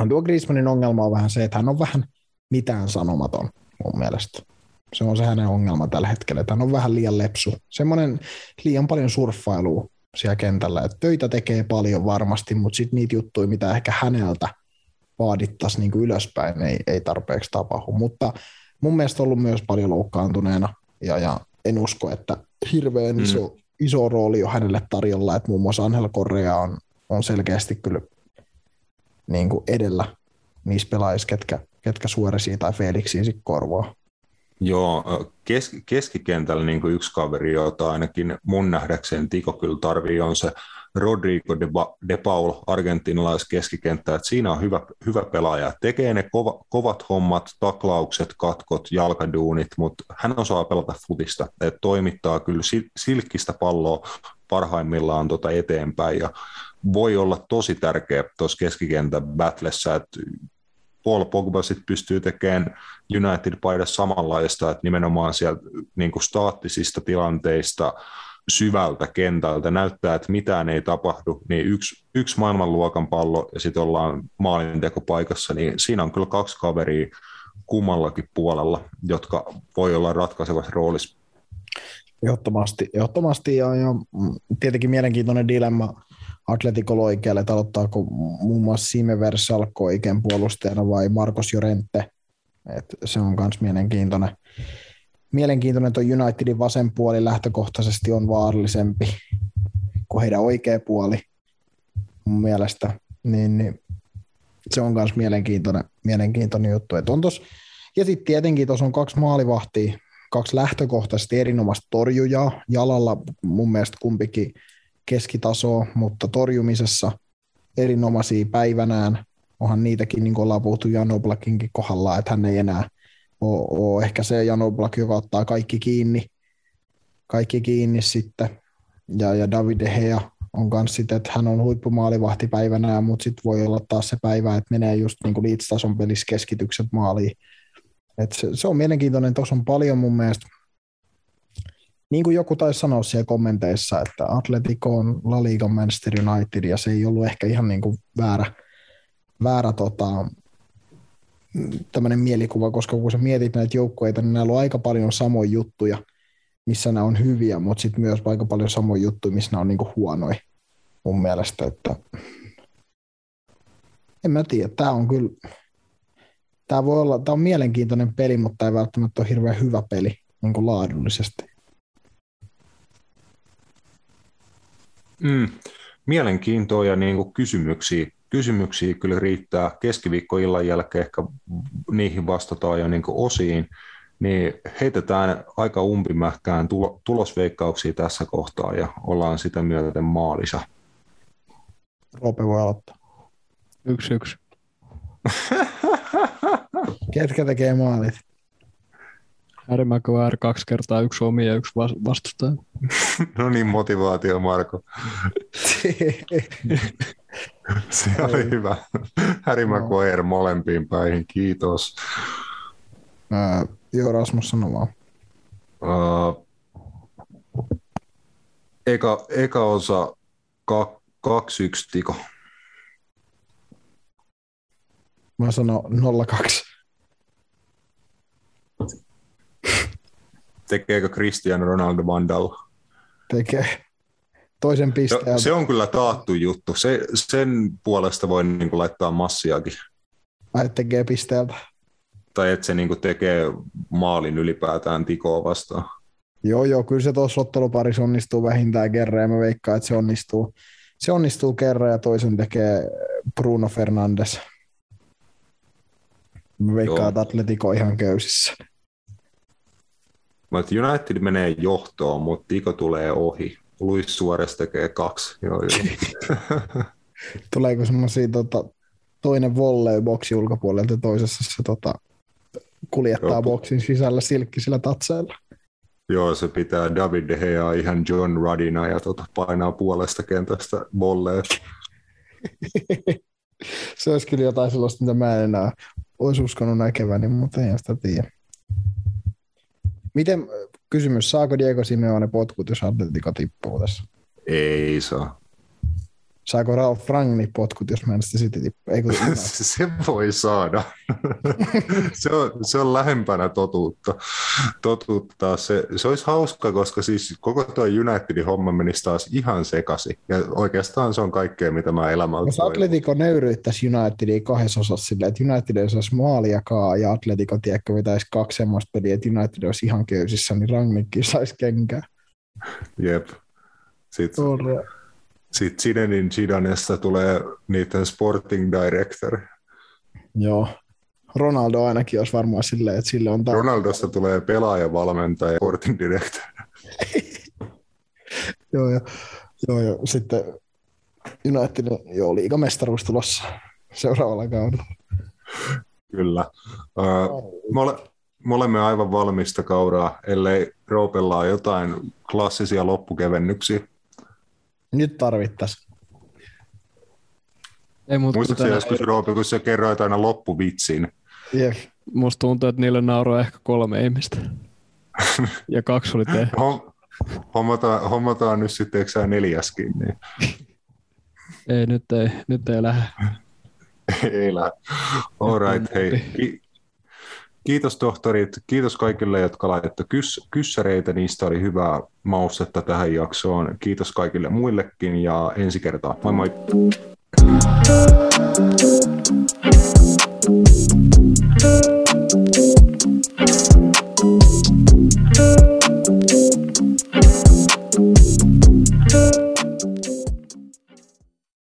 tuo Griezmannin ongelma on vähän se, että hän on vähän mitään sanomaton mun mielestä. Se on se hänen ongelma tällä hetkellä, että hän on vähän liian lepsu. Semmoinen liian paljon surffailua siellä kentällä. Että töitä tekee paljon varmasti, mutta sitten niitä juttuja, mitä ehkä häneltä vaadittaisiin niin ylöspäin, ei, ei tarpeeksi tapahdu. Mutta mun mielestä on ollut myös paljon loukkaantuneena ja, ja en usko, että hirveän iso, mm iso rooli jo hänelle tarjolla, että muun muassa Angel Correa on, on selkeästi kyllä niin kuin edellä niissä pelaajissa, ketkä, ketkä Suoresiin tai Felixin sitten korvaa.
Joo, kes, keskikentällä niin kuin yksi kaveri, jota ainakin mun nähdäkseen Tiko kyllä tarvii, on se Rodrigo de, ba, de Paul, argentinalais keskikenttä, että siinä on hyvä, hyvä pelaaja. Tekee ne kova, kovat hommat, taklaukset, katkot, jalkaduunit, mutta hän osaa pelata futista, että toimittaa kyllä silkkistä palloa parhaimmillaan tota eteenpäin ja voi olla tosi tärkeä tuossa keskikentän battlessa, että Paul Pogba sit pystyy tekemään United-paidassa samanlaista, että nimenomaan sieltä niin staattisista tilanteista – syvältä kentältä, näyttää, että mitään ei tapahdu, niin yksi, yksi maailmanluokan pallo ja sitten ollaan maalintekopaikassa, niin siinä on kyllä kaksi kaveria kummallakin puolella, jotka voi olla ratkaisevassa roolissa.
Ehdottomasti, ehdottomasti. Ja, ja tietenkin mielenkiintoinen dilemma Atletico oikealle, että aloittaako muun muassa Sime Versalko oikein puolustajana vai Marcos Jorente, Et se on myös mielenkiintoinen mielenkiintoinen tuo Unitedin vasen puoli lähtökohtaisesti on vaarallisempi kuin heidän oikea puoli mun mielestä, niin, niin se on myös mielenkiintoinen, mielenkiintoinen juttu. Et on tos, ja sitten tietenkin tuossa on kaksi maalivahtia, kaksi lähtökohtaisesti erinomaista torjujaa, jalalla mun mielestä kumpikin keskitasoa, mutta torjumisessa erinomaisia päivänään onhan niitäkin, niin kuin ollaan puhuttu Jan Oblakinkin kohdalla, että hän ei enää ole, ole ehkä se Jan Oblak, joka ottaa kaikki kiinni, kaikki kiinni sitten. Ja, ja David Gea on myös sitten, että hän on huippumaalivahti päivänä, mutta sitten voi olla taas se päivä, että menee just niin kuin tason pelissä keskitykset maaliin. Et se, se, on mielenkiintoinen, tuossa on paljon mun mielestä niin kuin joku taisi sanoa siellä kommenteissa, että Atletico on La Liga Manchester United ja se ei ollut ehkä ihan niin kuin väärä, väärä tota, tämmöinen mielikuva, koska kun sä mietit näitä joukkueita, niin näillä on aika paljon samoja juttuja, missä nämä on hyviä, mutta sitten myös aika paljon samoja juttuja, missä nämä on niin kuin huonoja mun mielestä, että en mä tiedä, tämä on kyllä, tämä voi olla, tämä on mielenkiintoinen peli, mutta ei välttämättä ole hirveän hyvä peli niin laadullisesti.
Mm. Mielenkiintoa ja niin kysymyksiä, kysymyksiä kyllä riittää. Keskiviikkoillan jälkeen ehkä niihin vastataan jo niin osiin. Niin heitetään aika umpimähkään tulosveikkauksia tässä kohtaa ja ollaan sitä myöten maalisa.
Rope voi aloittaa.
Yksi yksi.
Ketkä tekee maalit?
Harry Maguire kaksi kertaa, yksi omia ja yksi vastustaja.
no niin, motivaatio Marko. Se oli hyvä. Harry Maguire molempiin päihin, kiitos.
Uh, joo, Rasmus sano vaan. Uh,
eka, eka osa 2-1 tiko.
Mä sanon 0-2.
Tekeekö Cristiano Ronaldo Vandal?
Tekee toisen pisteen.
Se on kyllä taattu juttu. Se, sen puolesta voi niin kuin laittaa massiakin.
Ai tekee pisteeltä.
Tai että se niin kuin tekee maalin ylipäätään tikoa vastaan.
Joo, joo, kyllä se tuossa otteluparissa onnistuu vähintään kerran ja mä veikkaan, että se onnistuu, se onnistuu kerran ja toisen tekee Bruno Fernandes. Mä veikkaan, joo. että Atletico ihan köysissä.
United menee johtoon, mutta Tiko tulee ohi. Luis Suores tekee kaksi. Joo, joo.
Tuleeko semmoisia tota, toinen volley boksi ulkopuolelta ja toisessa se tota, kuljettaa joo. boksin sisällä silkkisillä tatseilla?
Joo, se pitää David De Gea ihan John Ruddina ja tota, painaa puolesta kentästä volleet.
se olisi kyllä jotain sellaista, mitä mä en enää olisi uskonut näkeväni, mutta en sitä tiedä. Miten, kysymys, saako Diego Simeone potkut, jos Atletico tippuu tässä?
Ei saa.
Saako Ralf Rangni potkut, jos Manchester City tippuu? Ei,
se voi saada. se, on, se on lähempänä totuutta. totuutta. Se, se olisi hauska, koska siis koko tuo Unitedin homma menisi taas ihan sekasi. Ja oikeastaan se on kaikkea, mitä mä elämältä
Jos Atletico nöyryyttäisi Unitedin kahdessa osassa silleen, että United ei saisi maaliakaan ja Atletico tiedätkö vetäisi kaksi semmoista peliä, että United olisi ihan köysissä, niin Rangnikin saisi kenkää.
Jep. Sitten, sitten Zinenin Zidanesta tulee niiden sporting director.
Joo. Ronaldo ainakin olisi varmaan silleen, että sille on...
Ta- Ronaldosta tulee pelaaja, valmentaja, sporting director.
joo, joo, joo, joo. Sitten United, joo, liigamestaruus tulossa seuraavalla kaudella.
Kyllä. Uh, me, ole, me olemme aivan valmista kauraa, ellei Roopella jotain klassisia loppukevennyksiä.
Nyt tarvittaisiin.
Ei Muistatko joskus Roope, kun sä kerroit aina loppuvitsin?
Jep.
Musta tuntuu, että niille nauroi ehkä kolme ihmistä. ja kaksi oli te.
Hommataan, hommataan nyt sitten, eikö sä neljäskin? Niin.
ei, nyt ei, nyt ei lähde.
ei lähde. All right, hei. Kiitos tohtorit, kiitos kaikille, jotka laitettu kys- kyssäreitä, niistä oli hyvää maustetta tähän jaksoon. Kiitos kaikille muillekin ja ensi kertaa. Moi moi!